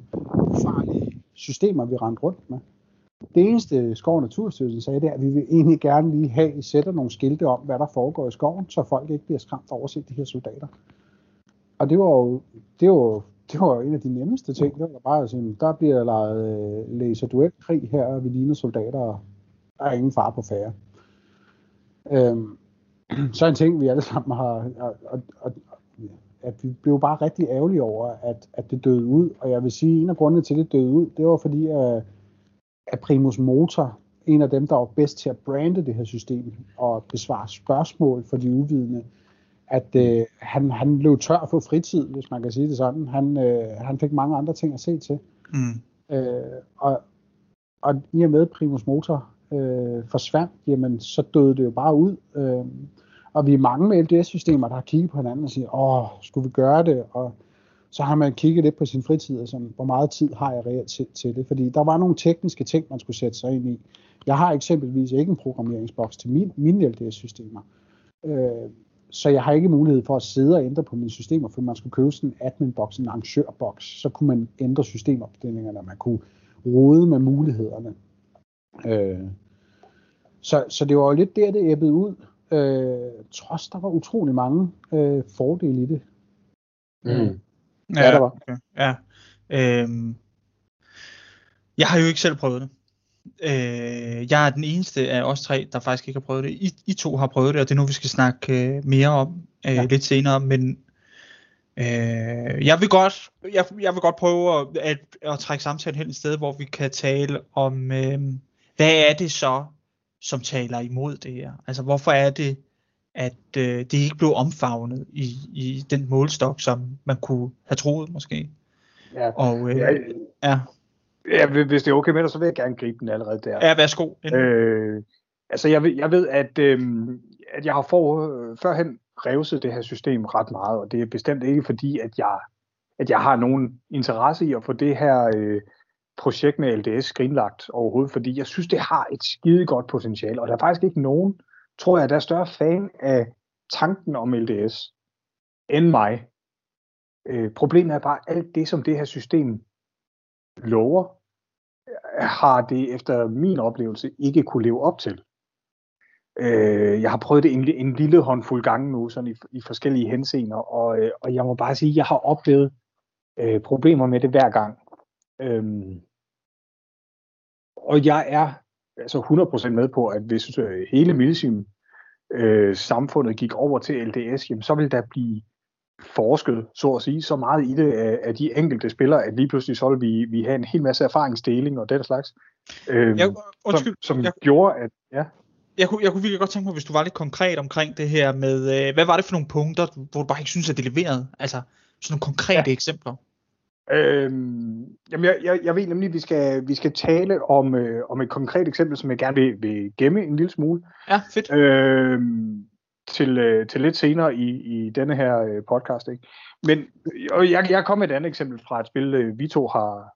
farlige systemer, vi rendte rundt med. Det eneste Skov og Naturstyrelsen sagde, det er, at vi vil egentlig gerne lige have, at I sætter nogle skilte om, hvad der foregår i skoven, så folk ikke bliver skræmt over at se de her soldater. Og det var jo, det var, det var en af de nemmeste ting. Det var bare sådan, der bliver lavet øh, laserduelkrig her, og vi ligner soldater, og der er ingen far på færre. Øhm, <clears throat> så en ting, vi alle sammen har, og, og, og, at vi blev bare rigtig ærgerlige over, at, at det døde ud. Og jeg vil sige, at en af grundene til, at det døde ud, det var fordi, at, at Primus Motor, en af dem, der var bedst til at brande det her system og besvare spørgsmål for de uvidende, at øh, han, han blev tør for fritid, hvis man kan sige det sådan. Han, øh, han fik mange andre ting at se til. Mm. Øh, og, og i og med Primus Motor øh, forsvandt, jamen så døde det jo bare ud. Øh, og vi er mange med LDS-systemer, der har kigget på hinanden og siger, åh, skulle vi gøre det? Og så har man kigget lidt på sin fritid, og sådan, hvor meget tid har jeg reelt til, til det? Fordi der var nogle tekniske ting, man skulle sætte sig ind i. Jeg har eksempelvis ikke en programmeringsboks til min, mine LDS-systemer. Øh, så jeg har ikke mulighed for at sidde og ændre på mine systemer, for man skulle købe sådan en admin-boks, en arrangørboks, så kunne man ændre systemopdelingerne, man kunne rode med mulighederne. Øh, så, så det var jo lidt der, det æbbede ud, øh, trods der var utrolig mange øh, fordele i det. Mm. Ja, ja, der var. Okay. Ja. Øhm, jeg har jo ikke selv prøvet det. Øh, jeg er den eneste af os tre, der faktisk ikke har prøvet det. I, I to har prøvet det, og det er nu, vi skal snakke øh, mere om øh, ja. lidt senere. Men øh, jeg, vil godt, jeg, jeg vil godt prøve at, at, at trække samtalen hen et sted, hvor vi kan tale om, øh, hvad er det så, som taler imod det her? Altså, hvorfor er det, at øh, det ikke blev omfavnet i, i den målstok, som man kunne have troet måske? Ja, og, øh, ja, ja Ja, hvis det er okay med dig, så vil jeg gerne gribe den allerede der. Ja, værsgo. Øh, altså, jeg ved, jeg ved at, øh, at jeg har for, øh, førhen revset det her system ret meget, og det er bestemt ikke fordi, at jeg, at jeg har nogen interesse i at få det her øh, projekt med LDS skrinlagt overhovedet, fordi jeg synes, det har et skide godt potentiale, og der er faktisk ikke nogen, tror jeg, der er større fan af tanken om LDS end mig. Øh, problemet er bare, alt det, som det her system lover, har det efter min oplevelse ikke kunne leve op til. Øh, jeg har prøvet det en, en lille håndfuld gange nu, sådan i, i forskellige henseender, og, øh, og jeg må bare sige, at jeg har oplevet øh, problemer med det hver gang. Øhm, og jeg er altså 100% med på, at hvis øh, hele Milsim øh, samfundet gik over til LDS, jamen, så vil der blive forsket, så at sige, så meget i det af, af de enkelte spillere, at lige pludselig så vil vi, vi have en hel masse erfaringsdeling og den slags, øh, jeg, undskyld, som, som jeg, gjorde, at... Ja. Jeg kunne, jeg kunne virkelig godt tænke mig, hvis du var lidt konkret omkring det her med, øh, hvad var det for nogle punkter, hvor du bare ikke synes, at det leverede? Altså, sådan nogle konkrete ja. eksempler. Øhm, jamen jeg, jeg, jeg ved nemlig, at vi skal, vi skal tale om, øh, om et konkret eksempel, som jeg gerne vil, vil gemme en lille smule. Ja, fedt. Øhm, til, øh, til lidt senere i, i denne her øh, podcast. Ikke? Men og jeg, jeg kom med et andet eksempel fra et spil, øh, vi to har...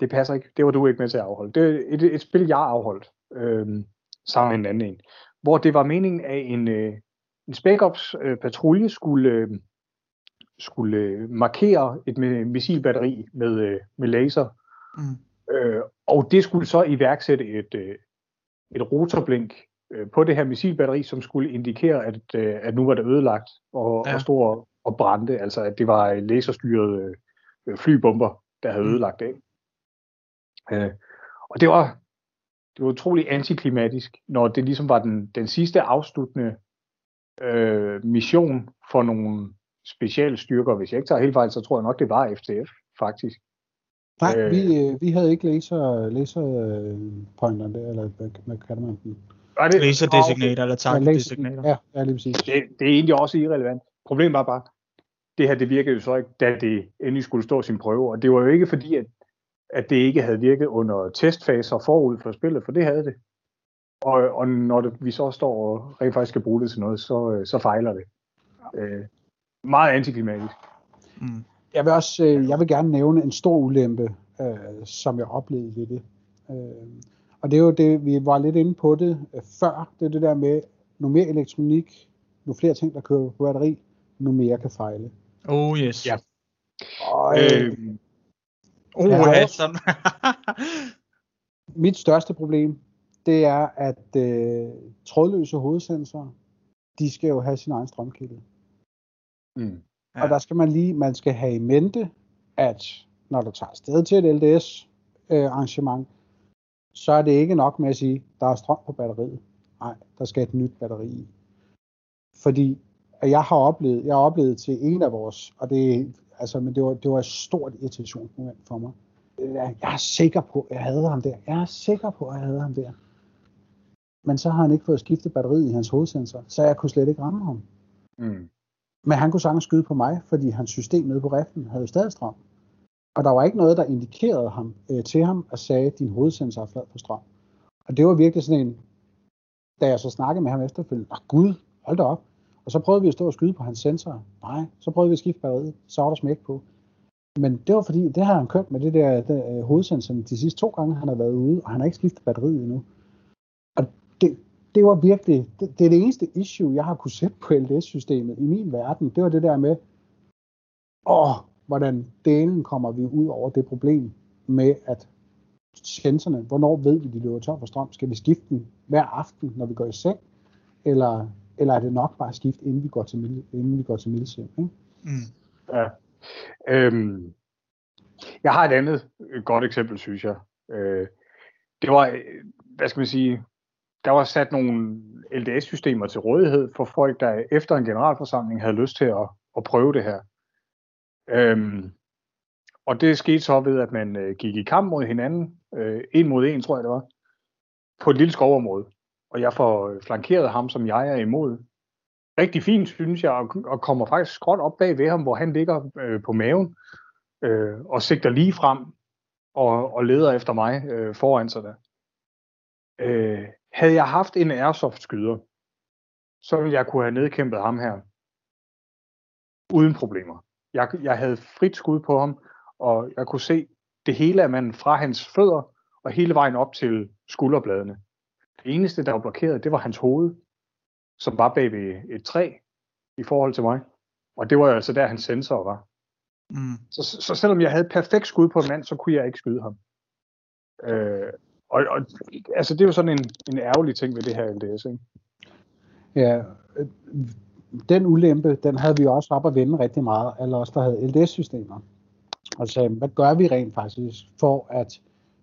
Det passer ikke. Det var du ikke med til at afholde. Det er et, et spil, jeg har afholdt øh, sammen med en anden en. Hvor det var meningen, at en, øh, en Spec Ops øh, patrulje skulle, øh, skulle øh, markere et missilbatteri med, øh, med laser. Mm. Øh, og det skulle så iværksætte et, øh, et rotorblink på det her missilbatteri, som skulle indikere, at, at nu var det ødelagt og, ja. og stor og brændte, altså at det var laserstyrede flybomber, der havde mm. ødelagt det. Øh, og det var, det var utrolig antiklimatisk, når det ligesom var den, den sidste afsluttende øh, mission for nogle specielle styrker. Hvis jeg ikke tager helt fejl, så tror jeg nok, det var FTF, faktisk. Nej, øh, vi, øh, vi havde ikke laser, laser pointer der, eller hvad, hvad kalder man den? Var det? Laser designator eller target ja, designator. Ja, ja, lige præcis. Det, det er egentlig også irrelevant. Problemet var bare, det her det virkede jo så ikke, da det endelig skulle stå sin prøve. Og det var jo ikke fordi, at, at det ikke havde virket under testfaser forud for spillet, for det havde det. Og, og når det, vi så står og rent faktisk skal bruge det til noget, så, så fejler det. Øh, meget antiklimatisk. Mm. Jeg vil også, øh, jeg vil gerne nævne en stor ulempe, øh, som jeg oplevede ved det. Øh, og det er jo det, vi var lidt inde på det øh, før, det er det der med, nu mere elektronik, nu flere ting, der kører på batteri, nu mere kan fejle. Oh yes. Ja. Og, øh, oh, ja, sådan. mit største problem, det er, at øh, trådløse hovedsensorer, de skal jo have sin egen strømkilde. Mm. Ja. Og der skal man lige, man skal have i mente, at når du tager afsted til et LDS øh, arrangement, så er det ikke nok med at sige, der er strøm på batteriet. Nej, der skal et nyt batteri i. Fordi jeg har oplevet, jeg har oplevet til en af vores, og det, altså, men det, var, det var et stort irritationsmoment for mig. Jeg er sikker på, at jeg havde ham der. Jeg er sikker på, at jeg havde ham der. Men så har han ikke fået skiftet batteriet i hans hovedsensor, så jeg kunne slet ikke ramme ham. Mm. Men han kunne sagtens skyde på mig, fordi hans system nede på riften havde stadig strøm. Og der var ikke noget, der indikerede ham øh, til ham og sagde, at din hovedsensor er flad på strøm. Og det var virkelig sådan en, da jeg så snakkede med ham efterfølgende, åh gud, hold da op. Og så prøvede vi at stå og skyde på hans sensor. Nej, så prøvede vi at skifte batteriet. Så var der smæk på. Men det var fordi, det har han kørt med det der, der uh, øh, de sidste to gange, han har været ude, og han har ikke skiftet batteriet endnu. Det, var virkelig, det, det er det eneste issue, jeg har kunne sætte på LDS-systemet i min verden. Det var det der med, åh, hvordan delen kommer vi ud over det problem med, at sensorerne, hvornår ved vi, de løber tør for strøm? Skal vi skifte den hver aften, når vi går i seng? Eller, eller er det nok bare at skifte, inden vi går til, inden vi går til milsim? Ikke? Mm. Ja. Øhm, jeg har et andet godt eksempel, synes jeg. Øh, det var, hvad skal man sige, der var sat nogle LDS-systemer til rådighed for folk, der efter en generalforsamling havde lyst til at, at prøve det her. Øhm, og det skete så ved, at man øh, gik i kamp mod hinanden, øh, en mod en, tror jeg det var, på et lille skovområde. Og jeg får øh, flankeret ham, som jeg er imod. Rigtig fint, synes jeg, og, og kommer faktisk skråt op bag ved ham, hvor han ligger øh, på maven øh, og sigter lige frem. og, og leder efter mig øh, foran sig der. Øh, havde jeg haft en airsoft-skyder, så ville jeg kunne have nedkæmpet ham her. Uden problemer. Jeg, jeg havde frit skud på ham, og jeg kunne se det hele af manden fra hans fødder og hele vejen op til skulderbladene. Det eneste, der var blokeret, det var hans hoved, som var bag ved et træ i forhold til mig. Og det var jo altså der, hans sensor var. Mm. Så, så, selvom jeg havde perfekt skud på en mand, så kunne jeg ikke skyde ham. Øh, og, og altså, det er jo sådan en, en ærgerlig ting ved det her LDS, ikke? Ja, øh, den ulempe, den havde vi også op at vende rigtig meget, eller også der havde LDS-systemer. Og sagde, hvad gør vi rent faktisk for, at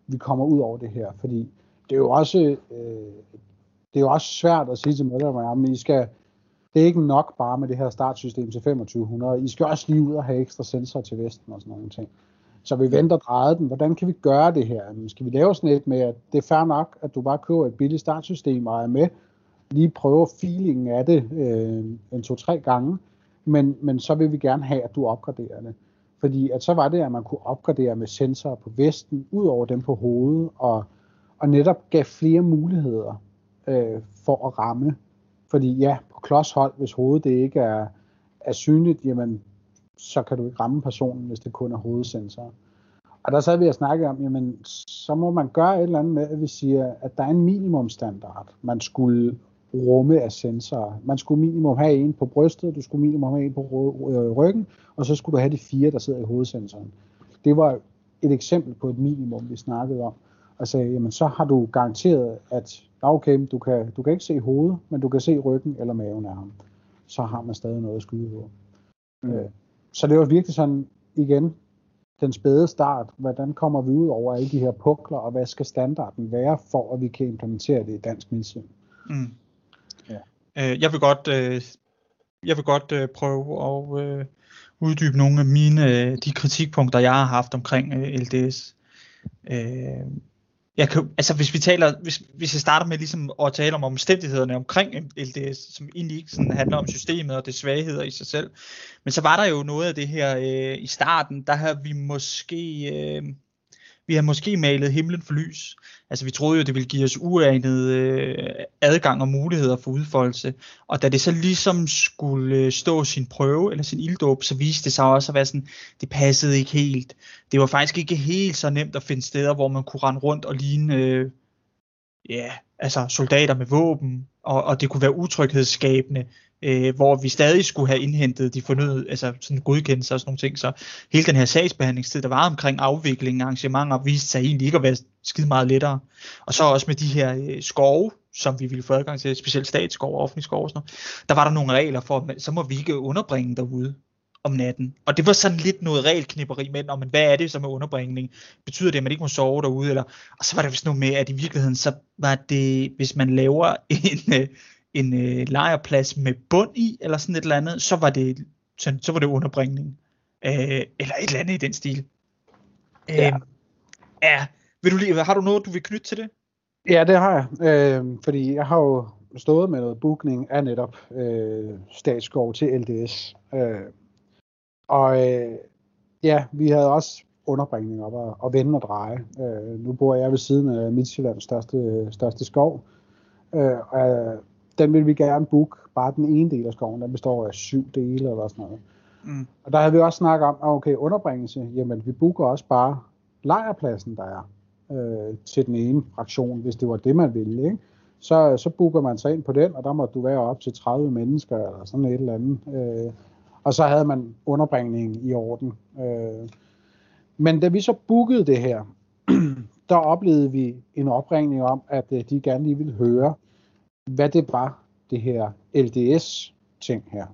vi kommer ud over det her? Fordi det er jo også, øh, det er jo også svært at sige til medlemmer, at I skal, det er ikke nok bare med det her startsystem til 2500. I skal også lige ud og have ekstra sensorer til Vesten og sådan nogle ting. Så vi venter drejet den. Hvordan kan vi gøre det her? Skal vi lave sådan et med, at det er fair nok, at du bare køber et billigt startsystem og er med, lige prøver feelingen af det øh, en to-tre gange, men, men så vil vi gerne have, at du opgraderer det. Fordi at så var det, at man kunne opgradere med sensorer på vesten, ud over dem på hovedet, og, og netop gav flere muligheder øh, for at ramme. Fordi ja, på klodshold, hvis hovedet det ikke er, er synligt, jamen, så kan du ikke ramme personen, hvis det kun er hovedsensor. Og der sad vi og snakke om, jamen, så må man gøre et eller andet med, at vi siger, at der er en minimumstandard, man skulle rumme af sensorer. Man skulle minimum have en på brystet, du skulle minimum have en på øh, ryggen, og så skulle du have de fire, der sidder i hovedsensoren. Det var et eksempel på et minimum, vi snakkede om. Og sagde, jamen så har du garanteret, at okay, du kan, du kan ikke se hovedet, men du kan se ryggen eller maven af ham. Så har man stadig noget at skyde på. Mm. Så det var virkelig sådan, igen, den spæde start. Hvordan kommer vi ud over alle de her pukler, og hvad skal standarden være, for at vi kan implementere det i dansk medicin? Mm. Øh, jeg vil godt, øh, jeg vil godt øh, prøve at øh, uddybe nogle af mine øh, de kritikpunkter, jeg har haft omkring øh, LDS. Øh, jeg kan, altså hvis vi taler, hvis, hvis jeg starter med ligesom at tale om omstændighederne omkring LDS, som egentlig ikke sådan handler om systemet og det svagheder i sig selv, men så var der jo noget af det her øh, i starten, der har vi måske øh, vi har måske malet himlen for lys. Altså vi troede jo, det ville give os uanet øh, adgang og muligheder for udfoldelse. Og da det så ligesom skulle øh, stå sin prøve, eller sin ilddåb, så viste det sig også at være sådan, det passede ikke helt. Det var faktisk ikke helt så nemt at finde steder, hvor man kunne rende rundt og ligne, øh, ja, altså soldater med våben, og, og det kunne være utryghedsskabende øh, hvor vi stadig skulle have indhentet de fornødede, altså sådan godkendelser og sådan nogle ting. Så hele den her sagsbehandlingstid, der var omkring afvikling af arrangementer, viste sig egentlig ikke at være skide meget lettere. Og så også med de her øh, skove, som vi ville få adgang til, specielt statsskov og offentlig skov og sådan noget, der var der nogle regler for, at så må vi ikke underbringe derude om natten. Og det var sådan lidt noget regelknipperi med, men hvad er det så med underbringning? Betyder det, at man ikke må sove derude? Eller? Og så var der vist noget med, at i virkeligheden, så var det, hvis man laver en, øh, en øh, lejrplads med bund i, eller sådan et eller andet, så var det, sådan, så var det underbringning. Øh, eller et eller andet i den stil. Øh, ja. ja. Vil du lige, har du noget, du vil knytte til det? Ja, det har jeg. Øh, fordi jeg har jo stået med noget bookning af netop øh, statsskov til LDS. Øh, og øh, ja, vi havde også underbringning op og, og vende og dreje. Øh, nu bor jeg ved siden af Midtjyllands største, største skov. Øh, og den vil vi gerne booke, bare den ene del af skoven, den består af syv dele eller sådan noget. Mm. Og der havde vi også snakket om, okay, underbringelse, jamen vi booker også bare lejrpladsen, der er øh, til den ene fraktion, hvis det var det, man ville, ikke? Så, så booker man sig ind på den, og der må du være op til 30 mennesker, eller sådan et eller andet. Øh, og så havde man underbringning i orden. Øh, men da vi så bookede det her, <clears throat> der oplevede vi en opringning om, at øh, de gerne lige ville høre, hvad det var, det her LDS-ting her.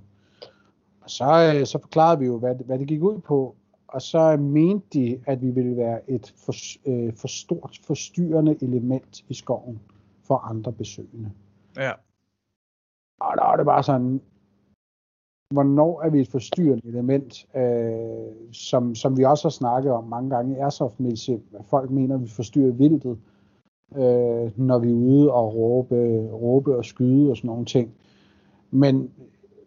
Og så, øh, så forklarede vi jo, hvad, hvad det gik ud på, og så mente de, at vi ville være et for, øh, for stort forstyrrende element i skoven for andre besøgende. Ja. Og der var det bare sådan, hvornår er vi et forstyrrende element, øh, som, som vi også har snakket om mange gange i airsoft medicin. Folk mener, at vi forstyrrer vildtet øh, når vi er ude og råbe, råbe og skyde og sådan nogle ting. Men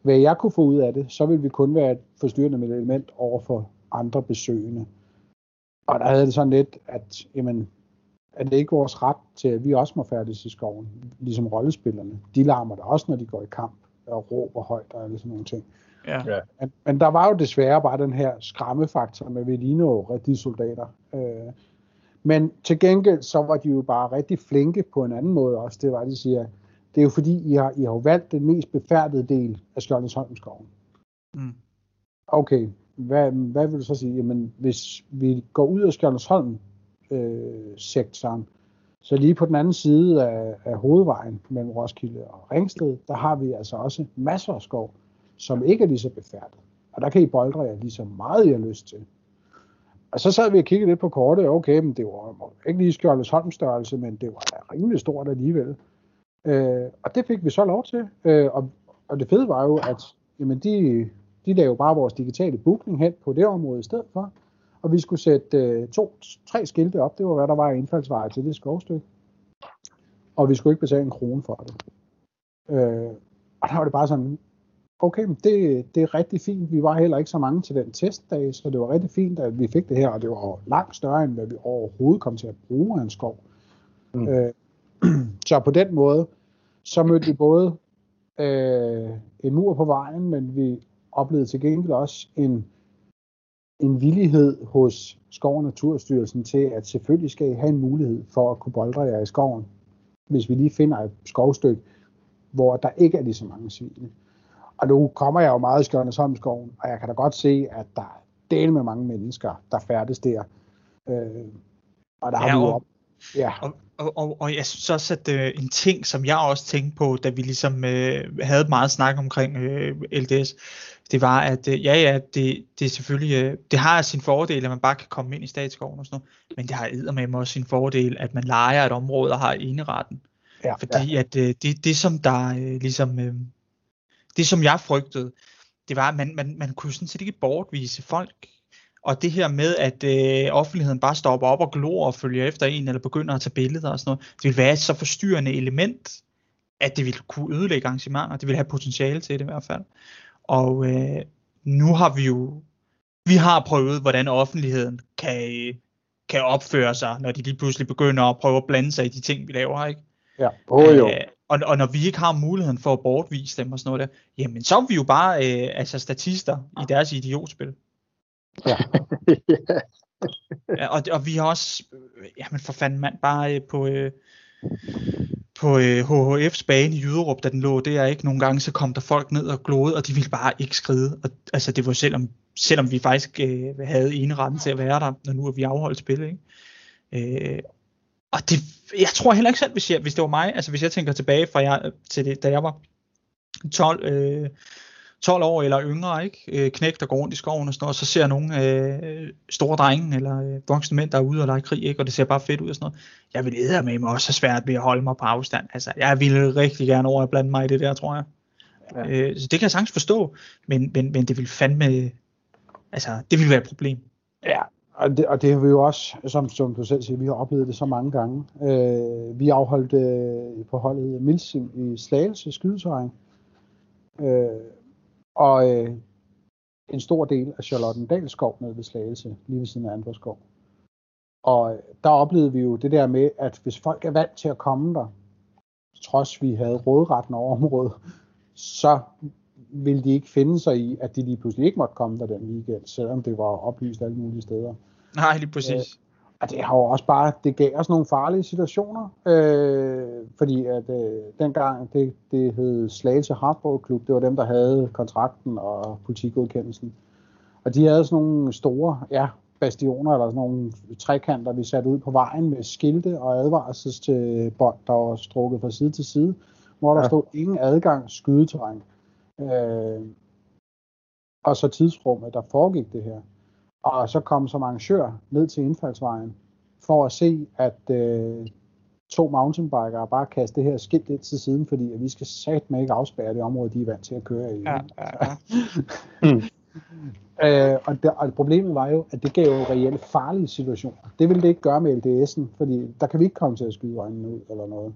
hvad jeg kunne få ud af det, så vil vi kun være et forstyrrende element over for andre besøgende. Og der havde det sådan lidt, at jamen, er det ikke vores ret til, at vi også må færdes i skoven, ligesom rollespillerne. De larmer der også, når de går i kamp og råber højt og sådan nogle ting. Ja. Ja. Men, men der var jo desværre bare den her skræmmefaktor med, at vi ligner jo rigtige soldater. Øh, men til gengæld, så var de jo bare rigtig flinke på en anden måde også. Det var, de siger, det er jo fordi, I har, I har jo valgt den mest befærdede del af Skjoldensholmskoven. Mm. Okay, hvad, hvad vil du så sige? Jamen, hvis vi går ud af Skjoldensholm øh, sektoren, så lige på den anden side af, af hovedvejen mellem Roskilde og Ringsted, der har vi altså også masser af skov, som ikke er lige så befærdet. Og der kan I boldre jer lige så meget, I har lyst til. Og så sad vi og kiggede lidt på kortet, okay, men det var ikke lige Skjoldesholm størrelse, men det var rimelig stort alligevel. Øh, og det fik vi så lov til. Øh, og, og det fede var jo, at jamen, de, de lavede jo bare vores digitale booking hen på det område i stedet for. Og vi skulle sætte øh, to, tre skilte op. Det var, hvad der var i indfaldsveje til det skovstykke. Og vi skulle ikke betale en krone for det. Øh, og der var det bare sådan, okay, men det, det er rigtig fint. Vi var heller ikke så mange til den testdag, så det var rigtig fint, at vi fik det her, og det var langt større, end hvad vi overhovedet kom til at bruge af en skov. Mm. Øh, <clears throat> så på den måde, så mødte vi både øh, en mur på vejen, men vi oplevede til gengæld også en, en villighed hos Skov- og Naturstyrelsen til, at selvfølgelig skal I have en mulighed for at kunne boldre jer i skoven, hvis vi lige finder et skovstykke, hvor der ikke er lige så mange svine. Og nu kommer jeg jo meget i Skjørnesholmskoven, og jeg kan da godt se, at der er del med mange mennesker, der færdes der. Øh, og der Ja, har vi jo op. Ja, Og, og, og, og jeg synes også, at øh, en ting, som jeg også tænkte på, da vi ligesom øh, havde meget snak omkring øh, LDS, det var, at øh, ja, ja, det, det er selvfølgelig, øh, det har sin fordel, at man bare kan komme ind i statsskoven og sådan noget, men det har eddermame også sin fordel, at man leger et område og har eneretten. ja, Fordi at øh, det, det som der øh, ligesom, øh, det som jeg frygtede, det var, at man, man, man kunne sådan set ikke bortvise folk. Og det her med, at øh, offentligheden bare stopper op og glor og følger efter en, eller begynder at tage billeder og sådan noget, det vil være et så forstyrrende element, at det vil kunne ødelægge arrangementer. Det vil have potentiale til det i hvert fald. Og øh, nu har vi jo, vi har prøvet, hvordan offentligheden kan, kan opføre sig, når de lige pludselig begynder at prøve at blande sig i de ting, vi laver, ikke? ja. Oh, jo. Øh, og, og når vi ikke har muligheden for at bortvise dem og sådan noget der, jamen så er vi jo bare øh, altså statister i deres idiotspil. Ja. Ja, og, og vi har også, øh, jamen for fanden mand, bare øh, på, øh, på øh, HHF's bane i Jyderup, da den lå der, ikke nogle gange, så kom der folk ned og glode, og de ville bare ikke skride. Og, altså det var selvom, selvom vi faktisk øh, havde eneretten til at være der, når nu er vi afholdt spil, ikke? Øh, og det, jeg tror heller ikke selv, hvis, jeg, hvis det var mig, altså hvis jeg tænker tilbage fra jeg, til det, da jeg var 12, øh, 12 år eller yngre, ikke? Øh, knæk, der går rundt i skoven og sådan noget, og så ser jeg nogle øh, store drenge eller øh, voksne mænd, der er ude og lege krig, ikke? og det ser bare fedt ud og sådan noget. Jeg vil æde med mig også have svært ved at holde mig på afstand. Altså, jeg ville rigtig gerne over at blande mig i det der, tror jeg. Ja. Øh, så det kan jeg sagtens forstå, men, men, men det vil fandme, altså, det vil være et problem. Ja, og det, og det har vi jo også, som, som du selv siger, vi har oplevet det så mange gange. Øh, vi afholdt øh, på holdet Milsim i Slagelse skydeterræn. Øh, og øh, en stor del af Charlottendal skov nede ved Slagelse, lige ved siden af Andreskov. Og øh, der oplevede vi jo det der med, at hvis folk er vant til at komme der, trods vi havde rådretten over området, så ville de ikke finde sig i, at de lige pludselig ikke måtte komme der den weekend, selvom det var oplyst alle mulige steder. Nej, lige præcis. Øh, Og det har jo også bare, det gav os nogle farlige situationer, øh, fordi at øh, dengang det, det hed Slagelse Hardball Klub, det var dem, der havde kontrakten og politigodkendelsen. Og de havde sådan nogle store, ja, bastioner eller sådan nogle trekanter, vi satte ud på vejen med skilte og advarsels til bånd, der var strukket fra side til side, hvor der Ja. stod ingen adgang skydeterræn. Øh, og så tidsrummet, der foregik det her. Og så kom som arrangør ned til indfaldsvejen for at se, at øh, to mountainbikere bare kaste det her skilt lidt til siden, fordi at vi skal satme ikke afspærre det område, de er vant til at køre i. Ja, ja, ja. <laughs> Øh, og, det, og problemet var jo, at det gav jo reelle farlige situationer. Det ville det ikke gøre med LDS'en, fordi der kan vi ikke komme til at skyde øjnene ud eller noget.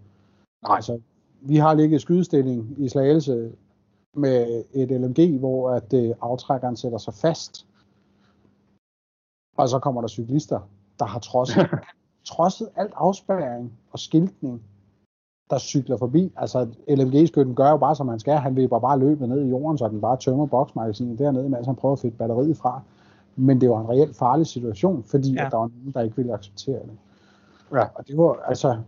Nej. Altså, vi har ligget skydestilling i Slagelse med et LMG, hvor at øh, aftrækkeren sætter sig fast. Og så kommer der cyklister der har trodset, <laughs> trodset alt afspærring og skiltning, der cykler forbi. Altså, LMG-skytten gør jo bare, som han skal. Han vil bare løbe ned i jorden, så den bare tømmer boksmagasinet dernede, mens han prøver at fedte batteriet fra. Men det var en reelt farlig situation, fordi ja. at der var nogen, der ikke ville acceptere det. Ja. Og det var, altså,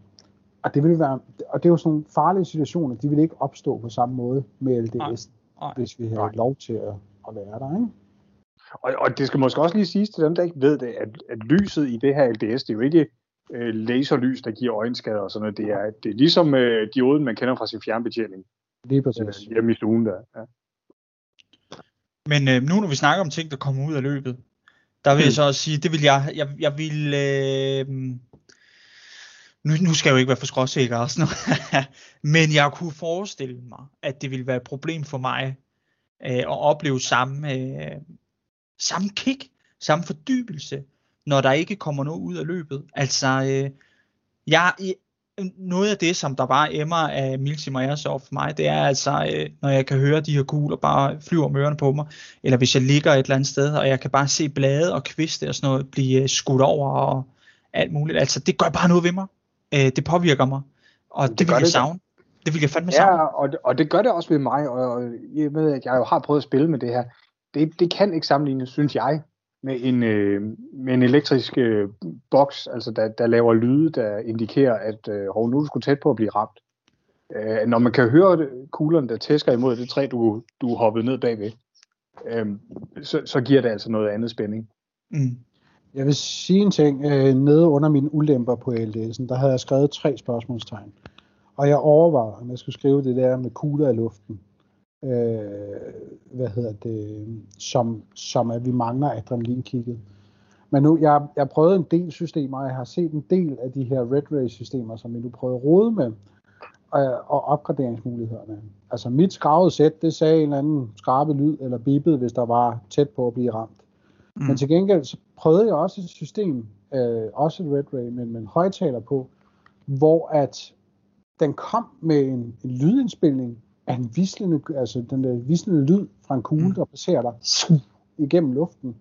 og det ville være, og det var sådan nogle farlige situationer, de ville ikke opstå på samme måde med LDS, Nej. Nej. hvis vi havde Nej. lov til at, at være der, ikke? Og, og det skal måske også lige siges til dem, der ikke ved det, at, at lyset i det her LDS, det er jo ikke øh, laserlys, der giver øjenskader og sådan noget. Det er, det er ligesom øh, dioden, man kender fra sin fjernbetjening. Lige præcis. Øh, hjemme i stuen der. Ja. Men øh, nu når vi snakker om ting, der kommer ud af løbet, der vil hmm. jeg så også sige, det vil jeg, jeg, jeg vil, øh, nu, nu skal jeg jo ikke være for skråsikker og sådan noget, <laughs> men jeg kunne forestille mig, at det ville være et problem for mig øh, at opleve samme, øh, samme kick, samme fordybelse, når der ikke kommer noget ud af løbet. Altså, øh, jeg, noget af det, som der bare emmer af Milsim Airsoft for mig, det er altså, øh, når jeg kan høre de her kugler bare flyve om ørerne på mig, eller hvis jeg ligger et eller andet sted, og jeg kan bare se blade og kviste og sådan noget blive øh, skudt over og alt muligt. Altså, det gør bare noget ved mig. Øh, det påvirker mig, og det, det vil jeg det savne. Det vil jeg fandme ja, savne. og, og det gør det også ved mig, og jeg ved, at jeg jo har prøvet at spille med det her. Det, det kan ikke sammenlignes, synes jeg, med en, øh, med en elektrisk øh, boks, altså der, der laver lyde, der indikerer, at øh, hov, nu er du sgu tæt på at blive ramt. Øh, når man kan høre det, kuglerne, der tæsker imod det træ, du, du hoppede ned bagved, øh, så, så giver det altså noget andet spænding. Mm. Jeg vil sige en ting. Øh, nede under mine ulemper på LDS'en, der havde jeg skrevet tre spørgsmålstegn. Og jeg overvejede, om jeg skulle skrive det der med kugler i luften øh, hvad hedder det, som, som at vi mangler adrenalinkikket. Men nu, jeg, jeg prøvet en del systemer, og jeg har set en del af de her Red Ray systemer, som vi nu prøver at rode med, øh, og opgraderingsmulighederne. Altså mit skravede sæt, det sagde en eller anden skrabet lyd, eller bippede, hvis der var tæt på at blive ramt. Mm. Men til gengæld så prøvede jeg også et system, øh, også et Red Ray, men med en højtaler på, hvor at den kom med en, en lydindspilning, af en vislende, altså den der vislende lyd fra en kugle, mm. der passerer dig igennem luften.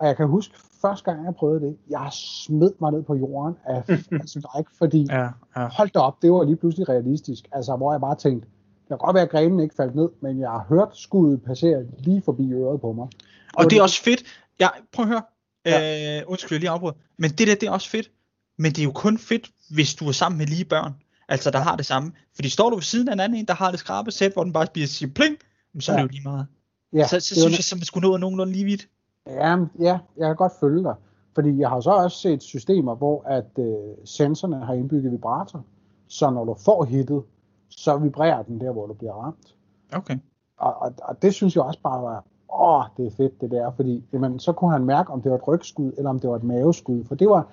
Og jeg kan huske, første gang jeg prøvede det, jeg smed mig ned på jorden af, <laughs> stræk, fordi ja, ja. hold da op, det var lige pludselig realistisk. Altså, hvor jeg bare tænkte, det kan godt være, at grenen ikke faldt ned, men jeg har hørt skuddet passere lige forbi øret på mig. Og det, det er også fedt. Ja, prøv at høre. Ja. Øh, undskyld, jeg lige afbryder. Men det der, det er også fedt. Men det er jo kun fedt, hvis du er sammen med lige børn. Altså, der har det samme. Fordi står du ved siden af en anden en, der har det skrabe sæt, hvor den bare bliver siger pling, så er det jo lige meget. Ja, så, så synes jeg, at man skulle nå nogenlunde lige vidt. Ja, ja, jeg kan godt følge dig. Fordi jeg har så også set systemer, hvor at øh, sensorerne har indbygget vibrator. Så når du får hittet, så vibrerer den der, hvor du bliver ramt. Okay. Og, og, og det synes jeg også bare var, åh, det er fedt det der, fordi jamen, så kunne han mærke, om det var et rygskud, eller om det var et maveskud. For det var,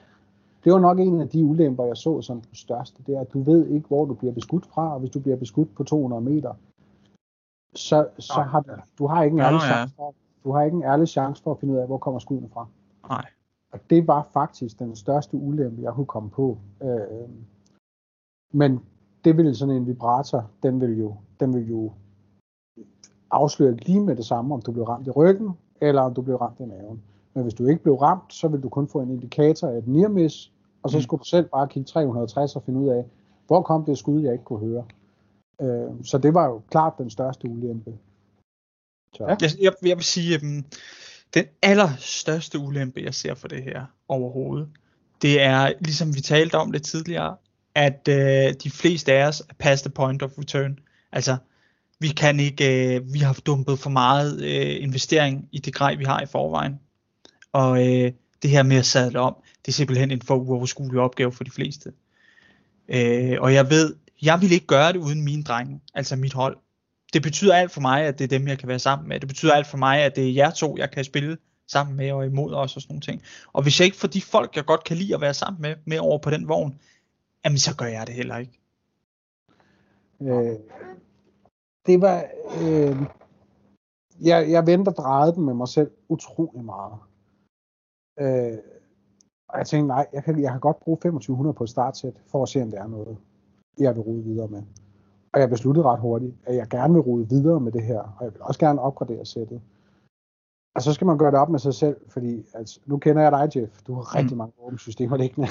det var nok en af de ulemper, jeg så som den største. Det er, at du ved ikke, hvor du bliver beskudt fra, og hvis du bliver beskudt på 200 meter, så, så har du, du har ikke en ærlig chance for, du har ikke en ærlig chance for at finde ud af, hvor kommer skuddene fra. Nej. Og det var faktisk den største ulempe, jeg kunne komme på. Øh, men det ville sådan en vibrator, den vil jo, den vil jo afsløre lige med det samme, om du blev ramt i ryggen, eller om du blev ramt i maven. Men hvis du ikke blev ramt, så vil du kun få en indikator af et near miss, og så mm. skulle du selv bare kigge 360 og finde ud af, hvor kom det skud, jeg ikke kunne høre. Øh, så det var jo klart den største ulempe. Så. Jeg, jeg, jeg vil sige, at um, den allerstørste ulempe, jeg ser for det her overhovedet, det er, ligesom vi talte om det tidligere, at uh, de fleste af os er past the point of return. Altså, vi kan ikke, uh, vi har dumpet for meget uh, investering i det grej, vi har i forvejen. Og øh, det her med at sadle om, det er simpelthen en for uoverskuelig opgave for de fleste. Øh, og jeg ved, jeg vil ikke gøre det uden mine drenge, altså mit hold. Det betyder alt for mig, at det er dem, jeg kan være sammen med. Det betyder alt for mig, at det er jer to, jeg kan spille sammen med og imod os og sådan nogle ting. Og hvis jeg ikke får de folk, jeg godt kan lide at være sammen med, med over på den vogn, jamen så gør jeg det heller ikke. Øh, det var... Øh, jeg, jeg venter drejede den med mig selv utrolig meget. Øh, og jeg tænkte, nej, jeg kan, jeg kan godt bruge 2500 på et startsæt, for at se, om det er noget, jeg vil rode videre med. Og jeg besluttede ret hurtigt, at jeg gerne vil rode videre med det her, og jeg vil også gerne opgradere sættet. Og så skal man gøre det op med sig selv, fordi altså, nu kender jeg dig, Jeff. Du har rigtig mm. mange våbensystemer liggende.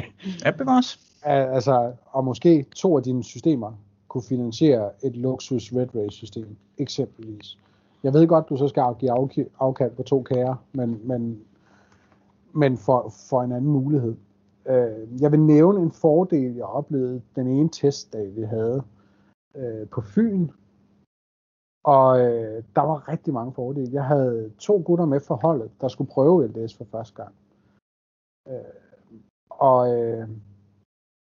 <laughs> ja, bevares. altså, og måske to af dine systemer kunne finansiere et luksus Red Race system, eksempelvis. Jeg ved godt, du så skal give afkald på to kager, men, men, men for, for en anden mulighed. Øh, jeg vil nævne en fordel, jeg oplevede den ene testdag, vi havde øh, på Fyn. Og øh, der var rigtig mange fordele. Jeg havde to gutter med for holdet, der skulle prøve LDS for første gang. Øh, og øh,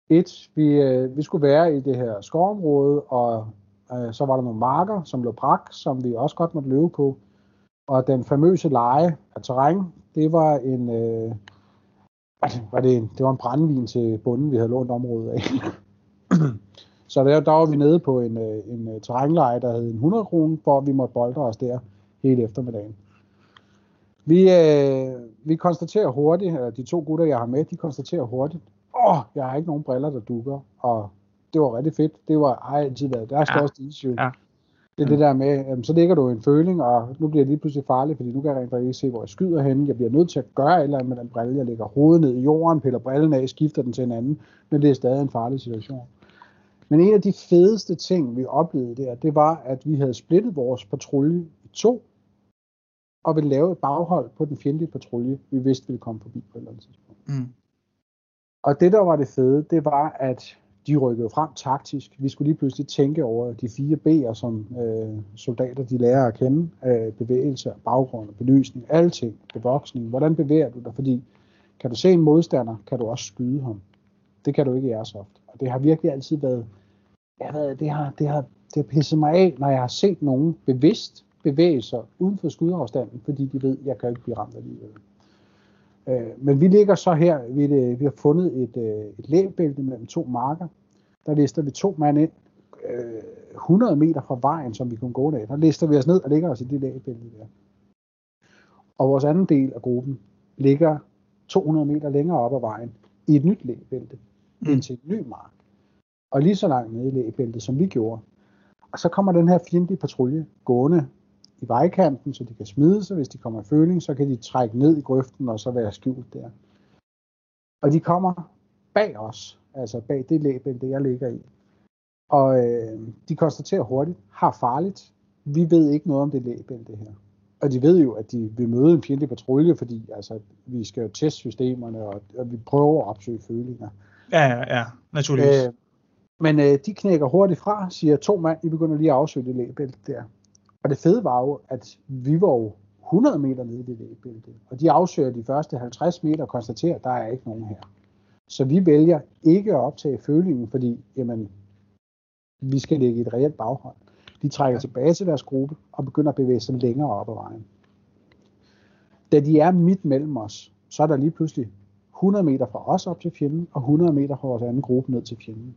et, vi, øh, vi skulle være i det her skovområde, og øh, så var der nogle marker, som lå brak, som vi også godt måtte løbe på. Og den famøse leje af terræn, det var en, øh, var det, en, det var en brændvin til bunden, vi havde lånt området af. <clears throat> så der, der var vi nede på en, øh, en øh, terrænleje, der hed en 100 kroner, hvor vi måtte bolde os der hele eftermiddagen. Vi, øh, vi konstaterer hurtigt, eller de to gutter, jeg har med, de konstaterer hurtigt, åh, jeg har ikke nogen briller, der dukker, og det var rigtig fedt. Det var ej, altid været deres ja. største issue. Ja. Det er mm. det der med, jamen, så ligger du en føling, og nu bliver det lige pludselig farligt, fordi nu kan jeg rent faktisk ikke se, hvor jeg skyder henne. Jeg bliver nødt til at gøre et eller andet med den brille. Jeg lægger hovedet ned i jorden, piller brillen af, skifter den til en anden, men det er stadig en farlig situation. Men en af de fedeste ting, vi oplevede der, det var, at vi havde splittet vores patrulje i to, og ville lave et baghold på den fjendtlige patrulje, vi vidste ville komme forbi på et eller andet tidspunkt. Mm. Og det, der var det fede, det var, at de rykkede frem taktisk. Vi skulle lige pludselig tænke over de fire B'er, som øh, soldater de lærer at kende. Øh, bevægelse, baggrund, belysning, alting, bevoksning. Hvordan bevæger du dig? Fordi kan du se en modstander, kan du også skyde ham. Det kan du ikke i Airsoft. Og det har virkelig altid været, jeg ved, det har, det har, det har pisset mig af, når jeg har set nogen bevidst bevæge sig uden for skudafstanden, fordi de ved, at jeg kan ikke blive ramt alligevel. Øh, men vi ligger så her, vi, det, vi har fundet et, øh, et lægebælte mellem to marker. Der lister vi to mand ind, øh, 100 meter fra vejen, som vi kunne gå af. Der lister vi os ned og ligger os i det lægebælte der. Og vores anden del af gruppen ligger 200 meter længere op ad vejen i et nyt lægebælte, mm. ind til en ny mark. Og lige så langt nede i lægebæltet, som vi gjorde. Og så kommer den her fjendtlige patrulje gående i vejkanten, så de kan smide sig. Hvis de kommer i føling, så kan de trække ned i grøften og så være skjult der. Og de kommer bag os, altså bag det lægebælte, jeg ligger i. Og øh, de konstaterer hurtigt, har farligt. Vi ved ikke noget om det lægebælte her. Og de ved jo, at de vil møde en fjendtlig patrulje, fordi altså, vi skal jo teste systemerne, og, og vi prøver at opsøge følinger. Ja, ja, ja, naturligvis. Øh, men øh, de knækker hurtigt fra, siger to mand, I begynder lige at afsøge det lægebælte der. Og det fede var jo, at vi var jo 100 meter nede i det lægebælte, og de afsøger de første 50 meter og konstaterer, at der er ikke nogen her. Så vi vælger ikke at optage følingen, fordi jamen, vi skal lægge et reelt baghold. De trækker tilbage til deres gruppe og begynder at bevæge sig længere op ad vejen. Da de er midt mellem os, så er der lige pludselig 100 meter fra os op til fjenden, og 100 meter fra vores anden gruppe ned til fjenden.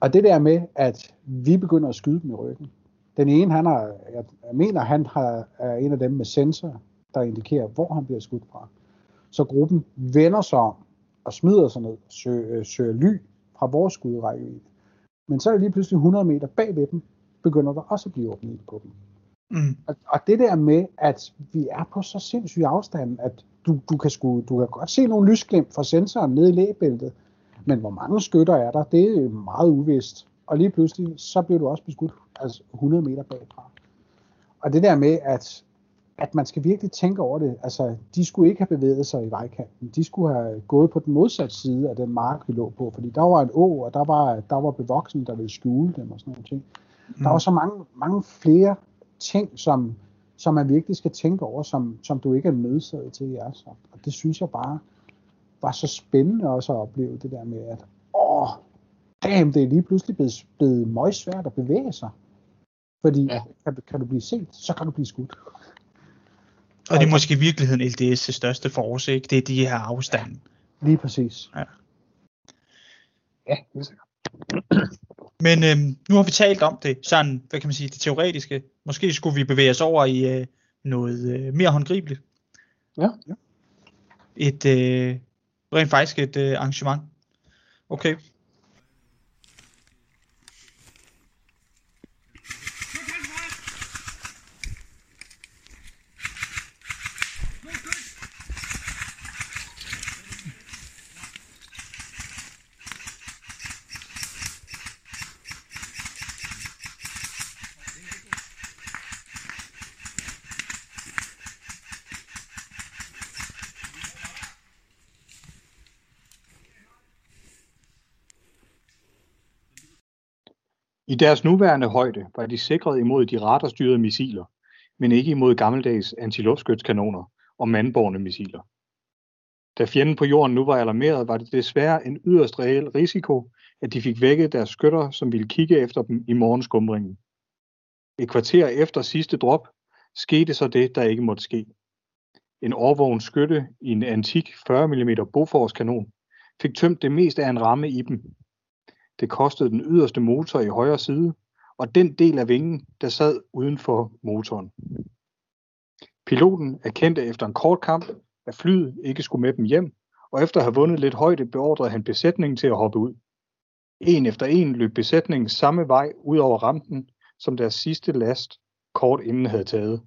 Og det der med, at vi begynder at skyde dem i ryggen, den ene, han har, jeg mener, han har, er en af dem med sensor, der indikerer, hvor han bliver skudt fra. Så gruppen vender sig om og smider sig ned, søger, øh, søger ly fra vores skudrækkevidde. Men så er det lige pludselig 100 meter bag ved dem, begynder der også at blive åbnet på dem. Mm. Og, og det der med, at vi er på så sindssyg afstand, at du, du, kan sku, du kan godt se nogle lysglimt fra sensoren nede i lægebæltet, men hvor mange skytter er der, det er meget uvist. Og lige pludselig, så bliver du også beskudt altså 100 meter bagfra. Og det der med, at, at man skal virkelig tænke over det, altså de skulle ikke have bevæget sig i vejkanten, de skulle have gået på den modsatte side af den mark, vi lå på, fordi der var en å, og der var, der var bevoksen, der ville skjule dem og sådan nogle ting. Mm. Der var så mange, mange flere ting, som, som man virkelig skal tænke over, som, som du ikke er nødsaget til i Airsoft. Og det synes jeg bare var så spændende også at opleve det der med, at åh, damn, det er lige pludselig blevet, blevet møgsvært at bevæge sig. Fordi ja. kan, kan du blive set, så kan du blive skudt. Og det er måske i virkeligheden LDS' største force, ikke? Det er de her afstande. Ja, lige præcis. Ja, ja det er sikkert. Men øhm, nu har vi talt om det, sådan, hvad kan man sige, det teoretiske. Måske skulle vi bevæge os over i øh, noget øh, mere håndgribeligt. Ja. ja. Et, øh, rent faktisk et øh, arrangement. Okay. I deres nuværende højde var de sikret imod de radarstyrede missiler, men ikke imod gammeldags antiluftskytskanoner og mandborne missiler. Da fjenden på jorden nu var alarmeret, var det desværre en yderst reel risiko, at de fik vækket deres skytter, som ville kigge efter dem i morgenskumringen. Et kvarter efter sidste drop skete så det, der ikke måtte ske. En overvågen skytte i en antik 40 mm Bofors kanon fik tømt det meste af en ramme i dem. Det kostede den yderste motor i højre side, og den del af vingen, der sad uden for motoren. Piloten erkendte efter en kort kamp, at flyet ikke skulle med dem hjem, og efter at have vundet lidt højde, beordrede han besætningen til at hoppe ud. En efter en løb besætningen samme vej ud over rampen, som deres sidste last kort inden havde taget.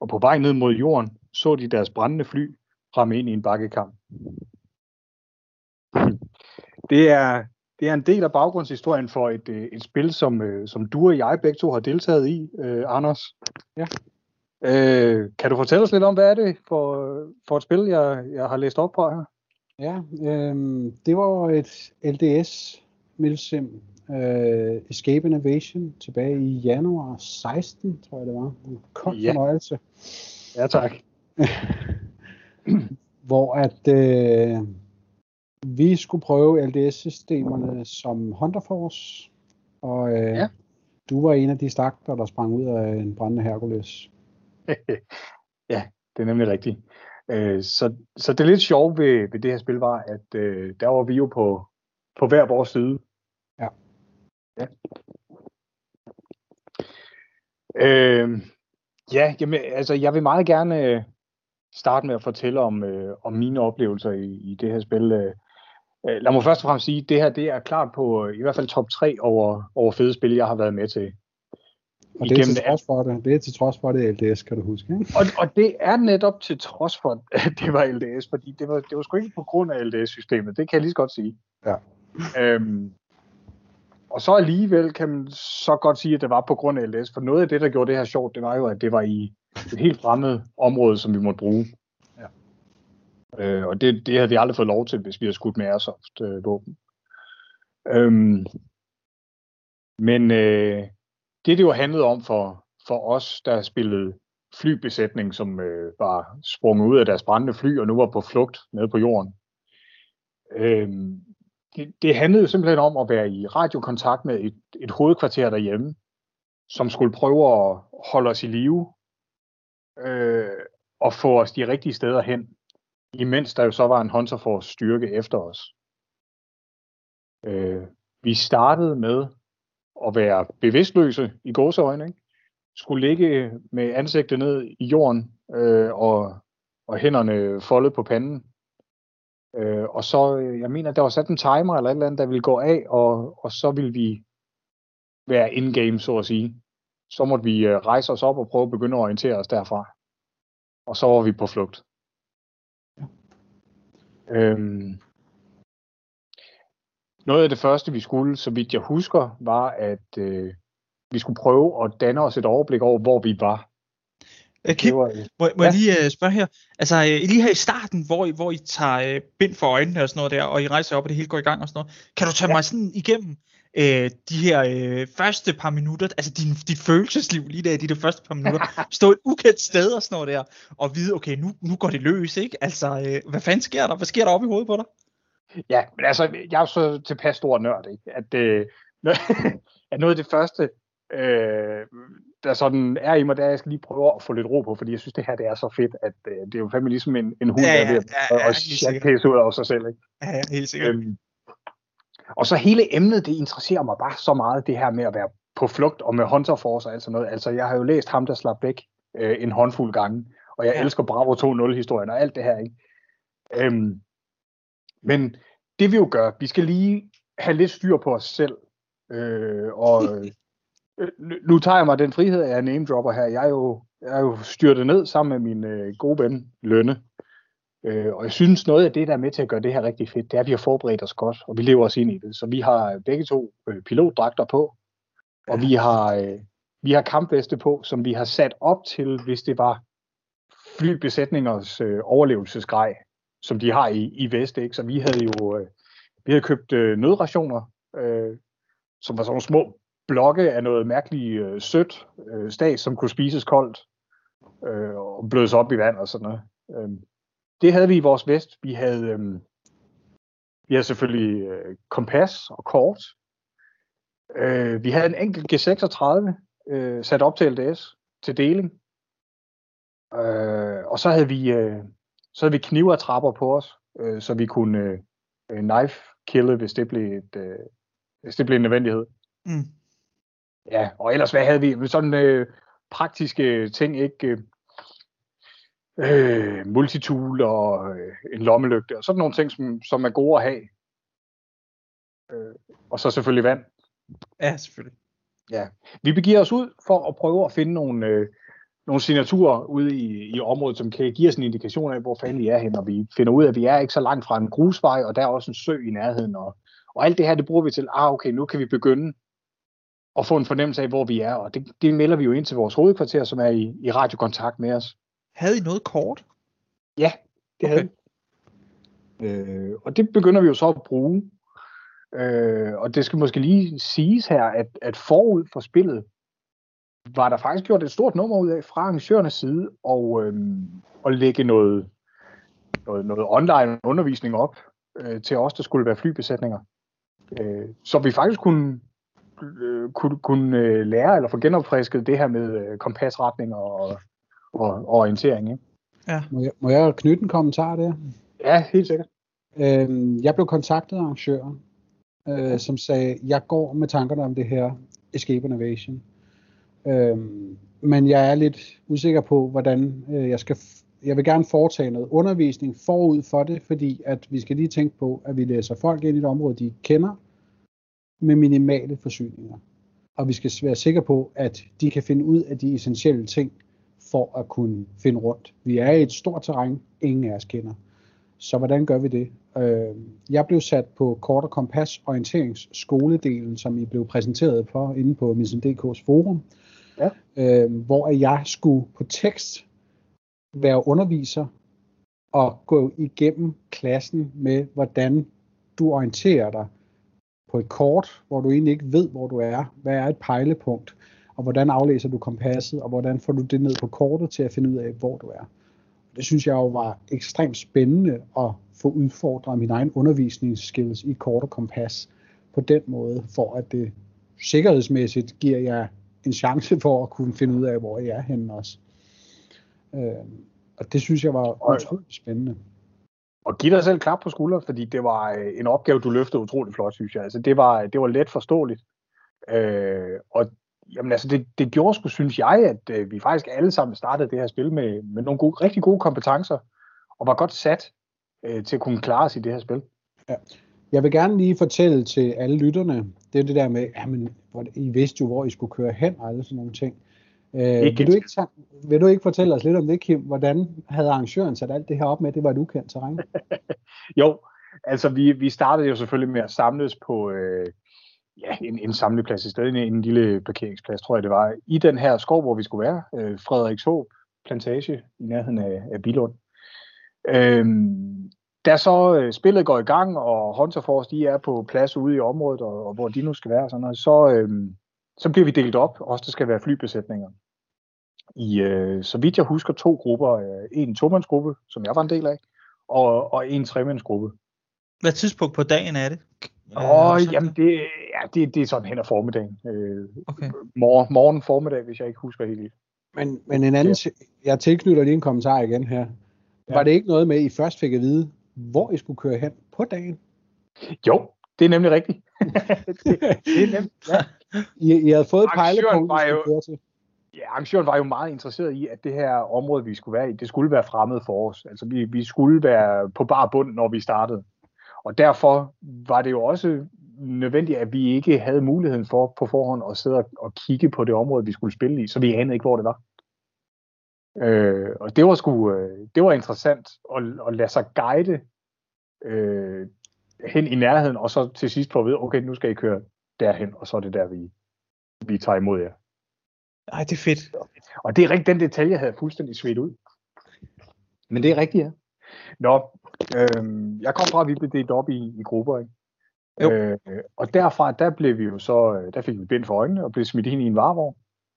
Og på vej ned mod jorden så de deres brændende fly ramme ind i en bakkekamp. <clears throat> Det er, det er en del af baggrundshistorien for et, øh, et spil, som, øh, som du og jeg begge to har deltaget i, øh, Anders. Ja. Øh, kan du fortælle os lidt om, hvad er det for, for et spil, jeg, jeg har læst op på her? Ja, øh, det var et LDS milsim øh, Escape Innovation tilbage i januar 16, tror jeg det var. En kold Ja. fornøjelse. Ja, tak. <laughs> hvor at øh, vi skulle prøve LDS-systemerne som Hunter Force, og øh, Ja. du var en af de stakter, der sprang ud af en brændende Hercules. <laughs> ja, det er nemlig rigtigt. Øh, så, så det lidt sjove ved, ved det her spil var, at øh, der var vi jo på, på hver vores side. Ja. Ja. Øh, ja, jamen, altså jeg vil meget gerne øh, starte med at fortælle om, øh, om mine oplevelser i, i det her spil. Øh, lad mig først og fremmest sige, at det her det er klart på øh, i hvert fald top 3 over, over fede spil, jeg har været med til. Og det er, til trods for det. det er til trods for det er LDS, kan du huske. Ikke? Og, og det er netop til trods for, at det var LDS, fordi det var, det var sgu ikke på grund af LDS-systemet, det kan jeg lige så godt sige. Ja. Øhm, og så alligevel kan man så godt sige, at det var på grund af LDS, for noget af det, der gjorde det her sjovt, det var jo, at det var i et helt fremmed område, som vi måtte bruge. Øh, og det, det havde vi aldrig fået lov til, hvis vi havde skudt med airsoft øh, våben. Øhm, men øh, det, det jo handlede om for, for os, der spillede flybesætning, som øh, var sprunget ud af deres brændende fly og nu var på flugt nede på jorden. Øhm, det, det handlede simpelthen om at være i radiokontakt med et, et hovedkvarter derhjemme, som skulle prøve at holde os i live øh, og få os de rigtige steder hen, imens der jo så var en Hunter Force styrke efter os. Øh, vi startede med at være bevidstløse i gåseøjne, ikke? skulle ligge med ansigtet ned i jorden øh, og, og hænderne foldet på panden. Øh, og så, øh, jeg mener, der var sat en timer eller et eller andet, der ville gå af, og, og så ville vi være in-game, så at sige. Så måtte vi øh, rejse os op og prøve at begynde at orientere os derfra. Og så var vi på flugt. Øhm, noget af det første, vi skulle, så vidt jeg husker, var, at øh, vi skulle prøve at danne os et overblik over, hvor vi var. Øh, Kim, øh, må, må jeg Ja. lige uh, spørge her? Altså uh, lige her i starten, hvor I, hvor I tager uh, bind for øjnene og sådan noget der, og I rejser op, og det hele går i gang og sådan noget. Kan du tage Ja. mig sådan igennem uh, de her uh, første par minutter, altså din, dit følelsesliv lige der i de der første par minutter, <laughs> stå et ukendt sted og sådan noget der, og vide, okay, nu, nu går det løs, ikke? Altså, uh, hvad fanden sker der? Hvad sker der op i hovedet på dig? Ja, men altså, jeg er jo så tilpas stor nørd, ikke? At, øh, <laughs> at noget af det første, øh, der sådan er i mig, er, at jeg skal lige prøve at få lidt ro på, fordi jeg synes, det her det er så fedt, at øh, det er jo fandme ligesom en, en hund, Ja, der er ved ja, ja, at, pisse ud af sig selv, ikke? Ja, ja, helt sikkert. Øhm, og så hele emnet, det interesserer mig bare så meget, det her med at være på flugt og med Hunter Force og alt sådan noget. Altså, jeg har jo læst ham, der slap væk øh, en håndfuld gange, og jeg Ja. elsker Bravo 2.0-historien og alt det her, ikke? Øhm, men det vi jo gør, vi skal lige have lidt styr på os selv, øh, og <laughs> nu- tager jeg mig den frihed, at jeg name dropper her. Jeg er jo, jeg er jo styrtet ned sammen med min øh, gode ven, Lønne. Øh, og jeg synes, noget af det, der er med til at gøre det her rigtig fedt, det er, at vi har forberedt os godt, og vi lever os ind i det. Så vi har begge to øh, pilotdragter på, og vi har, øh, vi har kampveste på, som vi har sat op til, hvis det var flybesætningers øh, overlevelsesgrej, som de har i, i vest. Ikke? Så vi havde jo øh, vi havde købt øh, nødrationer, øh, som var sådan nogle små blokke af noget mærkeligt øh, sødt øh, stas, som kunne spises koldt øh, og blødes op i vand og sådan noget. Øh, det havde vi i vores vest. Vi havde, øh, vi havde selvfølgelig øh, kompas og kort. Øh, vi havde en enkelt G36 øh, sat op til LDS til deling. Øh, og så havde vi øh, så havde vi kniver trapper på os, øh, så vi kunne øh, knife kille, hvis det blev et, øh, hvis det blev en nødvendighed. Mm. Ja, og ellers hvad havde vi? Sådan øh, praktiske ting, ikke? Øh, multitool og øh, en lommelygte, og sådan nogle ting, som, som er gode at have. Øh, og så selvfølgelig vand. Ja, selvfølgelig. Ja. Vi begiver os ud for at prøve at finde nogle, øh, nogle signaturer ude i, i området, som kan give os en indikation af, hvor fanden vi er hen, og vi finder ud af, at vi er ikke så langt fra en grusvej, og der er også en sø i nærheden, og, og alt det her, det bruger vi til, ah okay, nu kan vi begynde at få en fornemmelse af, hvor vi er, og det, det melder vi jo ind til vores hovedkvarter, som er i, i radiokontakt med os. Havde I noget kort? Ja, det okay. havde. Øh, og det begynder vi jo så at bruge. Øh, og det skal måske lige siges her, at, at forud for spillet, var der faktisk gjort et stort nummer ud af fra arrangørernes side, og, øh, at lægge noget, noget, noget online undervisning op øh, til os, der skulle være flybesætninger. Øh, så vi faktisk kunne, øh, kunne, kunne øh, lære eller få genopfrisket det her med øh, kompasretning og, og, og orientering. Ikke? Ja. Må, jeg, må jeg knytte en kommentar der? Ja, helt sikkert. Øh, jeg blev kontaktet af arrangøren, øh, som sagde, jeg går med tankerne om det her Escape Innovation. Øhm, men jeg er lidt usikker på, hvordan øh, jeg skal... Jeg vil gerne foretage noget undervisning forud for det, fordi at vi skal lige tænke på, at vi læser folk ind i et område, de kender, med minimale forsyninger. Og vi skal være sikre på, at de kan finde ud af de essentielle ting, for at kunne finde rundt. Vi er i et stort terræn, ingen af os kender. Så hvordan gør vi det? Øh, jeg blev sat på kort og kompas orienteringsskoledelen, som I blev præsenteret for inde på Mission.dk's forum ja. øh, hvor jeg skulle på tekst være underviser og gå igennem klassen med, hvordan du orienterer dig på et kort, hvor du egentlig ikke ved, hvor du er. Hvad er et pejlepunkt? Og hvordan aflæser du kompasset? Og hvordan får du det ned på kortet til at finde ud af, hvor du er? Det synes jeg jo var ekstremt spændende at få udfordret min egen undervisningsskills i kort og kompas på den måde, for at det sikkerhedsmæssigt giver jeg en chance for at kunne finde ud af, hvor jeg er henne også. Øh, og det synes jeg var utroligt spændende. Og giv dig selv klap på skulder, fordi det var øh, en opgave, du løftede utrolig flot, synes jeg. Altså, det var, det var let forståeligt. Øh, og jamen, altså, det, det gjorde sgu, synes jeg, at øh, vi faktisk alle sammen startede det her spil med, med nogle gode, rigtig gode kompetencer, og var godt sat øh, til at kunne klare os i det her spil. Ja. Jeg vil gerne lige fortælle til alle lytterne, det er det der med, jamen, I vidste jo, hvor I skulle køre hen, og alle sådan nogle ting. Øh, vil, du ikke, vil du ikke fortælle os lidt om det, Kim? Hvordan havde arrangøren sat alt det her op med? Det var et ukendt terræn. <laughs> jo, altså vi, vi startede jo selvfølgelig med at samles på øh, ja, en, en samleplads i stedet, en, en lille parkeringsplads, tror jeg det var, i den her skov, hvor vi skulle være, øh, Frederikshåb plantage i nærheden af, af Bilund. Øh, da så øh, spillet går i gang, og Hunter Force de er på plads ude i området, og, og hvor de nu skal være, sådan noget, så, øh, så bliver vi delt op, også der skal være flybesætninger. I, øh, så vidt jeg husker, to grupper. Øh, en tomandsgruppe, som jeg var en del af, og, og en tremandsgruppe. Hvad tidspunkt på dagen er det? Åh, oh, jamen det, ja, det, det er sådan hen ad formiddagen. Øh, okay. Morgen, morgen formiddag, hvis jeg ikke husker helt lidt. Men, men en anden, jeg tilknytter lige en kommentar igen her. Ja. Var det ikke noget med, at I først fik at vide, hvor I skulle køre hen på dagen? Jo, det er nemlig rigtigt. Det, det er nemlig, ja. I, I havde fået et pejlepunkt, var jo, køre til. Ja, arrangøren var jo meget interesseret i, at det her område, vi skulle være i, det skulle være fremmed for os. Altså, vi, vi skulle være på bar bund, når vi startede. Og derfor var det jo også nødvendigt, at vi ikke havde muligheden for på forhånd at sidde og kigge på det område, vi skulle spille i, så vi anede ikke, hvor det var. Øh, og det var sgu, øh, det var interessant at, at lade sig guide øh, hen i nærheden, og så til sidst få at vide, okay, nu skal I køre derhen, og så er det der, vi, vi tager imod jer. Ej, det er fedt. Og det er rigtigt, den detalje jeg havde fuldstændig svedt ud. Men det er rigtigt, ja. Nå, øh, jeg kom fra, at vi blev delt op i, i grupper, ikke? Jo. Øh, og derfra, der blev vi jo så, øh, der fik vi bind for øjnene og blev smidt ind i en varevogn.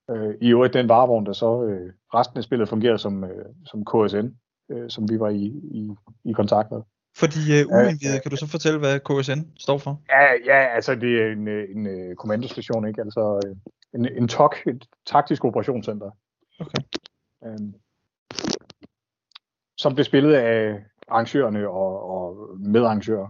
Øh, I øvrigt den varevogn, der så øh, resten af spillet fungerede som, øh, som KSN, øh, som vi var i, i, i kontakt med. For de uh, uindvidede, kan du så fortælle, hvad KSN står for? Ja, ja altså det er en, en, en kommandostation, ikke? Altså en, en TOC, et taktisk operationscenter. Okay. Øhm, som blev spillet af arrangørerne og, og medarrangører.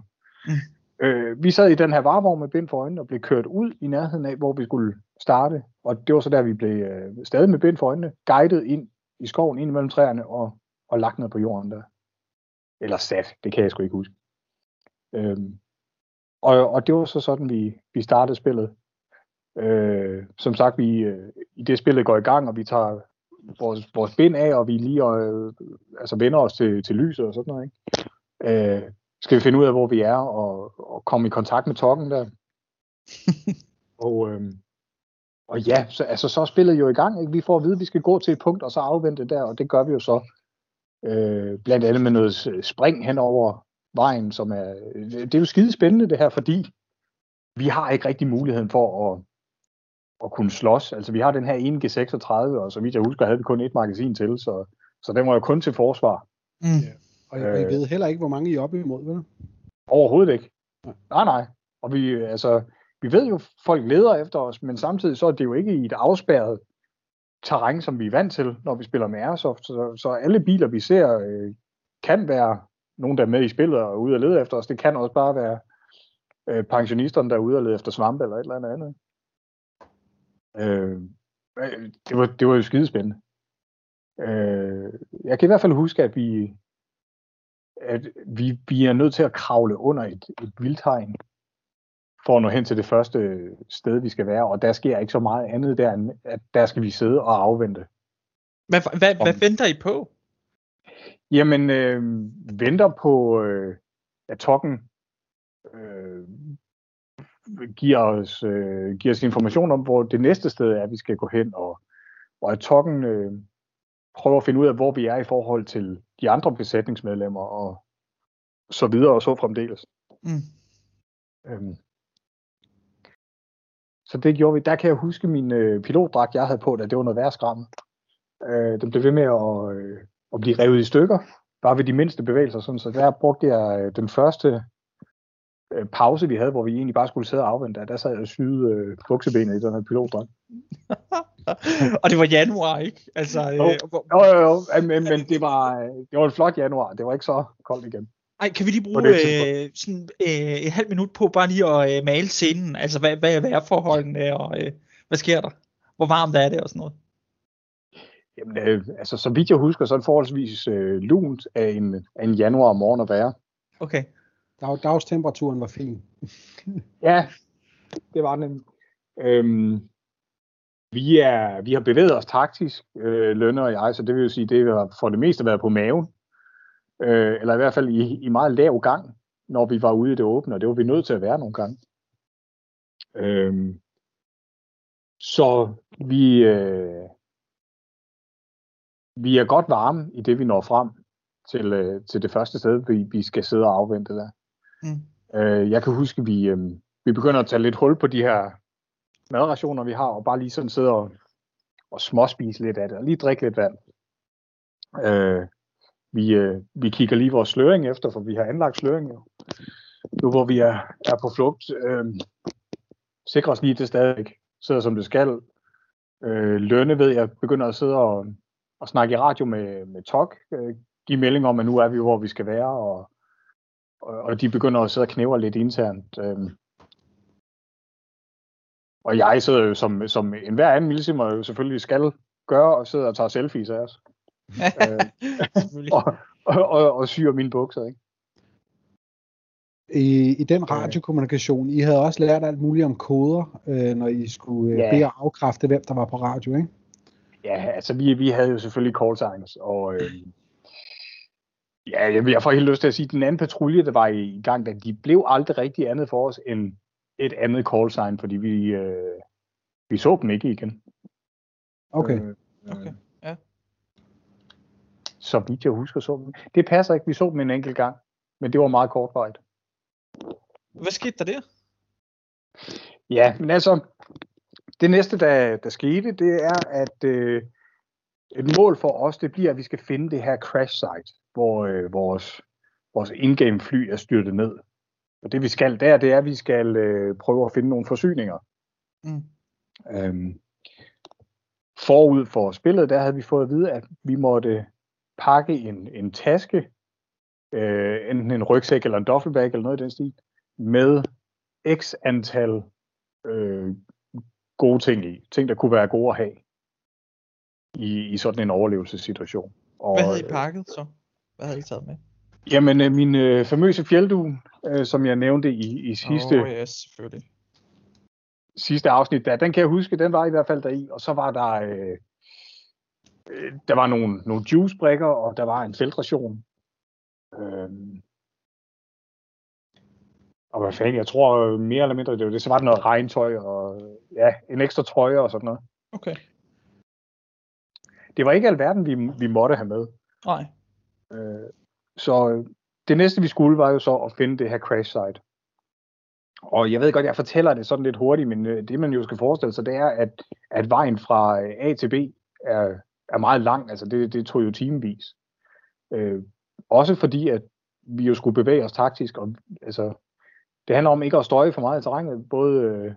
Mm. Øh, vi sad i den her varevogn med bind for øjnene og blev kørt ud i nærheden af, hvor vi skulle starte. Og det var så der, vi blev øh, stadig med bind for øjnene, guidet ind i skoven, ind mellem træerne og, og lagt ned på jorden der. Eller sat, det kan jeg sgu ikke huske. Øhm, og, og det var så sådan, vi, vi startede spillet. Øh, som sagt, vi øh, i det spillet går i gang, og vi tager vores, vores bind af, og vi lige øh, altså vender os til, til lyset og sådan noget. Ikke? Øh, skal vi finde ud af, hvor vi er, og, og komme i kontakt med tokken der. <laughs> og, øh, og ja, så, altså, så er spillet jo i gang. Ikke? Vi får at vide, at vi skal gå til et punkt, og så afvente der, og det gør vi jo så. Øh, blandt andet med noget spring hen over vejen, som er, det er jo skide spændende det her, fordi vi har ikke rigtig muligheden for at, at kunne slås. Altså vi har den her ene G36, og så vidt jeg husker, havde vi kun et magasin til, så, så den var jo kun til forsvar. Mm. Ja. Og jeg, øh, jeg ved heller ikke, hvor mange I er oppe imod, vel? Overhovedet ikke. Nej, nej. Og vi, altså, vi ved jo, folk leder efter os, men samtidig så er det jo ikke i et afspærret terræn, som vi er vant til, når vi spiller med Airsoft. Så, så alle biler, vi ser, øh, kan være nogen, der er med i spillet og er ude og lede efter os. Det kan også bare være øh, pensionisterne, der er ude og lede efter svampe eller et eller andet. Øh, øh, det, var, det var jo skidespændende. Øh, jeg kan i hvert fald huske, at vi, at vi, vi er nødt til at kravle under et, et vildtegn for at nå hen til det første sted, vi skal være, og der sker ikke så meget andet der, end at der skal vi sidde og afvente. Hvad, hvad, hvad venter I på? Jamen, øh, venter på, øh, at tokken øh, giver, os, øh, giver os information om, hvor det næste sted er, vi skal gå hen, og, og at tokken øh, prøver at finde ud af, hvor vi er i forhold til de andre besætningsmedlemmer, og så videre og så fremdeles. Mm. Øhm, så det gjorde vi. Der kan jeg huske min øh, pilotdragt, jeg havde på, da det var noget værre skram. Øh, den blev ved med at, øh, at blive revet i stykker, bare ved de mindste bevægelser. Sådan, så der brugte jeg øh, den første øh, pause, vi havde, hvor vi egentlig bare skulle sidde og afvente. Der sad jeg og syede øh, buksebenet i den her pilotdragt. <laughs> og det var januar, ikke? Altså, jo, øh, jo, jo, jo. Men, men det, var, øh, det var en flot januar. Det var ikke så koldt igen. Ej, kan vi lige bruge øh, sådan, øh, et halvt minut på bare lige at øh, male scenen? Altså, hvad, hvad er vejrforholdene, og øh, hvad sker der? Hvor varmt er det og sådan noget? Jamen, øh, altså, så vidt jeg husker, så er det forholdsvis øh, lunt af en, af en januar morgen at være. Okay. Dag, dagstemperaturen var fin. <laughs> ja, det var den. Øhm, vi, er, vi har bevæget os taktisk, øh, Lønner og jeg, så det vil jo sige, det har for det meste været på maven øh, eller i hvert fald i, i meget lav gang, når vi var ude i det åbne, og det var vi nødt til at være nogle gange. Øh, så vi, øh, vi er godt varme i det, vi når frem til, øh, til det første sted, vi, vi skal sidde og afvente der. Mm. Øh, jeg kan huske, at vi, øh, vi begynder at tage lidt hul på de her madrationer, vi har, og bare lige sådan sidde og, og småspise lidt af det, og lige drikke lidt vand. Øh, vi, øh, vi kigger lige vores sløring efter, for vi har anlagt sløring jo. Nu hvor vi er, er på flugt, øh, sikrer os lige, at det stadig sidder som det skal. Øh, Lønne ved jeg begynder at sidde og, og snakke i radio med, med TOK, øh, give melding om, at nu er vi, hvor vi skal være, og, og, og de begynder at sidde og knæver lidt internt. Øh, og jeg sidder jo som, som enhver anden milsimmer jo selvfølgelig skal gøre, og sidder og tager selfies af os øh, <laughs> og, og, og, og syr mine bukser, ikke? I, I den radiokommunikation, I havde også lært alt muligt om koder, øh, når I skulle øh, ja. bede og afkræfte, hvem der var på radio, ikke? Ja, altså vi, vi havde jo selvfølgelig call signs, og øh, ja, jeg, jeg får helt lyst til at sige, at den anden patrulje, der var i gang, de blev aldrig rigtig andet for os end et andet call sign, fordi vi, øh, vi så dem ikke igen. Okay. Øh, okay så vidt jeg husker, så dem. Det passer ikke, vi så dem en enkelt gang, men det var meget kortvarigt. hvad skete der der? Ja, men altså, det næste, der, der skete, det er, at øh, et mål for os, det bliver, at vi skal finde det her crash site, hvor øh, vores, vores in-game fly er styrtet ned. Og det vi skal der, det er, at vi skal øh, prøve at finde nogle forsyninger. Mm. Øhm, forud for spillet, der havde vi fået at vide, at vi måtte pakke en, en taske, øh, enten en rygsæk eller en duffelbag eller noget i den stil, med x antal øh, gode ting i. Ting, der kunne være gode at have i, i sådan en overlevelsessituation. Og, Hvad havde I pakket så? Hvad havde I taget med? Jamen, øh, min øh, famøse fjelddue, øh, som jeg nævnte i, i sidste, oh, yes, selvfølgelig. sidste afsnit, der, den kan jeg huske, den var i hvert fald der i, og så var der, øh, øh, der var nogle, nogle juicebrikker, og der var en feltration. Øh, og hvad fanden, jeg tror øh, mere eller mindre, det var det, så var der noget regntøj, og ja, en ekstra trøje og sådan noget. Okay. Det var ikke alverden, vi, vi måtte have med. Nej. Øh, så øh, det næste, vi skulle, var jo så at finde det her crash site. Og jeg ved godt, jeg fortæller det sådan lidt hurtigt, men øh, det man jo skal forestille sig, det er, at, at vejen fra A til B er, er meget lang. Altså det, det tog jo timevis. Øh, også fordi, at vi jo skulle bevæge os taktisk. Og, altså, det handler om ikke at støje for meget i terrænet, både, øh,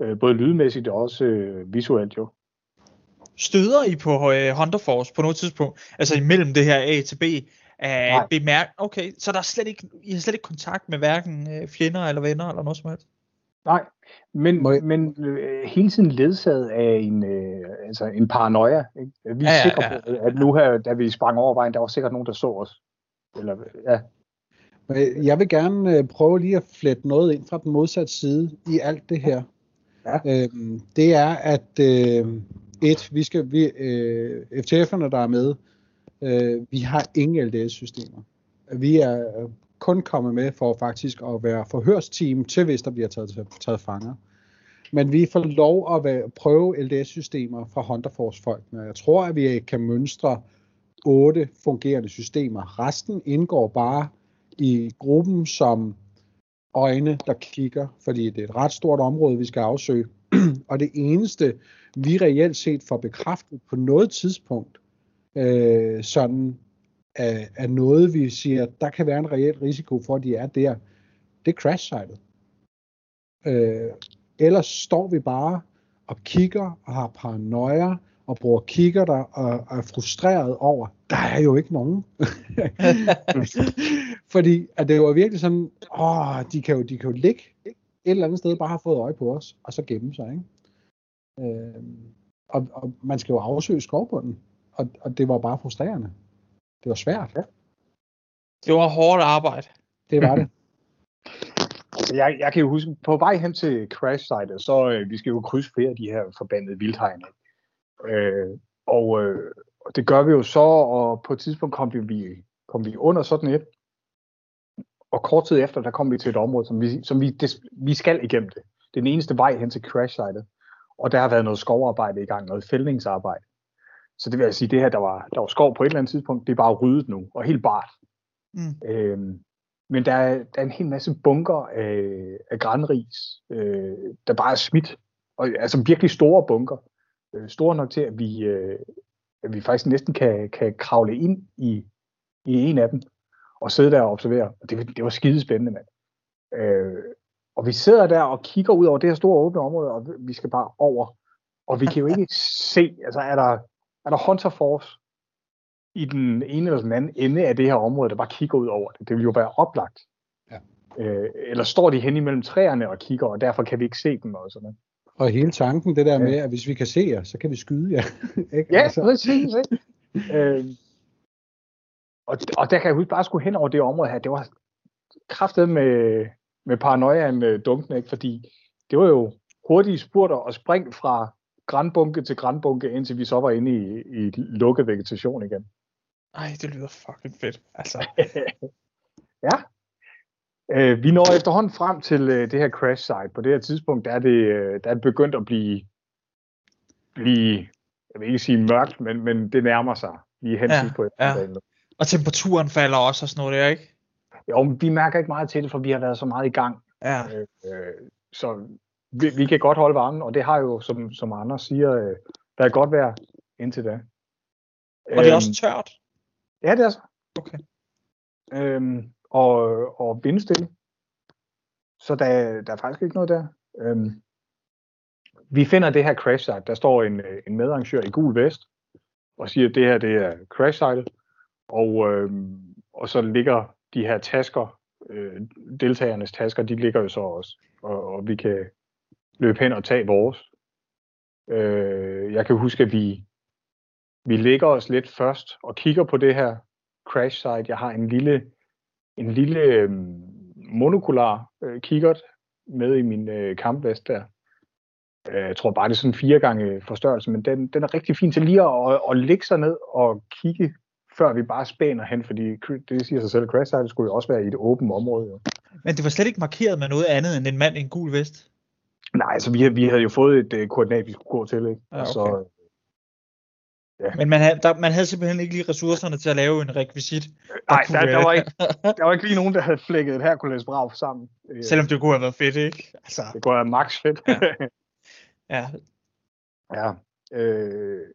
øh, både lydmæssigt og også øh, visuelt jo. Støder I på øh, Hunter Force på noget tidspunkt? Altså imellem det her A til B? Uh, bemærk, okay, så der er slet ikke, I har slet ikke kontakt med hverken øh, fjender eller venner eller noget som helst? Nej, men, Må jeg- men øh, hele tiden ledsaget af en, øh, altså en paranoia. Ikke? Vi er Ja, ja, sikre ja. på, at nu her, da vi sprang over vejen, der var sikkert nogen, der så os. Eller, ja, Jeg vil gerne øh, prøve lige at flette noget ind fra den modsatte side i alt det her. Ja. Øhm, det er, at øh, et, vi skal, vi, øh, FTF'erne, der er med, øh, vi har ingen LDS-systemer. Vi er kun kommet med for faktisk at være forhørsteam til, hvis der bliver taget, taget fanger. Men vi får lov at være, prøve LDS-systemer fra Hunter Force-folkene. Jeg tror, at vi kan mønstre otte fungerende systemer. Resten indgår bare i gruppen som øjne, der kigger, fordi det er et ret stort område, vi skal afsøge. <clears throat> og det eneste, vi reelt set får bekræftet på noget tidspunkt, øh, sådan er, er noget, vi siger, der kan være en reel risiko for, at de er der, det er crash sitet. Øh, ellers står vi bare og kigger og har paranoia og bruger kigger der og, og er frustreret over, der er jo ikke nogen. <laughs> Fordi at det var virkelig sådan, åh, de kan jo, de kan jo ligge et eller andet sted, bare have fået øje på os, og så gemme sig, ikke? Øh, og, og man skal jo afsøge skovbunden, og, og det var bare frustrerende. Det var svært. Ja. Det var hårdt arbejde. Det var det. altså <laughs> jeg, jeg kan jo huske, på vej hen til crash sitet, så øh, vi skal jo krydse flere af de her forbandede vildhegn. ikke? Øh, og øh, og det gør vi jo så, og på et tidspunkt kom vi, kom vi under sådan et, og kort tid efter, der kom vi til et område, som vi, som vi, det, vi skal igennem det. Det er den eneste vej hen til crash sitet. Og der har været noget skovarbejde i gang, noget fældningsarbejde. Så det vil jeg sige, det her, der var, der var skov på et eller andet tidspunkt, det er bare ryddet nu, og helt bart. Mm. Øhm, men der er, der er en hel masse bunker af, af granris, øh, der bare er smidt. Og, altså virkelig store bunker. Øh, store nok til, at vi, øh, at vi faktisk næsten kan, kan kravle ind i, i en af dem, og sidde der og observere. Og det, det var skidespændende, mand. Øh, og vi sidder der og kigger ud over det her store åbne område, og vi skal bare over. Og vi kan jo ikke <laughs> se, altså er der, er der Hunter Force i den ene eller den anden ende af det her område, der bare kigger ud over det. Det vil jo være oplagt. Ja. Øh, eller står de hen imellem træerne og kigger, og derfor kan vi ikke se dem og sådan noget. Og hele tanken, det der med, at hvis vi kan se jer, så kan vi skyde jer. <laughs> ikke? Ja, altså. præcis. Ikke? øh, og, og der kan jeg huske, bare skulle hen over det område her, det var kraftet med, med paranoiaen øh, dunkende, ikke? fordi det var jo hurtige spurter og spring fra grænbunke til grænbunke, indtil vi så var inde i, i lukket vegetation igen. Ej, det lyder fucking fedt. Altså, <laughs> ja. Øh, vi når efterhånden frem til øh, det her crash site. På det her tidspunkt, der er det, øh, der er det begyndt at blive, blive, jeg vil ikke sige mørkt, men, men det nærmer sig lige hen Ja, på ja. og temperaturen falder også og sådan noget der, ikke? Jo, men vi mærker ikke meget til det, for vi har været så meget i gang. Ja. Øh, øh, så vi, vi kan godt holde varmen, og det har jo, som, som Anders siger, øh, der er godt vejr indtil da. Og det er Øhm, også tørt. Ja, det er så. Okay. Øhm, og, og vindstille. Så der, der er faktisk ikke noget der. Øhm, vi finder det her crash site. Der står en, øh, en medarrangør i gul vest og siger, at det her det er crash site. Og, øhm, og så ligger de her tasker, øh, deltagernes tasker, de ligger jo så også. Og, og vi kan løbe hen og tage vores. Øh, jeg kan huske, at vi, vi lægger os lidt først og kigger på det her crash site. Jeg har en lille, en lille øh, monokular øh, kikkert med i min øh, kampvest der. Øh, Jeg tror bare, det er sådan fire gange forstørrelse, men den, den er rigtig fin til lige at, at, at lægge sig ned og kigge, før vi bare spænder hen, fordi det siger sig selv, crash site skulle jo også være i et åbent område. Jo. Men det var slet ikke markeret med noget andet end en mand i en gul vest. Nej, så vi, vi havde jo fået et øh, koordinat, vi skulle gå til, ikke? Ja, Og så, okay. Men man havde, der, man havde simpelthen ikke lige ressourcerne til at lave en rekvisit. nej, kunne der, der, var ikke, der var ikke lige nogen, der havde flækket et Hercules brav sammen. Øh, Selvom det kunne have været fedt, ikke? Altså, Det går max fedt. Ja. <laughs> ja. Ja. Øh,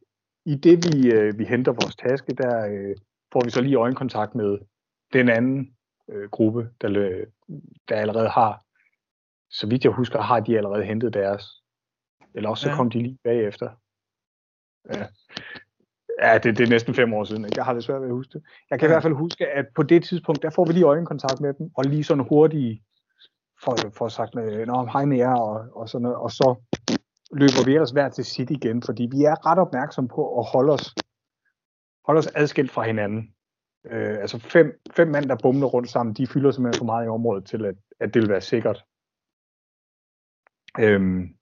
I det, vi, øh, vi henter vores taske, der øh, får vi så lige øjenkontakt med den anden øh, gruppe, der, der allerede har, så vidt jeg husker, har de allerede hentet deres. Eller også så Ja. kom de lige bagefter. Ja, ja det, det er næsten fem år siden. Ikke? Jeg har det svært ved at huske det. Jeg kan i Ja. hvert fald huske, at på det tidspunkt, der får vi lige øjenkontakt med dem, og lige sådan hurtigt for, for sagt, Nå, hej med jer, og, og sådan noget. Og så løber vi ellers hver til sit igen, fordi vi er ret opmærksomme på at holde os, holde os adskilt fra hinanden. Øh, altså fem, fem mand, der bumler rundt sammen, de fylder simpelthen for meget i området til, at, at det vil være sikkert. Øhm,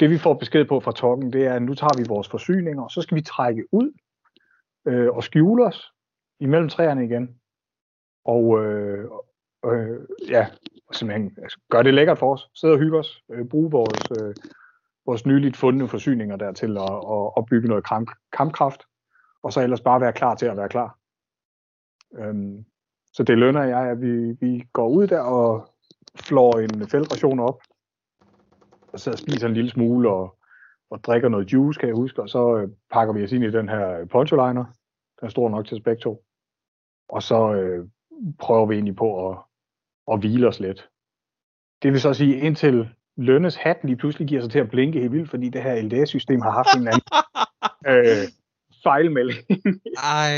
det vi får besked på fra Tokken, det er, at nu tager vi vores forsyninger, og så skal vi trække ud øh, og skjule os imellem træerne igen. Og øh, øh, ja, og simpelthen altså, gør det lækkert for os. Sidde og hygge os. Øh, bruge vores, øh, vores nyligt fundne forsyninger der til at, at, opbygge noget kamp, kampkraft. Og så ellers bare være klar til at være klar. Øhm, så det lønner jeg, at vi, vi går ud der og flår en feltration op. Og så spiser en lille smule og, og drikker noget juice, kan jeg huske. Og så øh, pakker vi os ind i den her poncholiner. Den er stor nok til os begge to. Og så øh, prøver vi egentlig på at, at hvile os lidt. Det vil så sige, indtil Lønnes hat lige pludselig giver sig til at blinke helt vildt, fordi det her LDS-system har haft en eller anden <laughs> øh, fejlmelding. Ej.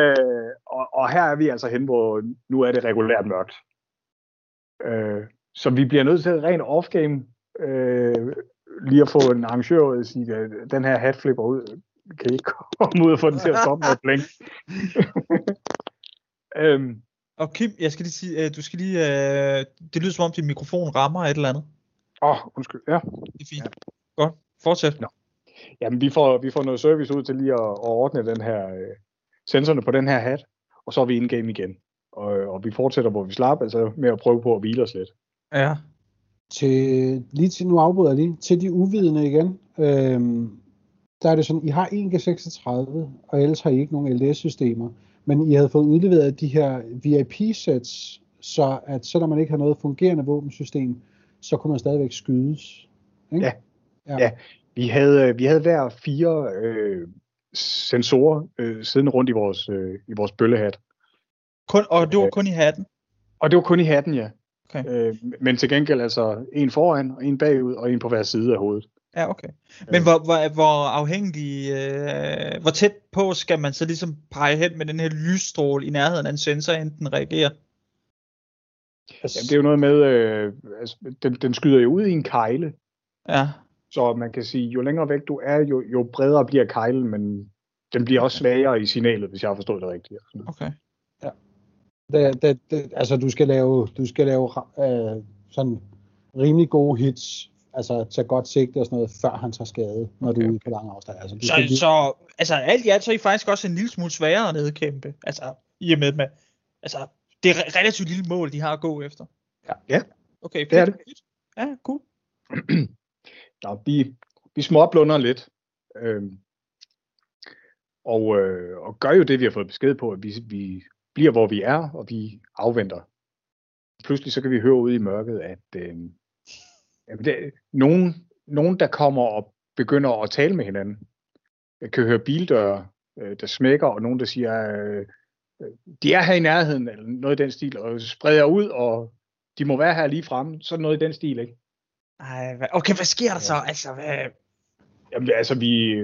øh, og, og her er vi altså hen, hvor nu er det regulært mørkt. Øh, så vi bliver nødt til rent off-game øh, lige at få en arrangør ud og sige, at den her hat flipper ud. Kan I ikke komme ud og få den til at stoppe med at <laughs> øhm, Og Kim, jeg skal lige sige, øh, du skal lige, øh, det lyder som om din mikrofon rammer et eller andet. åh, oh, undskyld. Ja. Det er fint. Godt. Fortsæt. Nå. Jamen, vi får, vi får noget service ud til lige at, at ordne den her, øh, sensorerne på den her hat, og så er vi in-game igen. Og, og vi fortsætter, hvor vi slap, altså med at prøve på at hvile os lidt. Ja. Til, lige til, nu afbryder jeg lige, til de uvidende igen. Øhm, der er det sådan, I har 1G36, og ellers har I ikke nogen LDS-systemer. Men I havde fået udleveret de her VIP-sets, så at selvom man ikke har noget fungerende våbensystem, så kunne man stadigvæk skydes. Ikke? Ja. ja. Ja. Vi havde, øh, vi havde hver fire øh, sensorer øh, siddende rundt i vores, øh, i vores bøllehat. Kun, og det var Okay. kun i hatten. Og det var kun i hatten, ja. Okay. Øh, men til gengæld altså en foran, og en bagud, og en på hver side af hovedet. Ja, okay. Men hvor, hvor, hvor afhængig, øh, hvor tæt på skal man så ligesom pege hen med den her lysstråle i nærheden af en sensor, inden den reagerer? Jamen, det er jo noget med, øh, altså, den, den skyder jo ud i en kejle, Ja. så man kan sige, jo længere væk du er, jo, jo bredere bliver kejlen, men den bliver også svagere i signalet, hvis jeg har forstået det rigtigt. Okay. Det, det, det, altså du skal lave, du skal lave øh, sådan rimelig gode hits, altså tage godt sigte og sådan noget, før han tager skade, når okay. du er ude på lang afstand. Altså, du Så, lige, så altså alt i alt, så er I faktisk også en lille smule sværere at nedkæmpe. Altså, i og med, med altså, det er re- relativt lille mål, de har at gå efter. Ja. Okay, Det er fedt. Ja, cool. <clears throat> Nå, vi, vi småblunder lidt. Øhm, og, øh, og gør jo det, vi har fået besked på, at vi, vi bliver, hvor vi er, og vi afventer. Pludselig så kan vi høre ud i mørket, at øh, jamen det, nogen, nogen, der kommer og begynder at tale med hinanden. Jeg kan høre bildøre, øh, der smækker, og nogen, der siger, øh, de er her i nærheden, eller noget i den stil, og spreder ud, og de må være her lige fremme. Sådan noget i den stil, ikke? Ej, hvad, okay, hvad sker der så? Altså, hvad, Jamen, altså, vi,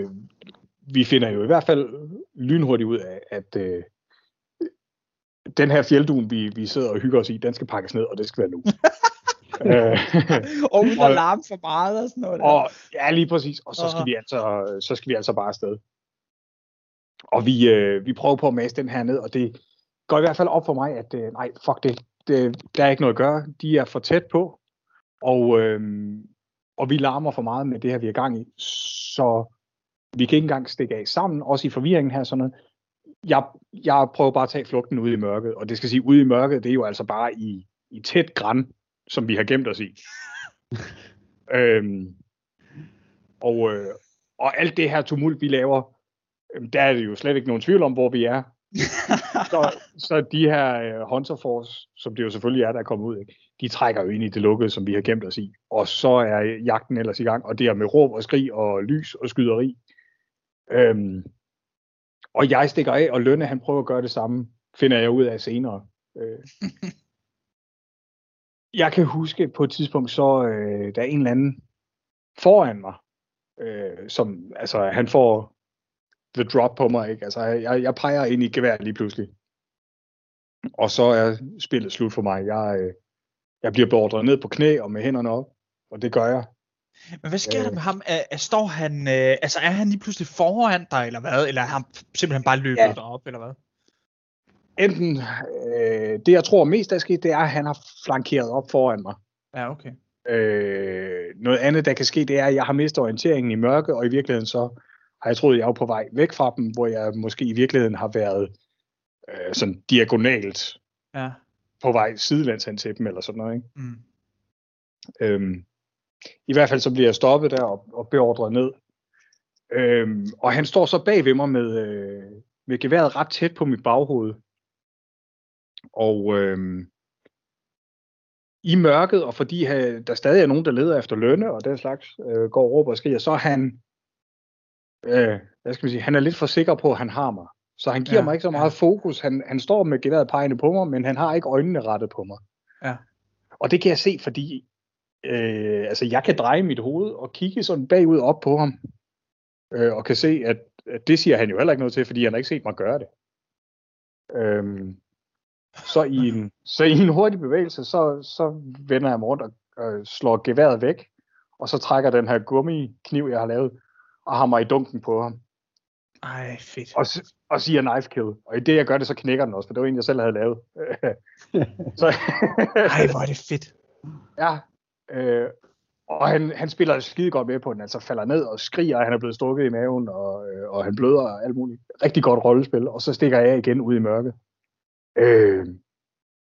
vi finder jo i hvert fald lynhurtigt ud af, at øh, den her fjelddun, vi, vi sidder og hygger os i, den skal pakkes ned, og det skal være nu. <laughs> Øh, <laughs> og uden at larme for meget og sådan noget. der. og ja, lige præcis. Og så skal Aha. vi altså, så skal vi altså bare afsted. Og vi, øh, vi prøver på at mase den her ned, og det går i hvert fald op for mig, at øh, nej, fuck det, det, der er ikke noget at gøre. De er for tæt på, og, øh, og vi larmer for meget med det her, vi er gang i. Så vi kan ikke engang stikke af sammen, også i forvirringen her. Sådan noget. Jeg, jeg prøver bare at tage flugten ud i mørket, og det skal sige, ude i mørket, det er jo altså bare i, i tæt græn, som vi har gemt os i. <laughs> øhm, og, øh, og alt det her tumult, vi laver, øhm, der er det jo slet ikke nogen tvivl om, hvor vi er. <laughs> Så, så de her øh, Hunter Force, som det jo selvfølgelig er, der er kommet ud, ikke? de trækker jo ind i det lukkede, som vi har gemt os i. Og så er jagten ellers i gang, og det er med råb og skrig og lys og skyderi. Øhm, og jeg stikker af, og Lønne han prøver at gøre det samme, finder jeg ud af senere. Øh. <laughs> Jeg kan huske på et tidspunkt, så øh, der er en eller anden foran mig, øh, som, altså han får the drop på mig, ikke? Altså jeg, jeg peger ind i gevær lige pludselig. Og så er spillet slut for mig. Jeg, øh, jeg bliver beordret ned på knæ og med hænderne op, og det gør jeg. Men hvad sker Øh. der med ham? Er, er, står han, øh, altså er han lige pludselig foran dig, eller hvad? Eller er han simpelthen bare løbet Ja. derop, eller hvad? Enten, øh, det jeg tror mest der er sket, det er, at han har flankeret op foran mig. Ja, okay. Øh, noget andet, der kan ske, det er, at jeg har mistet orienteringen i mørke, og i virkeligheden så har jeg troet, at jeg var på vej væk fra dem, hvor jeg måske i virkeligheden har været øh, sådan diagonalt Ja. på vej sidelæns hen til dem, eller sådan noget. Ikke? Mm. Øhm, I hvert fald så bliver jeg stoppet der og, og beordret ned. Øhm, og han står så bag ved mig med, øh, med geværet ret tæt på mit baghoved. Og øhm, i mørket, og fordi han, der stadig er nogen, der leder efter lønne, og den slags øh, går og råber og skriger, så er han, øh, hvad skal man sige, han er lidt for sikker på, at han har mig. Så han giver Ja, ja, mig ikke så ja. meget fokus. Han, han står med geværet pegende på mig, men han har ikke øjnene rettet på mig. Ja. Og det kan jeg se, fordi øh, altså jeg kan dreje mit hoved og kigge sådan bagud op på ham. Øh, og kan se, at, at det siger han jo heller ikke noget til, fordi han har ikke set mig gøre det. Øhm, så, i en, så i en hurtig bevægelse, så, så vender jeg mig rundt og øh, slår geværet væk. Og så trækker den her gummikniv, jeg har lavet, og hammer i dunken på ham. Ej, fedt. Og, og siger knife kill. Og i det jeg gør det, så knækker den også, for det var en, jeg selv havde lavet. <laughs> så, Ej, hvor er det fedt. Ja, øh, og han, han spiller skide godt med på den, altså falder ned og skriger, at han er blevet stukket i maven, og, øh, og han bløder og alt muligt. Rigtig godt rollespil, og så stikker jeg igen ud i mørket. Øh,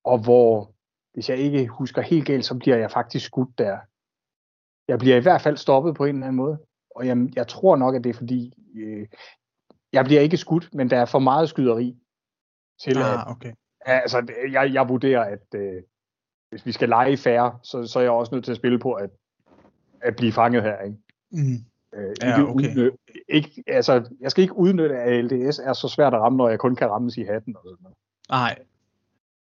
og hvor, hvis jeg ikke husker helt galt, så bliver jeg faktisk skudt der. Jeg bliver i hvert fald stoppet på en eller anden måde, og jeg, jeg tror nok, at det er fordi, øh, jeg bliver ikke skudt, men der er for meget skyderi til, at, Ah, okay. Altså, jeg, jeg vurderer, at øh, hvis vi skal lege færre, så, så er jeg også nødt til at spille på at, at blive fanget her. Ikke? Mm. Øh, Ja, ikke okay. udnytte, ikke, altså, jeg skal ikke udnytte, at LDS er så svært at ramme, når jeg kun kan rammes i hatten. Og sådan noget. Nej,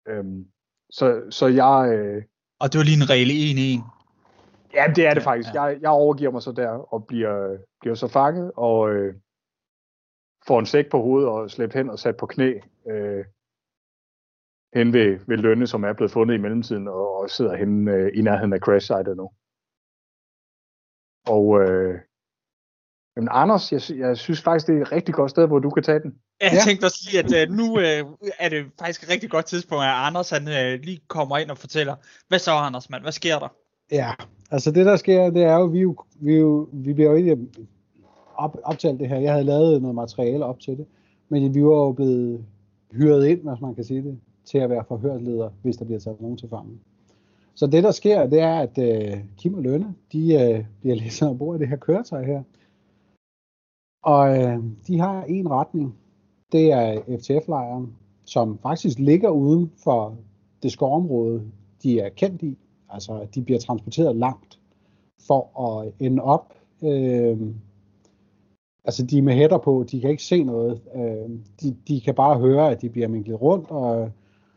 Øhm, så, så jeg... Øh, og det var lige en regel 1-1. ja, det er det faktisk. ja. Jeg, jeg overgiver mig så der og bliver, bliver så fanget og øh, får en sæk på hovedet og slæbt hen og sat på knæ. Øh, hen ved, ved Lønne, som er blevet fundet i mellemtiden, og, og sidder henne øh, i nærheden af crash site nu. Og øh, jamen Anders, jeg, jeg synes faktisk, det er et rigtig godt sted, hvor du kan tage den. Jeg Ja. tænkte også lige, at uh, nu uh, er det faktisk et rigtig godt tidspunkt, at Anders han uh, lige kommer ind og fortæller, hvad så Anders mand, hvad sker der? Ja, altså det der sker, det er jo, vi, jo, vi, jo, vi bliver jo ikke op, optalt det her. Jeg havde lavet noget materiale op til det, men vi var jo blevet hyret ind, hvis man kan sige det, til at være forhørsleder, hvis der bliver taget nogen til fange. Så det der sker, det er, at øh, Kim og Lønne, de øh, bliver læst ombord i det her køretøj her. Og øh, de har en retning. Det er FTF-lejren, som faktisk ligger uden for det skovområde, de er kendt i. Altså, de bliver transporteret langt for at ende op. Øh, altså, de er med hætter på, de kan ikke se noget. Øh, de, de kan bare høre, at de bliver minklet rundt, og,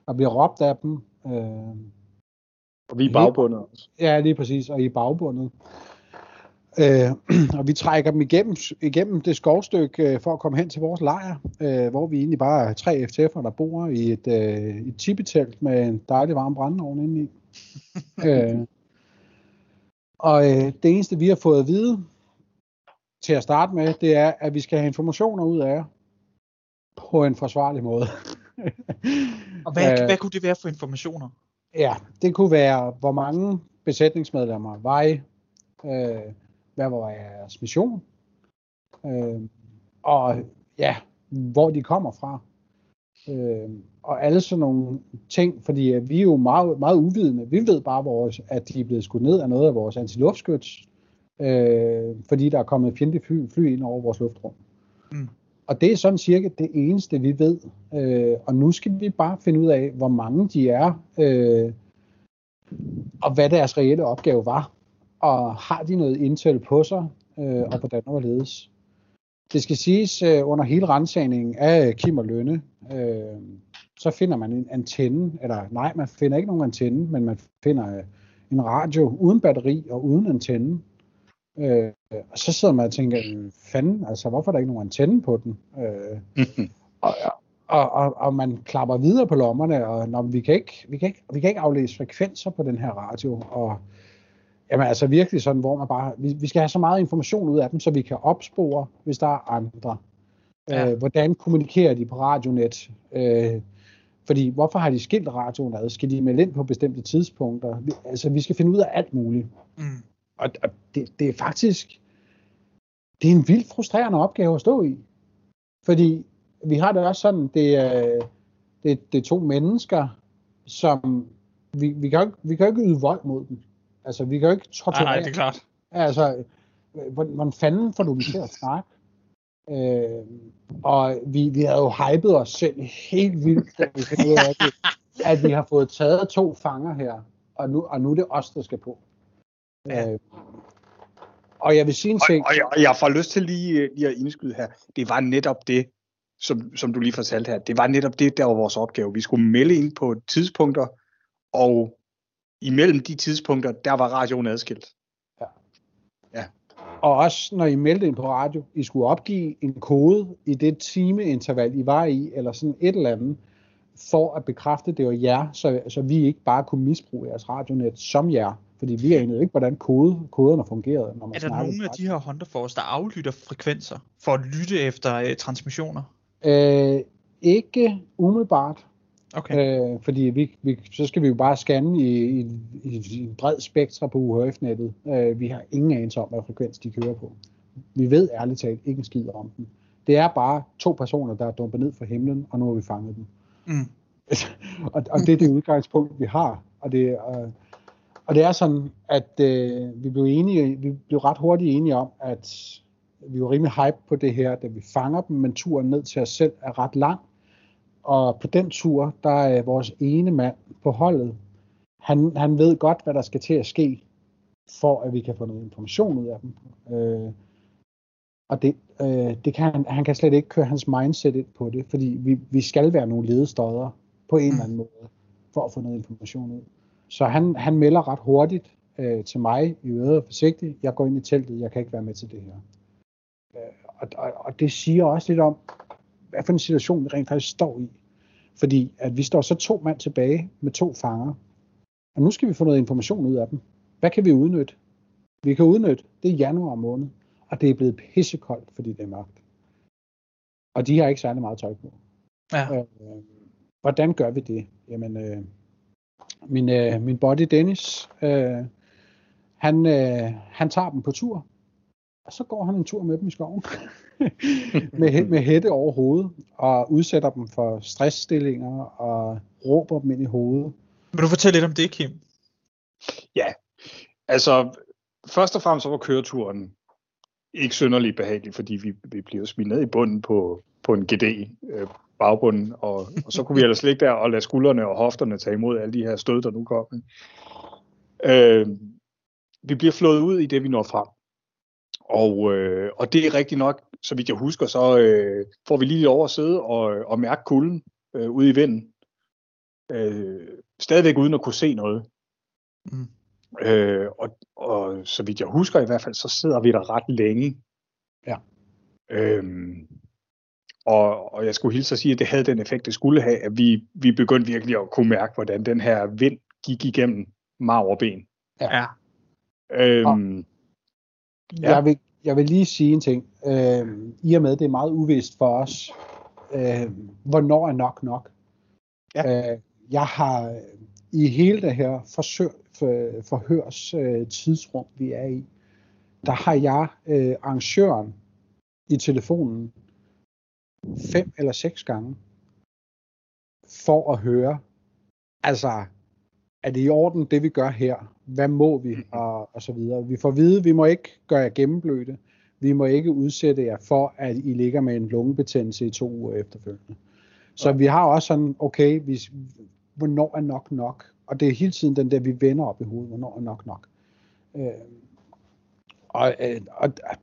og bliver råbt af dem. Øh, og vi er bagbundet også. Ja, lige præcis, og I er bagbundet. Øh, og vi trækker dem igennem, igennem det skovstykke øh, for at komme hen til vores lejr, øh, hvor vi egentlig bare er tre FTF'er, der bor i et, øh, et tipitelt med en dejlig varm brændeovn indeni. <laughs> øh, og øh, det eneste, vi har fået at vide til at starte med, det er, at vi skal have informationer ud af jer på en forsvarlig måde. <laughs> og hvad, øh, hvad kunne det være for informationer? Ja, det kunne være, hvor mange besætningsmedlemmer var I, øh, hvad var jeres mission, øh, og ja, hvor de kommer fra. Øh, og alle sådan nogle ting, fordi vi er jo meget, meget uvidende. Vi ved bare, vores, at de er blevet skudt ned af noget af vores antiluftskyts, øh, fordi der er kommet fjendtlige fly, fly ind over vores luftrum. Mm. Og det er sådan cirka det eneste, vi ved. Øh, og nu skal vi bare finde ud af, hvor mange de er, øh, og hvad deres reelle opgave var. Og har de noget intel på sig, øh, og hvordan og ledes. Det skal siges, øh, under hele rensagningen af øh, Kim og Lønne, øh, så finder man en antenne, eller nej, man finder ikke nogen antenne, men man finder øh, en radio uden batteri og uden antenne. Øh, og så sidder man og tænker, fanden, altså hvorfor er der ikke nogen antenne på den? Øh, <laughs> og, og, og, og man klapper videre på lommerne, og når vi kan ikke, vi kan ikke, vi kan ikke aflæse frekvenser på den her radio, og jamen altså virkelig sådan, hvor man bare, vi, vi skal have så meget information ud af dem, så vi kan opspore, hvis der er andre. Ja. Øh, hvordan kommunikerer de på radionet? Øh, fordi hvorfor har de skilt radioen ad? Skal de melde ind på bestemte tidspunkter? Vi, altså vi skal finde ud af alt muligt. Mm. Og, og det, det er faktisk, det er en vildt frustrerende opgave at stå i. Fordi vi har det også sådan, det er, det, det er to mennesker, som vi, vi, kan ikke, vi kan ikke yde vold mod dem. Altså, vi kan jo ikke torturere. Nej, nej, det er klart. Altså, hvordan fanden får du dem til at snakke? Øh, og vi, vi havde jo hypet os selv helt vildt, da vi fandt ud af, at, at vi har fået taget to fanger her, og nu, og nu er det os, der skal på. Ja. Øh, og jeg vil sige en ting... Og, og, jeg, og jeg får lyst til lige, lige at indskyde her. Det var netop det, som, som du lige fortalte her. Det var netop det, der var vores opgave. Vi skulle melde ind på tidspunkter, og imellem de tidspunkter, der var radioen adskilt. Ja. ja. Og også når I meldte ind på radio, I skulle opgive en kode i det timeinterval, I var i, eller sådan et eller andet, for at bekræfte, det var jer, så, så vi ikke bare kunne misbruge jeres radionet som jer. Fordi vi anede ikke, hvordan kode, koderne fungerede. Når man er der nogle af de her Honda Force, der aflytter frekvenser for at lytte efter uh, transmissioner? Øh, ikke umiddelbart. Okay. Øh, fordi vi, vi, så skal vi jo bare scanne i, i, i en bred spektra på UHF-nettet. Øh, vi har ingen anelse om, hvad frekvens de kører på. Vi ved ærligt talt ikke en skid om dem. Det er bare to personer, der er dumpet ned fra himlen, og nu har vi fanget dem. Mm. <laughs> og, og det er det udgangspunkt, vi har. Og det, øh, og det er sådan, at øh, vi blev enige, vi blev ret hurtigt enige om, at vi var rimelig hype på det her, da vi fanger dem, men turen ned til os selv er ret lang. Og på den tur, der er vores ene mand på holdet, han, han ved godt, hvad der skal til at ske, for at vi kan få noget information ud af dem. Øh, og det, øh, det kan han, han kan slet ikke køre hans mindset ind på det, fordi vi, vi skal være nogle ledestøder på en eller anden måde, for at få noget information ud. Så han, han melder ret hurtigt øh, til mig, i øvrigt forsigtigt, jeg går ind i teltet, jeg kan ikke være med til det her. Øh, og, og, og det siger også lidt om, hvad for en situation vi rent faktisk står i. Fordi at vi står så to mand tilbage med to fanger, og nu skal vi få noget information ud af dem. Hvad kan vi udnytte? Vi kan udnytte, det er januar måned, og det er blevet pissekoldt, fordi det er mørkt. Og de har ikke særlig meget tøj på. Ja. Øh, hvordan gør vi det? Jamen, øh, min, øh, min body Dennis, øh, han, øh, han tager dem på tur, og så går han en tur med dem i skoven. <laughs> med, med hætte over hovedet, og udsætter dem for stressstillinger, og råber dem ind i hovedet. Vil du fortælle lidt om det, Kim? Ja, altså først og fremmest så var køreturen ikke synderligt behagelig, fordi vi, vi bliver smidt ned i bunden på på en GD øh, bagbunden, og, og så kunne vi ellers ligge der og lade skuldrene og hofterne tage imod alle de her stød, der nu kom. Øh, vi bliver flået ud i det, vi når frem. Og, øh, og det er rigtigt nok, så vidt jeg husker, så øh, får vi lige over at sidde og, og mærke kulden øh, ude i vinden. Øh, stadigvæk uden at kunne se noget. Mm. Øh, og, og så vidt jeg husker i hvert fald, så sidder vi der ret længe. Ja. Øhm, og, og jeg skulle hilse at sige, at det havde den effekt, det skulle have, at vi, vi begyndte virkelig at kunne mærke, hvordan den her vind gik igennem marv og ben. Ja. Øhm, ja. Jeg, vil, jeg vil lige sige en ting. Øhm, I og med, det er meget uvist for os, øhm, hvornår er nok nok. Ja. Øh, jeg har i hele det her forsøg, for, forhørs øh, tidsrum, vi er i, der har jeg øh, arrangøren i telefonen fem eller seks gange for at høre, altså, er det i orden, det vi gør her? Hvad må vi? Mm-hmm. Og, og så videre. Vi får at vide, vi må ikke gøre jer gennemblødte. Vi må ikke udsætte jer for, at I ligger med en lungebetændelse i to uger efterfølgende. Så ja. vi har også sådan, okay, vi, hvornår er nok nok? Og det er hele tiden den der, vi vender op i hovedet, hvornår er nok nok. Øh, og, og, og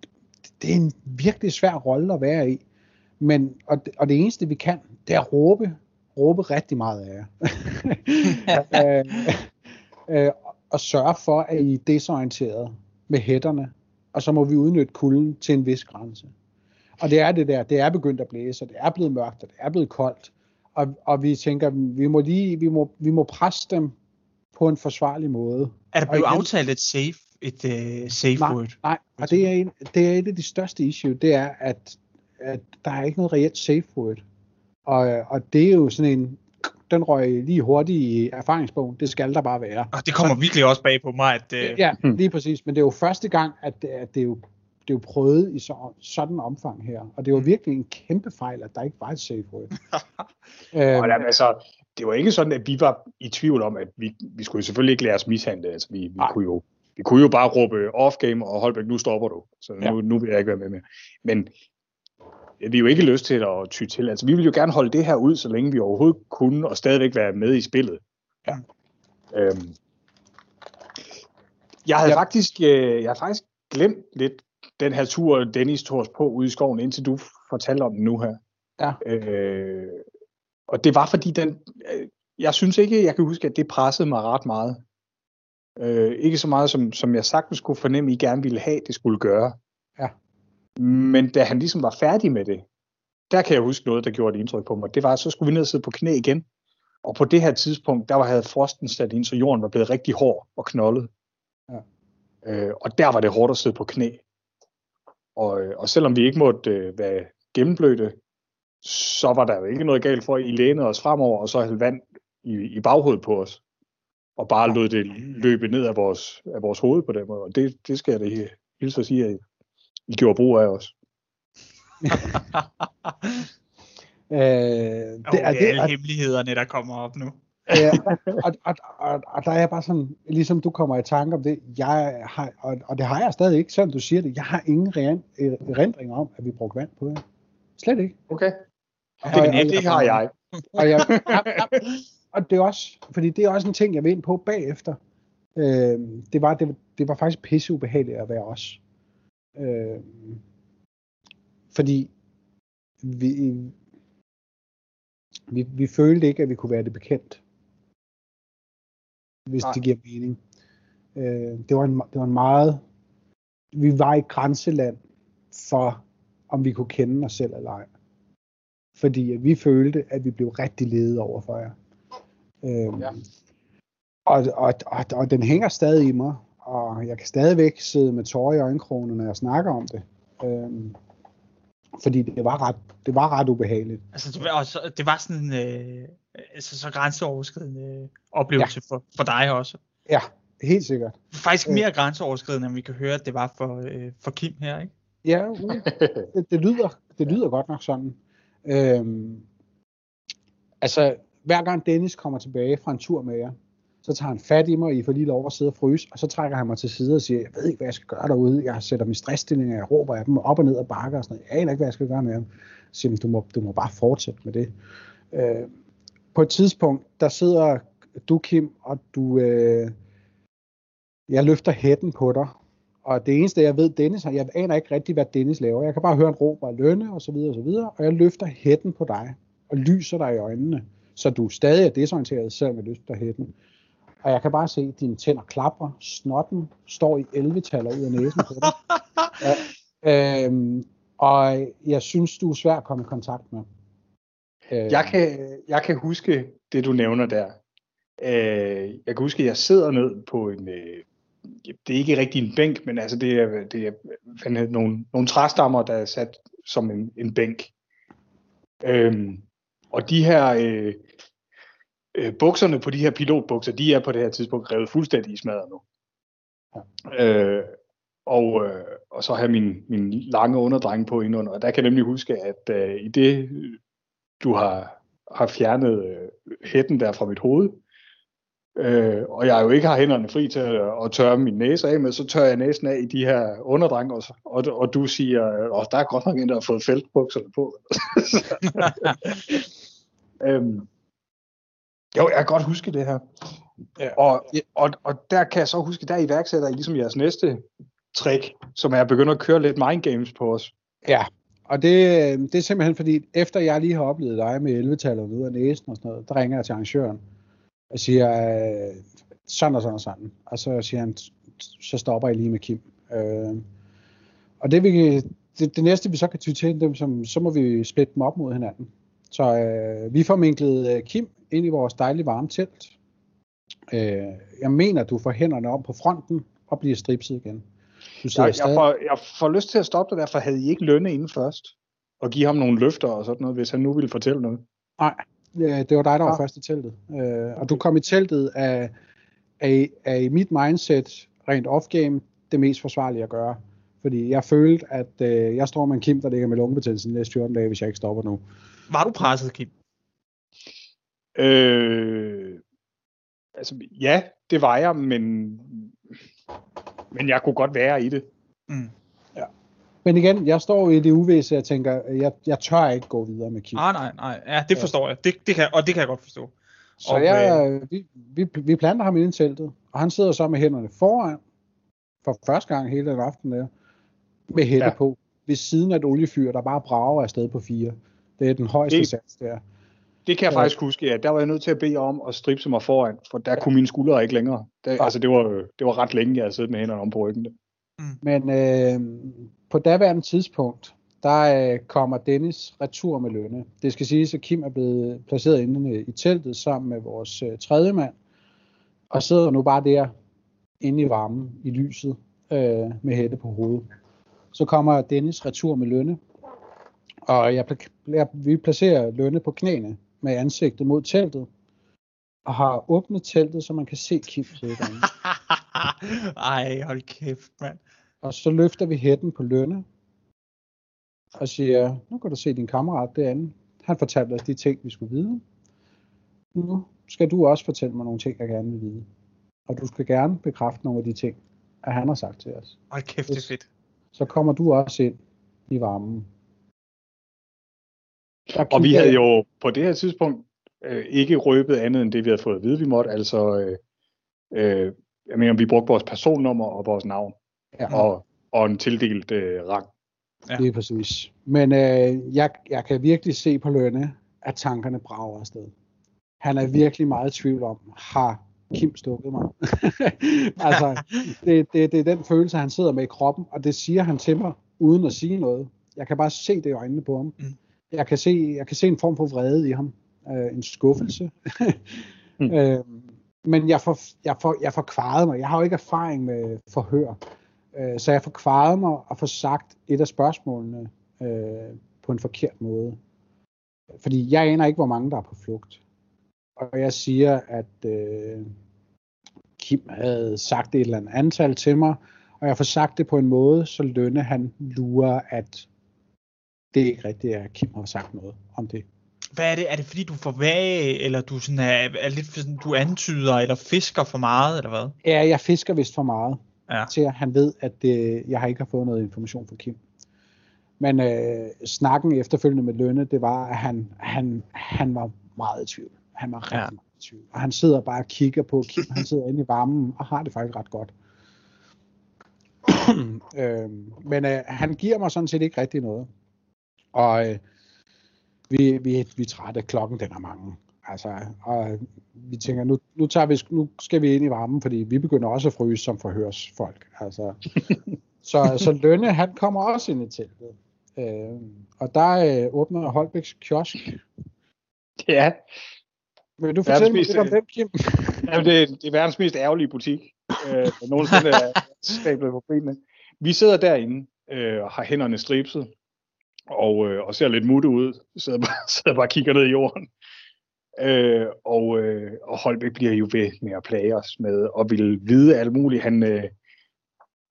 det er en virkelig svær rolle at være i. Men, og, og det eneste vi kan, det er at råbe, råbe rigtig meget af jer. <laughs> øh, øh, og sørge for, at I er desorienteret med hætterne, og så må vi udnytte kulden til en vis grænse. Og det er det der, det er begyndt at blæse, og det er blevet mørkt, og det er blevet koldt, og, og vi tænker, vi må lige, vi må, vi må presse dem på en forsvarlig måde. Er der blevet igen, aftalt et safe, et uh, safe nej, word? Nej, og det er, en, det er et af de største issue, det er, at, at der er ikke noget reelt safe word. Og, og det er jo sådan en, den røg lige hurtigt i erfaringsbogen. Det skal der bare være. Og det kommer så, virkelig også bag på mig. At, uh... Ja, lige præcis. Men det er jo første gang, at, at det er jo det er jo prøvet i så, sådan omfang her. Og det var mm. virkelig en kæmpe fejl, at der ikke var et safe word. <laughs> øhm, og altså, det var ikke sådan, at vi var i tvivl om, at vi, vi skulle selvfølgelig ikke lade os mishandle. Altså, vi, vi, kunne jo, vi kunne jo bare råbe off-game, og Holbæk, nu stopper du. Så nu, ja. nu vil jeg ikke være med mere. Men vi jo ikke lyst til at ty til. Altså, vi vil jo gerne holde det her ud, så længe vi overhovedet kunne, og stadigvæk være med i spillet. Ja. Øhm, jeg havde ja. faktisk, øh, jeg havde faktisk glemt lidt den her tur, Dennis tog os på ude i skoven, indtil du fortalte om den nu her. Ja. Øh, og det var fordi, den, øh, jeg synes ikke, jeg kan huske, at det pressede mig ret meget. Øh, ikke så meget, som, som jeg sagtens kunne fornemme, I gerne ville have, det skulle gøre. Men da han ligesom var færdig med det, der kan jeg huske noget, der gjorde et indtryk på mig. Det var, så skulle vi ned og sidde på knæ igen. Og på det her tidspunkt, der var, havde frosten sat ind, så jorden var blevet rigtig hård og knoldet. Ja. Øh, og der var det hårdt at sidde på knæ. Og, øh, og selvom vi ikke måtte øh, være gennemblødte, så var der jo ikke noget galt for, at I lænede os fremover, og så havde vand i, i baghovedet på os. Og bare lod det løbe ned af vores, af vores hoved på den måde. Og det, det skal jeg da hilse at sige, at I gjorde brug af os. <laughs> øh, det, oh, er det, alle hemmelighederne, der kommer op nu ja, <laughs> og, og, og, og der er jeg bare sådan, ligesom du kommer i tanke om det, jeg har, og, og det har jeg stadig ikke, selvom du siger det, jeg har ingen erindring om, at vi brugte vand på det. Slet ikke. Okay. Og, det, og, det har jeg. Og, jeg, og det er også, fordi det er også en ting, jeg vil ind på bagefter. Øh, det, var, det, det var faktisk pisse ubehageligt at være os. Øh, fordi vi, vi, vi følte ikke, at vi kunne være det bekendt hvis Nej. det giver mening. Øh, det, var en, det var en meget... Vi var i grænseland for, om vi kunne kende os selv eller ej. Fordi at vi følte, at vi blev rigtig ledet over for jer. Øh, ja. og, og, og, og den hænger stadig i mig, og jeg kan stadigvæk sidde med tårer i øjenkronene, når jeg snakker om det. Øh, fordi det var ret, det var ret ubehageligt. Altså, det var, også, det var sådan øh, altså, så grænseoverskridende øh, oplevelse ja. for, for dig også. Ja, helt sikkert. Faktisk øh. mere grænseoverskridende, end vi kan høre, at det var for, øh, for Kim her, ikke? Ja, uh, <laughs> det, det, lyder, det lyder godt nok sådan. Øhm, altså, hver gang Dennis kommer tilbage fra en tur med jer, så tager han fat i mig, og I får lige lov at sidde og fryse, og så trækker han mig til side og siger, jeg ved ikke, hvad jeg skal gøre derude. Jeg sætter min stressstillinger, jeg råber af dem op og ned og bakker og sådan noget. Jeg aner ikke, hvad jeg skal gøre med dem. Så siger, du må, du må bare fortsætte med det. Øh, på et tidspunkt, der sidder du, Kim, og du, øh, jeg løfter hætten på dig, og det eneste, jeg ved, Dennis har, jeg aner ikke rigtig, hvad Dennis laver. Jeg kan bare høre en råb og lønne, og så videre, og så videre, og jeg løfter hætten på dig, og lyser dig i øjnene, så du stadig er desorienteret, selvom jeg løfter hætten. Og jeg kan bare se, at dine tænder klapper, snotten står i 11-taller ud af næsen på dig. <laughs> ja, øhm, og jeg synes, du er svær at komme i kontakt med. Øh, jeg, kan, jeg kan huske det, du nævner der. Øh, jeg kan huske, at jeg sidder ned på en, øh, det er ikke rigtig en bænk, men altså det er, det er hvad nogle, nogle træstammer, der er sat som en, en bænk. Øhm, og de her øh, øh, bukserne på de her pilotbukser, de er på det her tidspunkt revet fuldstændig i smadret nu. Øh, og, øh, og så har min, min lange underdreng på indenunder. Og der kan jeg nemlig huske, at øh, i det, du har, har fjernet øh, hætten der fra mit hoved, øh, og jeg jo ikke har hænderne fri til at, at tørre min næse af med, så tørrer jeg næsen af i de her underdrenge også. Og, og du siger, at der er godt nok en, der har fået feltbukserne på. <laughs> <laughs> øhm, jo, jeg kan godt huske det her. Ja. Og, og, og der kan jeg så huske, der iværksætter I ligesom jeres næste trick, som er at begynde at køre lidt mind games på os. Ja, og det, det er simpelthen fordi, efter jeg lige har oplevet dig med 11-tallet ud af næsen og sådan noget, der ringer jeg til arrangøren og siger, øh, sådan og sådan og sådan. Og så siger han, så stopper jeg lige med Kim. Øh, og det, vi, det, det næste, vi så kan ty til, dem, som, så må vi splitte dem op mod hinanden. Så øh, vi får minklet øh, Kim ind i vores dejlige varme telt. Øh, jeg mener, du får hænderne op på fronten og bliver stripset igen. Du jeg, jeg, får, jeg får lyst til at stoppe dig, derfor havde I ikke lønne inden først, og give ham nogle løfter og sådan noget, hvis han nu ville fortælle noget. Nej, det var dig, der var ja. først i teltet. Øh, og du kom i teltet af, af, af mit mindset, rent off-game, det mest forsvarlige at gøre. Fordi jeg følte, at øh, jeg står med en Kim, der ligger med lungebetændelse næste 14 dage, hvis jeg ikke stopper nu. Var du presset, Kim? Øh, altså, ja, det var jeg, men, men jeg kunne godt være i det. Mm. Ja. Men igen, jeg står i det uvisse, jeg tænker, jeg, jeg tør ikke gå videre med Kim. Nej, nej, nej. Ja, det forstår ja. jeg. Det, det kan, og det kan jeg godt forstå. Så og, jeg, øh, vi, vi, vi planter ham ind i teltet, og han sidder så med hænderne foran, for første gang hele den aften der, med hætte ja. på, ved siden af et oliefyr, der bare brager afsted på fire. Det er den højeste det, sats der. Det kan jeg ja. faktisk huske, at der var jeg nødt til at bede om at stripse mig foran, for der ja. kunne mine skuldre ikke længere. Der, ja. Altså det var, det var ret længe, jeg havde siddet med hænderne om på ryggen. Mm. Men øh, på daværende tidspunkt, der øh, kommer Dennis retur med lønne. Det skal siges, at Kim er blevet placeret inde i teltet sammen med vores øh, tredje mand, og sidder nu bare der inde i varmen, i lyset, øh, med hætte på hovedet. Så kommer Dennis retur med lønne, og jeg, jeg, vi placerer lønne på knæene med ansigtet mod teltet, og har åbnet teltet, så man kan se Kim sidde derinde. <laughs> Ej, hold kæft, mand. Og så løfter vi hætten på lønne, og siger, nu kan du se din kammerat derinde. Han fortalte os de ting, vi skulle vide. Nu skal du også fortælle mig nogle ting, jeg gerne vil vide. Og du skal gerne bekræfte nogle af de ting, at han har sagt til os. Ej, kæft, det er fedt. Så kommer du også ind i varmen. Og vi havde jo på det her tidspunkt øh, ikke røbet andet end det, vi havde fået at vide, vi måtte. Altså, øh, øh, jeg mener, vi brugte vores personnummer og vores navn. Ja. Og, og en tildelt øh, rang. Ja. Det er præcis. Men øh, jeg, jeg kan virkelig se på Lønne, at tankerne brager afsted. Han er virkelig meget i tvivl om, har Kim stukket mig? <laughs> altså, det, det, det er den følelse, han sidder med i kroppen, og det siger han til mig, uden at sige noget. Jeg kan bare se det i øjnene på ham. Mm. Jeg, kan se, jeg kan se en form for vrede i ham. Øh, en skuffelse. mm. <laughs> øh, men jeg får, jeg, får, jeg får kvaret mig. Jeg har jo ikke erfaring med forhør. Øh, så jeg får kvaret mig og får sagt et af spørgsmålene øh, på en forkert måde. Fordi jeg aner ikke, hvor mange der er på flugt. Og jeg siger, at øh, Kim havde sagt et eller andet antal til mig, og jeg får sagt det på en måde, så Lønne han lurer, at det ikke rigtigt er, at Kim har sagt noget om det. hvad er det? Er det fordi du får vage, eller du sådan er, er lidt sådan, du antyder, eller fisker for meget, eller hvad? Ja, jeg fisker vist for meget, Ja. til at han ved, at det, jeg har ikke har fået noget information fra Kim. Men øh, snakken efterfølgende med Lønne, det var, at han, han, han var meget i tvivl. Han var rigtig ja. meget i tvivl. Og han sidder bare og kigger på Kim. Han sidder inde i varmen og har det faktisk ret godt. <clears throat> øh, men øh, han giver mig sådan set ikke rigtig noget. Og øh, vi, vi, vi er trætte. Klokken den er mange. Altså, og vi tænker, nu, nu, tager vi, nu skal vi ind i varmen, fordi vi begynder også at fryse som forhørsfolk. Altså, <laughs> så, så Lønne, han kommer også ind i teltet. Øh, og der øh, åbner Holbæks kiosk. Ja, Vil du fortælle mig lidt om øh, den, Kim? Jamen, det, er- det er verdens mest ærgerlige butik. Øh, nogensinde <laughs> er stablet på benene. Vi sidder derinde øh, og har hænderne stripset og, øh, og ser lidt mutte ud. Sidder bare, <laughs> sidder bare og kigger ned i jorden. Øh, og, øh, og Holbæk bliver jo ved med at plage os med og vil vide alt muligt. Han, øh,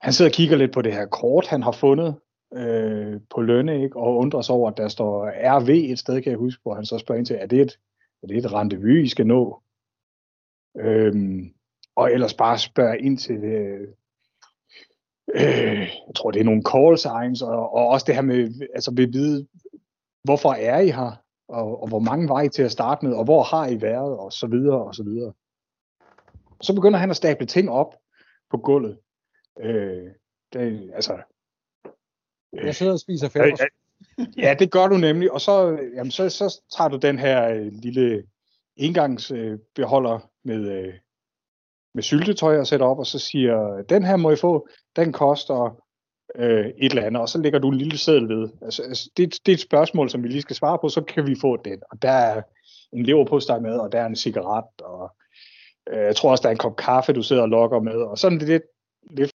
han sidder og kigger lidt på det her kort, han har fundet øh, på lønne, ikke? og undrer sig over, at der står RV et sted, kan jeg huske, hvor han så spørger ind til, er det et, er det et rendezvous, I skal nå? Øhm, og ellers bare spørge ind til, øh, øh, jeg tror det er nogle call signs, og, og også det her med, altså vil vide, hvorfor er I her, og, og hvor mange var I til at starte med, og hvor har I været, og så videre, og så videre. Så begynder han at stable ting op på gulvet. Øh, det, altså, Jeg sidder og spiser Ja, fællers. ja, ja, det gør du nemlig. Og så, jamen, så, så tager du den her øh, lille engangsbeholder øh, med, øh, med syltetøj og sætter op, og så siger, den her må I få, den koster øh, et eller andet, og så lægger du en lille seddel ved. Altså, altså, det, det er et spørgsmål, som vi lige skal svare på, så kan vi få den. Og der er en leverpostej med, og der er en cigaret, og øh, jeg tror også, der er en kop kaffe, du sidder og lokker med, og sådan lidt, lidt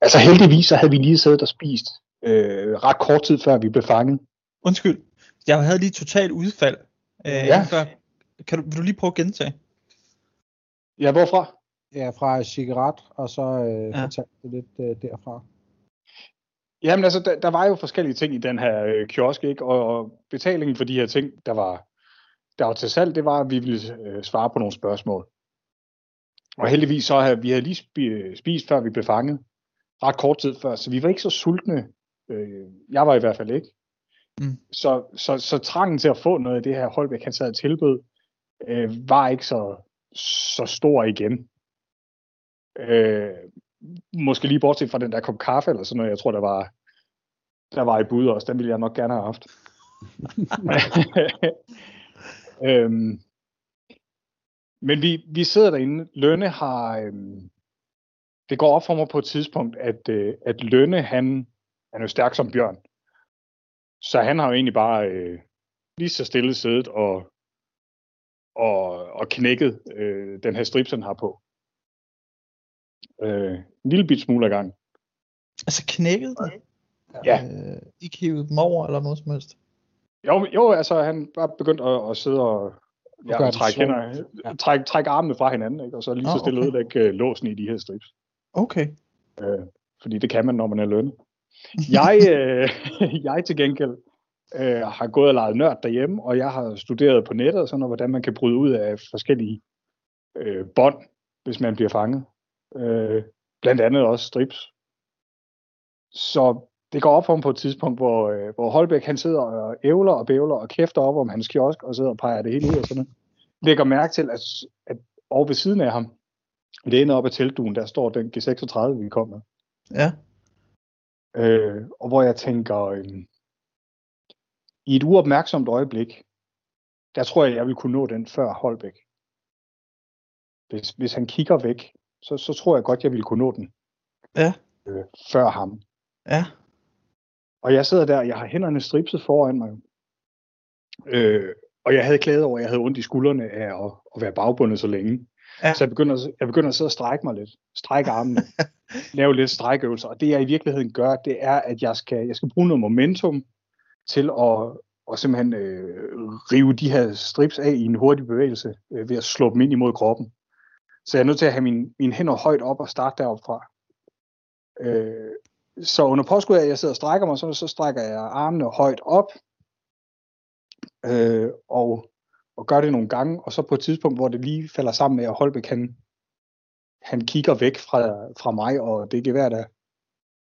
Altså heldigvis så havde vi lige siddet og spist øh, ret kort tid før vi blev fanget. Undskyld, jeg havde lige totalt udfald. Øh, Ja. før. Kan du, vil du lige prøve at gentage? Ja, hvorfra? Ja, fra cigaret, og så øh, Ja. fortalte det lidt øh, derfra. Jamen altså, der, der var jo forskellige ting i den her øh, kiosk, ikke? Og, og betalingen for de her ting, der var, der var til salg, det var, at vi ville øh, svare på nogle spørgsmål. Og heldigvis så havde vi havde lige spi- spist, før vi blev fanget. Ret kort tid før, så vi var ikke så sultne. Øh, jeg var i hvert fald ikke. Mm. Så, så, så trangen til at få noget af det her Holbæk, han sad og tilbød, øh, var ikke så, så stor igen. Øh, måske lige bortset fra den der kop kaffe eller sådan noget, jeg tror, der var, der var i bud også. Den ville jeg nok gerne have haft. <laughs> øhm, men vi, vi sidder derinde. Lønne har... Øhm, det går op for mig på et tidspunkt, at, øh, at Lønne, han, han er jo stærk som bjørn. Så han har jo egentlig bare øh, lige så stille siddet og, og, og knækket øh, den her strips, han har på. Øh, en lille bit smule af gang. Altså knækket det? Ja. Øh, ikke hivet dem over eller noget som helst? Jo, jo altså han var begyndt at, at sidde og ja, og trække, hænder, Ja. trække, trække armene fra hinanden, ikke? og så lige så Nå, stille okay. ødelægge øh, låsen i de her strips. Okay. Øh, fordi det kan man, når man er lønnet. Jeg, øh, <laughs> jeg til gengæld øh, har gået og leget nørd derhjemme, og jeg har studeret på nettet, og sådan noget, hvordan man kan bryde ud af forskellige øh, bånd, hvis man bliver fanget. Øh, blandt andet også strips. Så det går op for ham på et tidspunkt, hvor, øh, hvor Holbæk han sidder og ævler og bævler og kæfter op om hans kiosk, og sidder og peger det hele ud og sådan noget. Lægger mærke til, at, at over ved siden af ham, lænet op ad teltduen, der står den G36, vi kom med. Ja. Øh, og hvor jeg tænker, øh, i et uopmærksomt øjeblik, der tror jeg, jeg vil kunne nå den før Holbæk. Hvis, hvis han kigger væk, så, så tror jeg godt, jeg vil kunne nå den. Ja. Øh, før ham. Ja. Og jeg sidder der, jeg har hænderne stripset foran mig. Øh, og jeg havde klaget over, at jeg havde ondt i skuldrene af at, at være bagbundet så længe. Ja. Så jeg begynder, jeg begynder at sidde og strække mig lidt. Strække armene. <laughs> lave lidt strækøvelser. Og det jeg i virkeligheden gør, det er, at jeg skal, jeg skal bruge noget momentum til at, at simpelthen øh, rive de her strips af i en hurtig bevægelse, øh, ved at slå dem ind imod kroppen. Så jeg er nødt til at have mine, mine hænder højt op og starte deroppe fra. Øh, så under påskud af, at jeg sidder og strækker mig, så, så strækker jeg armene højt op, øh, og, og gør det nogle gange, og så på et tidspunkt, hvor det lige falder sammen med, at Holbæk han, han kigger væk fra, fra mig, og det gevær der,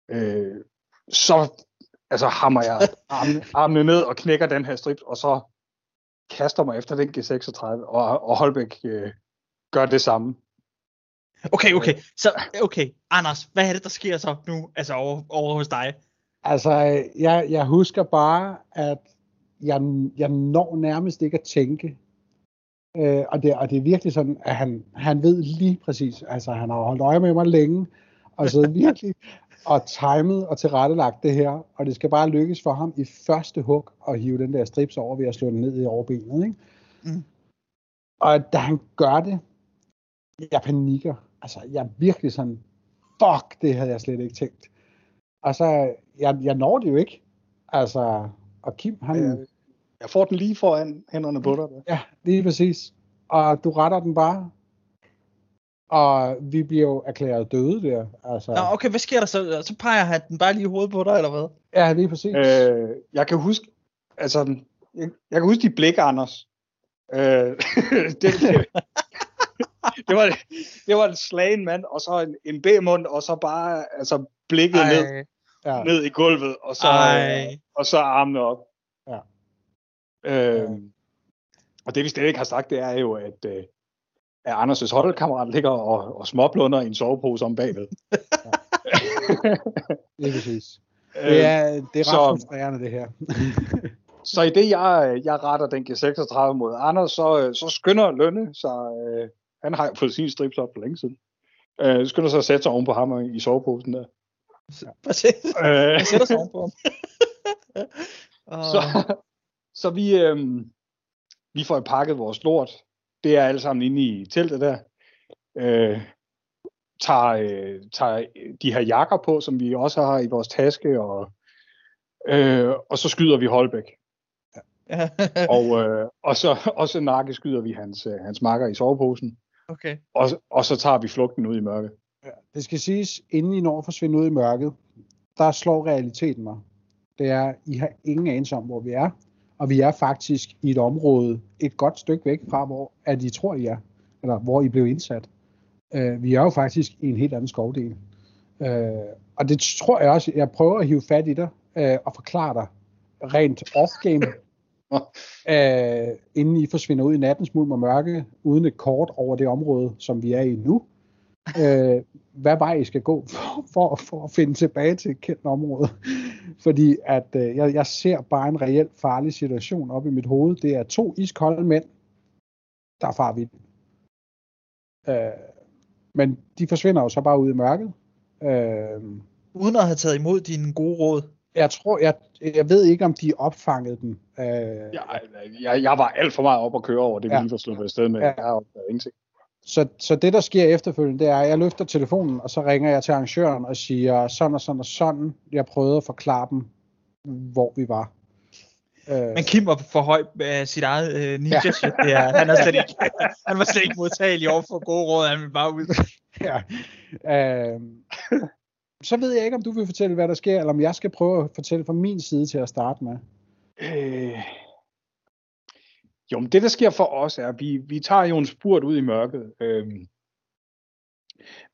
øh, så altså hammer jeg armene, armene ned og knækker den her strip, og så kaster mig efter den G36, og, og Holbæk øh, gør det samme. Okay, okay. Så, okay. Anders, hvad er det, der sker så nu, altså over, over hos dig? Altså, jeg, jeg husker bare, at jeg, jeg når nærmest ikke at tænke. Øh, og, det, og det er virkelig sådan, at han, han ved lige præcis, altså han har holdt øje med mig længe, og så <laughs> virkelig og timet og tilrettelagt det her, og det skal bare lykkes for ham i første hug at hive den der strips over ved at slå den ned i overbenet. Ikke? Mm. Og da han gør det, jeg panikker. Altså, jeg er virkelig sådan, fuck, det havde jeg slet ikke tænkt. Og så, jeg, jeg når det jo ikke. Altså, og Kim, han... Ja, jeg får den lige foran hænderne på dig. Ja, lige præcis. Og du retter den bare, og vi bliver jo erklæret døde der. Altså. Nå, okay, hvad sker der så? Så peger han den bare lige i hovedet på dig, eller hvad? Ja, lige præcis. Øh, jeg kan huske, altså, jeg, jeg kan huske de blik, Anders. Øh, <laughs> det, det, <laughs> det, var, det var en slagen mand, og så en, en B-mund, og så bare altså, blikket Ej. ned, ja. ned i gulvet, og så, Ej. og så armene op. Ja. Øh, og det vi slet ikke har sagt, det er jo, at, øh, at Anders' holdkammerat ligger og, og småblunder i en sovepose om bagved. ja. <laughs> det er præcis. Det er, det er ret frustrerende, det her. <laughs> så i det, jeg, jeg retter den G36 mod Anders, så, så skynder Lønne så øh, han har fået sin strips op for længe siden. Øh, skynder sig at sætte sig oven på ham i soveposen der. Præcis. Øh, sætter sig oven på ham. <laughs> så, så vi, øh, vi får pakket vores lort det er alle sammen inde i teltet der. Øh, tager, øh, tager de her jakker på, som vi også har i vores taske, og, øh, og så skyder vi Holbæk. Ja. <laughs> og, øh, og så også nakke skyder vi hans, øh, hans makker i soveposen. Okay. Og, og så tager vi flugten ud i mørket. Ja, det skal siges, inden I når at forsvinde ud i mørket, der slår realiteten mig. Det er, I har ingen anelse om, hvor vi er og vi er faktisk i et område et godt stykke væk fra, hvor at I tror, I er, eller hvor I blev indsat. Uh, vi er jo faktisk i en helt anden skovdel. Uh, og det tror jeg også, jeg prøver at hive fat i dig uh, og forklare dig rent off-game, uh, <laughs> inden I forsvinder ud i nattens mulm og mørke, uden et kort over det område, som vi er i nu. Uh, hvad vej I skal gå for, for, for at finde tilbage til et kendt område. Fordi at øh, jeg, jeg ser bare en reelt farlig situation op i mit hoved. Det er to iskolde mænd, der far vild. Øh, men de forsvinder jo så bare ud i mørket. Øh, Uden at have taget imod dine gode råd. Jeg tror, jeg, jeg ved ikke, om de opfangede den. Øh, jeg, jeg, jeg var alt for meget op at køre over det, vi ja. lige var sluppet afsted med. Ja. Jeg har ingenting. Så, så det, der sker efterfølgende, det er, at jeg løfter telefonen, og så ringer jeg til arrangøren og siger, sådan og sådan og sådan. Jeg prøvede at forklare dem, hvor vi var. Øh, Men Kim var for høj med sit eget øh, ninja ja. shit. Det er, han, er slet ikke, <laughs> han var slet ikke modtagelig over for gode råd, han ville bare ud. <laughs> ja. Øh, så ved jeg ikke, om du vil fortælle, hvad der sker, eller om jeg skal prøve at fortælle fra min side til at starte med. Øh, jo, men det der sker for os er, at vi, vi tager jo en spurt ud i mørket øh,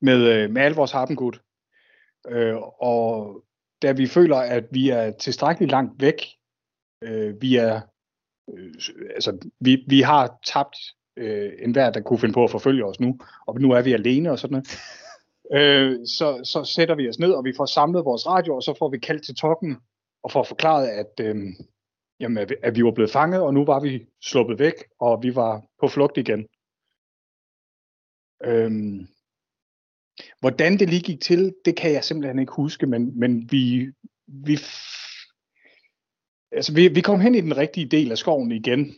med, med al vores harpengud. Øh, og da vi føler, at vi er tilstrækkeligt langt væk, øh, vi er, øh, altså, vi, vi har tabt øh, enhver, der kunne finde på at forfølge os nu, og nu er vi alene og sådan noget. <laughs> Øh, så, så sætter vi os ned, og vi får samlet vores radio, og så får vi kaldt til toppen, og får forklaret, at øh, jamen, at, at vi var blevet fanget, og nu var vi sluppet væk, og vi var på flugt igen. Øhm, hvordan det lige gik til, det kan jeg simpelthen ikke huske, men, men vi, vi, altså vi, vi kom hen i den rigtige del af skoven igen,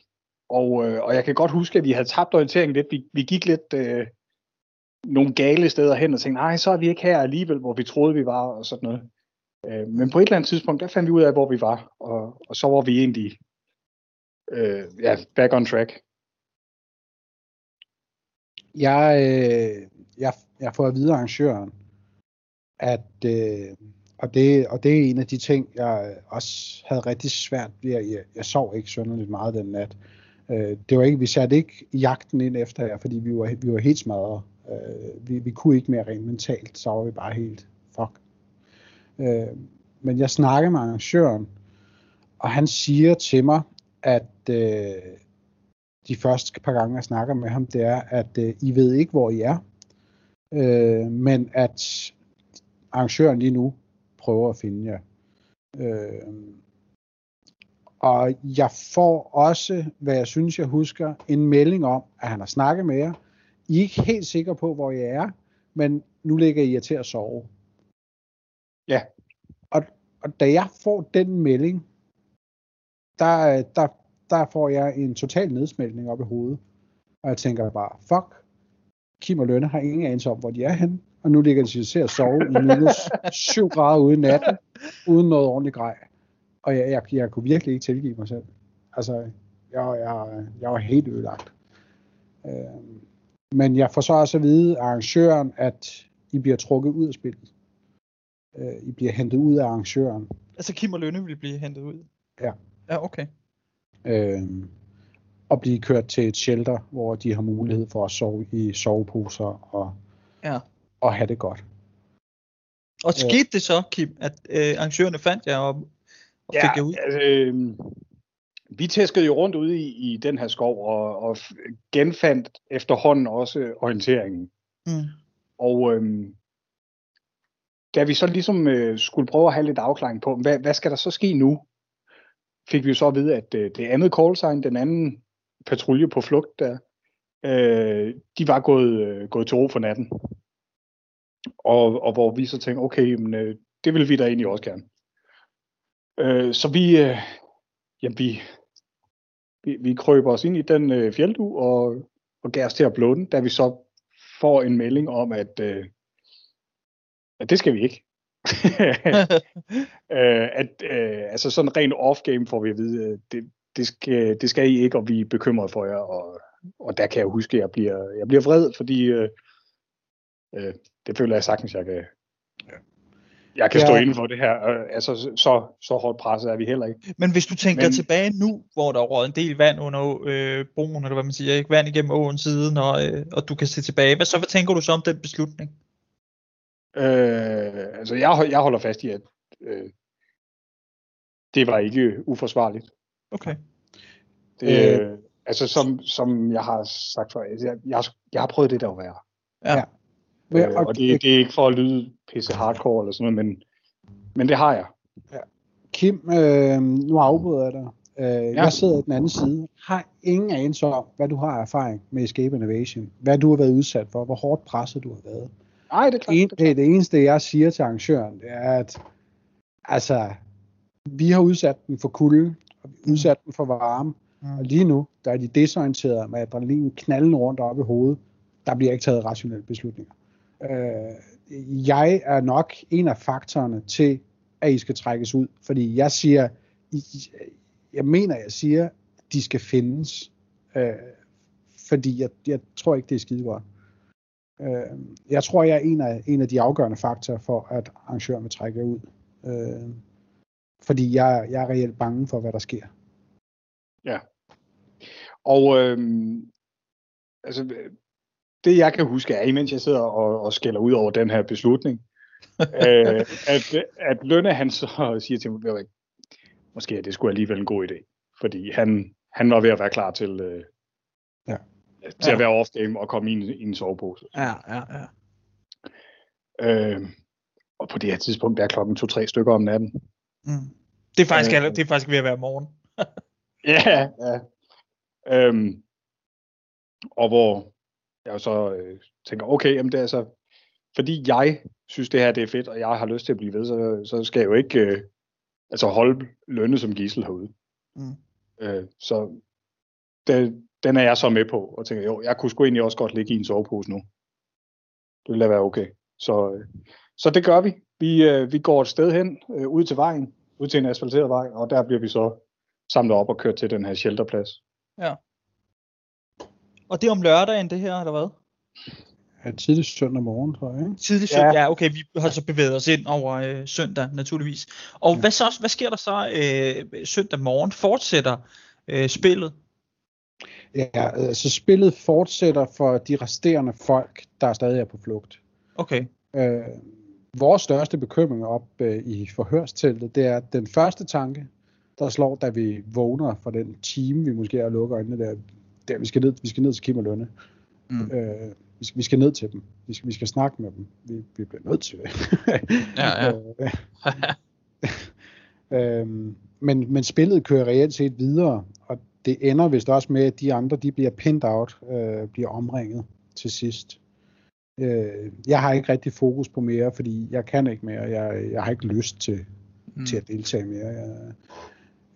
og, øh, og jeg kan godt huske, at vi havde tabt orienteringen lidt. Vi, vi gik lidt øh, nogle gale steder hen og tænkte, nej, så er vi ikke her alligevel, hvor vi troede, vi var, og sådan noget. Øh, men på et eller andet tidspunkt, der fandt vi ud af, hvor vi var, og, og så var vi egentlig øh, ja, back on track. Jeg, øh, jeg, jeg får at vide arrangøren, at, øh, og, det, og det er en af de ting, jeg også havde rigtig svært ved. Jeg, jeg, jeg sov ikke sønderligt meget den nat. Øh, det var ikke, vi satte ikke jagten ind efter jer, fordi vi var, vi var helt smadret. Øh, vi, vi kunne ikke mere rent mentalt, så var vi bare helt. Øh, men jeg snakker med arrangøren, og han siger til mig, at øh, de første par gange, jeg snakker med ham, det er, at øh, I ved ikke, hvor I er, øh, men at arrangøren lige nu prøver at finde jer. Øh, og jeg får også, hvad jeg synes, jeg husker, en melding om, at han har snakket med jer. I er ikke helt sikre på, hvor jeg er, men nu ligger I jer til at sove. Ja. Og, og da jeg får den melding, der, der, der får jeg en total nedsmeltning op i hovedet. Og jeg tænker bare, fuck, Kim og Lønne har ingen anelse om, hvor de er henne. Og nu ligger de til at sove i minus 7 grader ude i natten, uden noget ordentligt grej. Og jeg, jeg, jeg kunne virkelig ikke tilgive mig selv. Altså, jeg, jeg, jeg var helt ødelagt. Øh, men jeg får så også at vide af arrangøren, at I bliver trukket ud af spillet. Øh, I bliver hentet ud af arrangøren. Altså Kim og Lønne vil blive hentet ud? Ja. Ja, okay. Øh, og blive kørt til et shelter, hvor de har mulighed for at sove i soveposer og, Ja. og have det godt. Og skete det så, Kim, at øh, arrangørerne fandt jer og, og fik jer ud? altså, øh, vi tæskede jo rundt ude i, i den her skov og, og genfandt efterhånden også orienteringen. Mm. Og øh, da vi så ligesom øh, skulle prøve at have lidt afklaring på, hvad, hvad skal der så ske nu, fik vi jo så at vide, at øh, det andet call sign, den anden patrulje på flugt der, øh, de var gået, øh, gået til ro for natten. Og, og hvor vi så tænkte, okay, men, øh, det vil vi da egentlig også gerne. Øh, så vi, øh, jamen, vi, vi, vi krøber os ind i den øh, fjeldu og, og gav os til at blå den, da vi så får en melding om, at, øh, at det skal vi ikke. <laughs> øh, at, øh, altså sådan rent off-game får vi at vide, øh, det, det, skal, det skal I ikke, og vi er bekymrede for jer. Og, og der kan jeg huske, at jeg bliver, jeg bliver vred, fordi øh, øh, det føler jeg sagtens, jeg kan, jeg kan Ja. stå inden for det her. Øh, altså, så, så hårdt presset er vi heller ikke. Men hvis du tænker Men- Men... tilbage nu, hvor der er røget en del vand under øh, broen, eller hvad man siger, ikke? vand igennem åen siden, og, øh, og du kan se tilbage, hvad så hvad tænker du så om den beslutning? Øh, altså, jeg, jeg holder fast i, at øh, det var ikke uforsvarligt. Okay. Det, øh, altså, som, som jeg har sagt før, altså, jeg, jeg, har, jeg har prøvet det der at være. Ja. Ja. Øh, og det, det er ikke for at lyde pisse hardcore eller sådan noget, men, men det har jeg. Kim, øh, nu afbryder jeg dig. Øh, ja. Ja. Jeg sidder i den anden side. Har ingen anelse om, hvad du har erfaring med Escape Innovation. Hvad du har været udsat for. Hvor hårdt presset du har været. Nej, det er klart. En, det er klart. det, eneste, jeg siger til arrangøren, det er, at altså, vi har udsat den for kulde, og vi har udsat den for varme, Mm. og lige nu, der er de desorienterede med adrenalin knalden rundt op i hovedet. Der bliver ikke taget rationelle beslutninger. Øh, jeg er nok en af faktorerne til, at I skal trækkes ud, fordi jeg siger, I, jeg mener, jeg siger, de skal findes, øh, fordi jeg, jeg tror ikke, det er skide godt. Øh, jeg tror, jeg er en af, en af de afgørende faktorer for, at arrangøren vil trække ud. Øh, fordi jeg, jeg er reelt bange for, hvad der sker. Og øhm, altså, det jeg kan huske er, imens jeg sidder og, og skælder ud over den her beslutning, <laughs> øh, at, at Lønne han så siger til mig, "Ved du hvad, måske er det skulle alligevel en god idé. Fordi han, han var ved at være klar til, øh, Ja. Til Ja. at være off-game og komme ind i en sovepose. Ja, ja, ja. Øh, og på det her tidspunkt der er klokken to-tre stykker om natten. Mm. Det er faktisk, Øh. det er faktisk ved at være morgen. <laughs> Ja, ja. Øhm, og hvor jeg så øh, tænker, okay, jamen det er så, fordi jeg synes, det her det er fedt, og jeg har lyst til at blive ved, så, så skal jeg jo ikke øh, altså holde lønne som gissel herude. Mm. Øh, så det, den er jeg så med på, og tænker, jo, jeg kunne sgu egentlig også godt ligge i en sovepose nu. Det ville da være okay. Så, øh, så det gør vi. Vi, øh, vi går et sted hen, øh, ud til vejen, ud til en asfalteret vej, og der bliver vi så samlet op og kørt til den her shelterplads. Og det er om lørdagen, det her, eller hvad? Ja, tidlig søndag morgen, tror jeg. Ikke? Tidlig søndag, ja. ja, okay, vi har så bevæget os ind over øh, søndag, naturligvis. Og ja. hvad, så, hvad sker der så øh, søndag morgen? Fortsætter øh, spillet? Ja, altså spillet fortsætter for de resterende folk, der stadig er på flugt. Okay. Øh, vores største bekymring op øh, i forhørsteltet, det er den første tanke, der slår, da vi vågner fra den time, vi måske er lukker øjnene der, der vi skal ned, vi skal ned til Kim og Lønne. Mm. Øh, vi, skal, vi skal ned til dem. Vi skal, vi skal snakke med dem. Vi, vi bliver nødt til det. <laughs> ja, ja. øhm, <laughs> men, men spillet kører reelt set videre, det ender vist også med, at de andre de bliver pinned out, øh, bliver omringet til sidst. Øh, jeg har ikke rigtig fokus på mere, fordi jeg kan ikke mere. Jeg, jeg har ikke lyst til, mm. til at deltage mere. Jeg,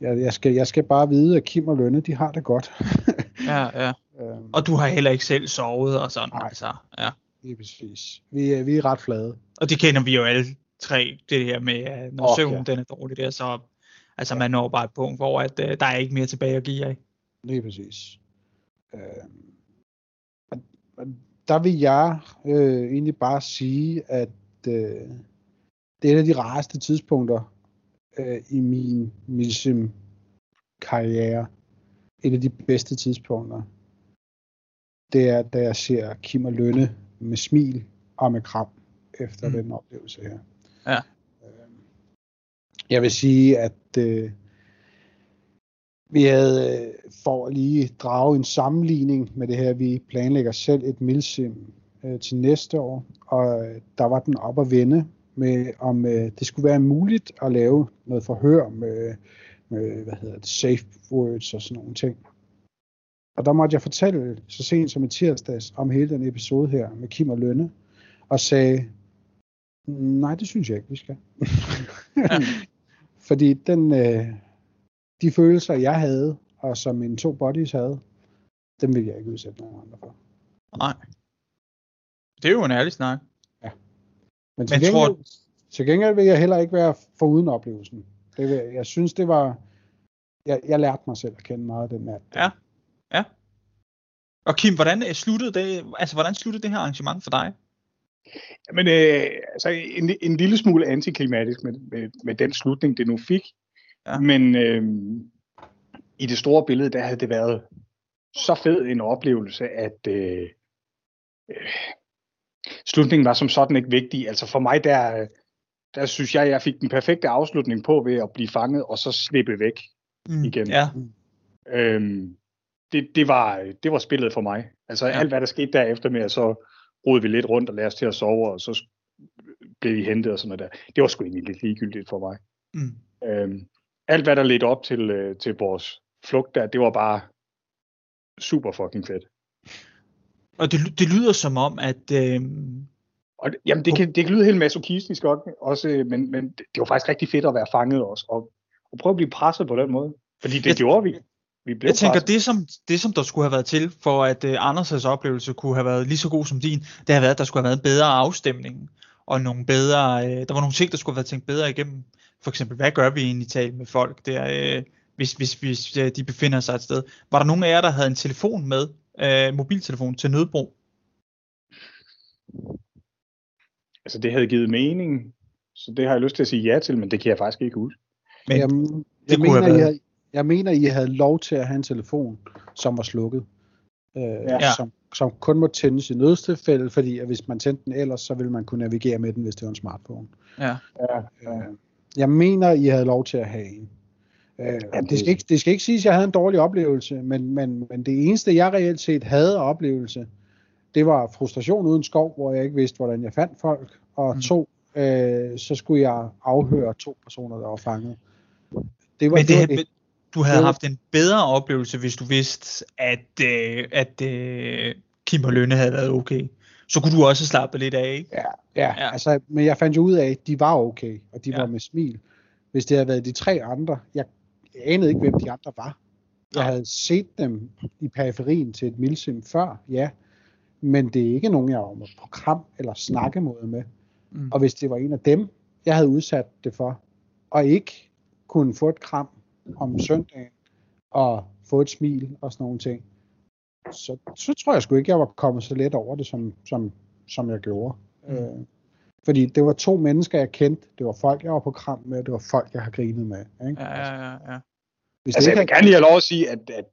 jeg, jeg, skal, jeg skal bare vide, at Kim og Lønne, de har det godt. <laughs> ja, ja. <laughs> Øhm, og du har heller ikke selv sovet og sådan. Nej, altså, ja. lige præcis. Vi er, vi er ret flade. Og det kender vi jo alle tre, det her med, når oh, søvn ja. den er dårlig der, så altså, man når bare et punkt, hvor at, uh, der er ikke mere tilbage at give af. Lige præcis. Øh, der vil jeg øh, egentlig bare sige, at øh, det er et af de rareste tidspunkter øh, i min milsim karriere. Et af de bedste tidspunkter. Det er, da jeg ser Kim og Lønne med smil og med kram efter mm. den oplevelse her. Ja. Jeg vil sige, at øh, vi havde, øh, for at lige drage en sammenligning med det her, vi planlægger selv et milsim øh, til næste år, og øh, der var den op at vende med, om øh, det skulle være muligt at lave noget forhør med, med hvad hedder det, safe words og sådan nogle ting. Og der måtte jeg fortælle så sent som i tirsdags om hele den episode her med Kim og Lønne, og sagde, mm, nej, det synes jeg ikke, vi skal. <laughs> Fordi den, øh, de følelser, jeg havde, og som mine to bodies havde, dem vil jeg ikke udsætte nogen andre for. Nej. Det er jo en ærlig snak. Ja. Men til, Men gengæld, tror... til gengæld vil jeg heller ikke være for uden oplevelsen. Det vil, jeg synes, det var... Jeg, jeg lærte mig selv at kende meget den nat. Ja. Ja. Og Kim, hvordan øh, sluttede det, altså, hvordan sluttede det her arrangement for dig? Jamen, øh, altså en, en lille smule antiklimatisk med, med, med den slutning, det nu fik. Ja. Men øh, i det store billede, der havde det været så fed en oplevelse, at øh, øh, slutningen var som sådan ikke vigtig. Altså for mig, der, der synes jeg, jeg fik den perfekte afslutning på ved at blive fanget og så slippe væk mm, igen. Ja. Øhm, det, det, var, det var spillet for mig. Altså ja. alt, hvad der skete derefter med, så rodede vi lidt rundt og lærte os til at sove, og så blev vi hentet og sådan noget der. Det var sgu egentlig lidt ligegyldigt for mig. Mm. Øhm, alt hvad der ledte op til, øh, til vores flugt der, det var bare super fucking fedt. Og det, det lyder som om, at... Øh... Og, jamen, det kan, det kan lyde helt masochistisk også, men, men det var faktisk rigtig fedt at være fanget også, og, og prøve at blive presset på den måde. Fordi det jeg, gjorde vi. Vi blev jeg tænker, det som, det som der skulle have været til, for at uh, Anders' oplevelse kunne have været lige så god som din, det har været, at der skulle have været en bedre afstemning, og nogle bedre, uh, der var nogle ting, der skulle have været tænkt bedre igennem for eksempel, hvad gør vi egentlig tale med folk der, øh, hvis, hvis, hvis øh, de befinder sig et sted? Var der nogen af jer, der havde en telefon med, øh, mobiltelefon til nødbrug? Altså det havde givet mening, så det har jeg lyst til at sige ja til, men det kan jeg faktisk ikke huske. Men Jamen, det jeg, kunne mener, have været... I jeg mener, I havde lov til at have en telefon, som var slukket. Øh, ja. som, som kun må tændes i nødstilfælde, fordi at hvis man tændte den ellers, så ville man kunne navigere med den, hvis det var en smartphone. Ja. ja, ja. Jeg mener, I havde lov til at have en. Øh, ja, det, skal ikke, det skal ikke siges, at jeg havde en dårlig oplevelse, men, men, men det eneste, jeg reelt set havde oplevelse, det var frustration uden skov, hvor jeg ikke vidste, hvordan jeg fandt folk. Og mm. to, øh, så skulle jeg afhøre to personer, der var fanget. Det var, men det, det, det, du havde det, haft en bedre oplevelse, hvis du vidste, at, øh, at øh, Kim og Lønne havde været okay så kunne du også slappe lidt af, ikke? Ja, ja, ja. Altså, men jeg fandt jo ud af, at de var okay, og de ja. var med smil. Hvis det havde været de tre andre, jeg anede ikke, hvem de andre var. Jeg havde set dem i periferien til et milsim før, ja, men det er ikke nogen, jeg var på kram eller snakkemåde med. Mm. Og hvis det var en af dem, jeg havde udsat det for, og ikke kunne få et kram om søndagen, og få et smil og sådan nogle ting, så, så tror jeg sgu ikke, jeg var kommet så let over det, som, som, som jeg gjorde. Mm. Øh, fordi det var to mennesker, jeg kendte. Det var folk, jeg var på kram med. Det var folk, jeg har grinet med. Ikke? Ja, ja, ja. ja. Hvis altså, jeg vil gerne lige have lov at sige, at, at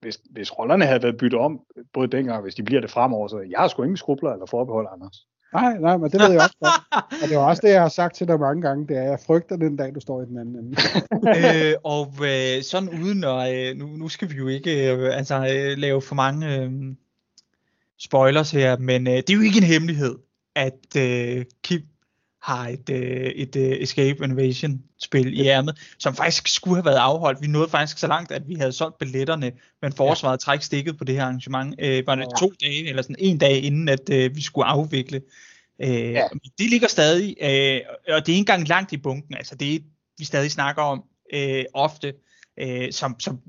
hvis, hvis rollerne havde været byttet om, både dengang, hvis de bliver det fremover, så jeg har sgu ingen skrubler eller forbehold, Anders. Nej, nej, men det ved jeg også godt. Og det er også det, jeg har sagt til dig mange gange, det er, at jeg frygter den dag, du står i den anden ende. <laughs> øh, og øh, sådan uden at, øh, nu, nu skal vi jo ikke øh, altså, øh, lave for mange øh, spoilers her, men øh, det er jo ikke en hemmelighed, at øh, Kim har et, øh, et øh, Escape Invasion spil i ærmet, som faktisk skulle have været afholdt. Vi nåede faktisk så langt, at vi havde solgt billetterne, men forsvaret ja. træk stikket på det her arrangement. Øh, var det ja. to dage, eller sådan en dag inden, at øh, vi skulle afvikle. Øh, ja. Det ligger stadig, øh, og det er ikke engang langt i bunken. Altså det er, vi stadig snakker om øh, ofte, øh, som, som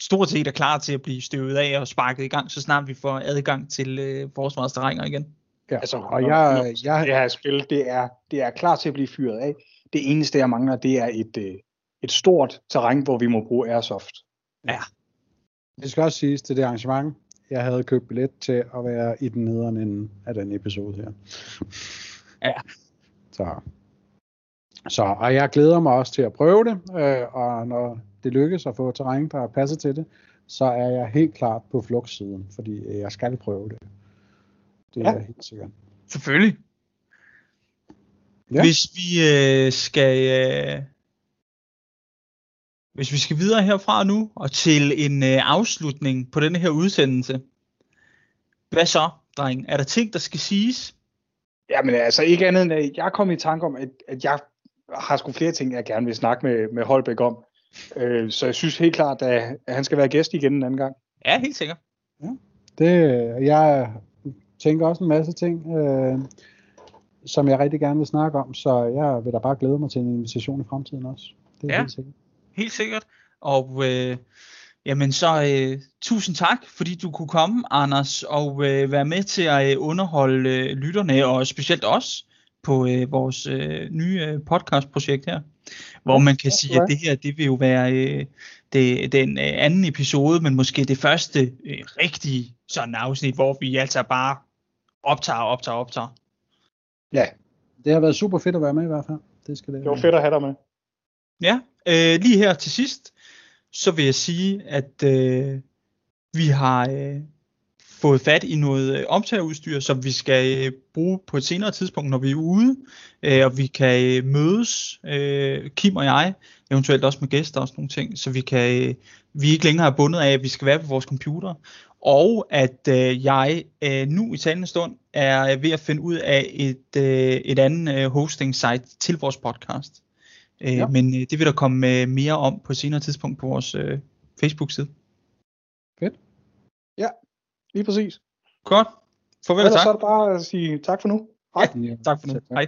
stort set er klar til at blive støvet af og sparket i gang, så snart vi får adgang til øh, forsvarets terrænger igen. Ja. Altså, og jeg, jeg, det her spil, det er, det er klar til at blive fyret af. Det eneste, jeg mangler, det er et, øh, et stort terræn, hvor vi må bruge airsoft. Ja. Det skal også siges til det arrangement. Jeg havde købt billet til at være i den nederen ende af den episode her. Ja. Så, så, og jeg glæder mig også til at prøve det, øh, og når det lykkes at få terræn, der passer til det, så er jeg helt klart på flugtsiden, fordi jeg skal prøve det. Det ja. er helt sikkert. Selvfølgelig. Ja. Hvis vi øh, skal øh, hvis vi skal videre herfra nu og til en øh, afslutning på denne her udsendelse. Hvad så, dreng? Er der ting, der skal siges? Jamen altså ikke andet end, at jeg kom i tanke om, at, at jeg har sgu flere ting, jeg gerne vil snakke med, med Holbæk om. Øh, så jeg synes helt klart, at, at han skal være gæst igen en anden gang. Ja, helt sikkert. Ja. Det, jeg tænker også en masse ting, øh, som jeg rigtig gerne vil snakke om, så jeg vil da bare glæde mig til en invitation i fremtiden også. Det er ja, helt sikkert. Helt sikkert. Og øh, jamen så øh, tusind tak, fordi du kunne komme, Anders, og øh, være med til at øh, underholde øh, lytterne, og specielt os, på øh, vores øh, nye øh, podcastprojekt her. Hvor man kan sige, at det her, det vil jo være øh, det, den øh, anden episode, men måske det første øh, rigtige sådan afsnit, hvor vi altså bare optager, optager, optager. Ja, det har været super fedt at være med i hvert fald. Det, skal det, det var fedt at have dig med. Ja, øh, lige her til sidst, så vil jeg sige, at øh, vi har øh, fået fat i noget øh, optageudstyr, som vi skal øh, bruge på et senere tidspunkt, når vi er ude, øh, og vi kan øh, mødes, øh, Kim og jeg, eventuelt også med gæster og sådan nogle ting, så vi kan øh, vi ikke længere er bundet af, at vi skal være på vores computer, og at øh, jeg øh, nu i talende stund er ved at finde ud af et, øh, et andet øh, hosting site til vores podcast. Øh, ja. Men øh, det vil der komme øh, mere om på senere tidspunkt på vores øh, Facebook-side. Fedt. Ja, lige præcis. Godt. Farvel og tak. Så er det bare at sige tak for nu. Hej. Ja, tak for nu. Hej.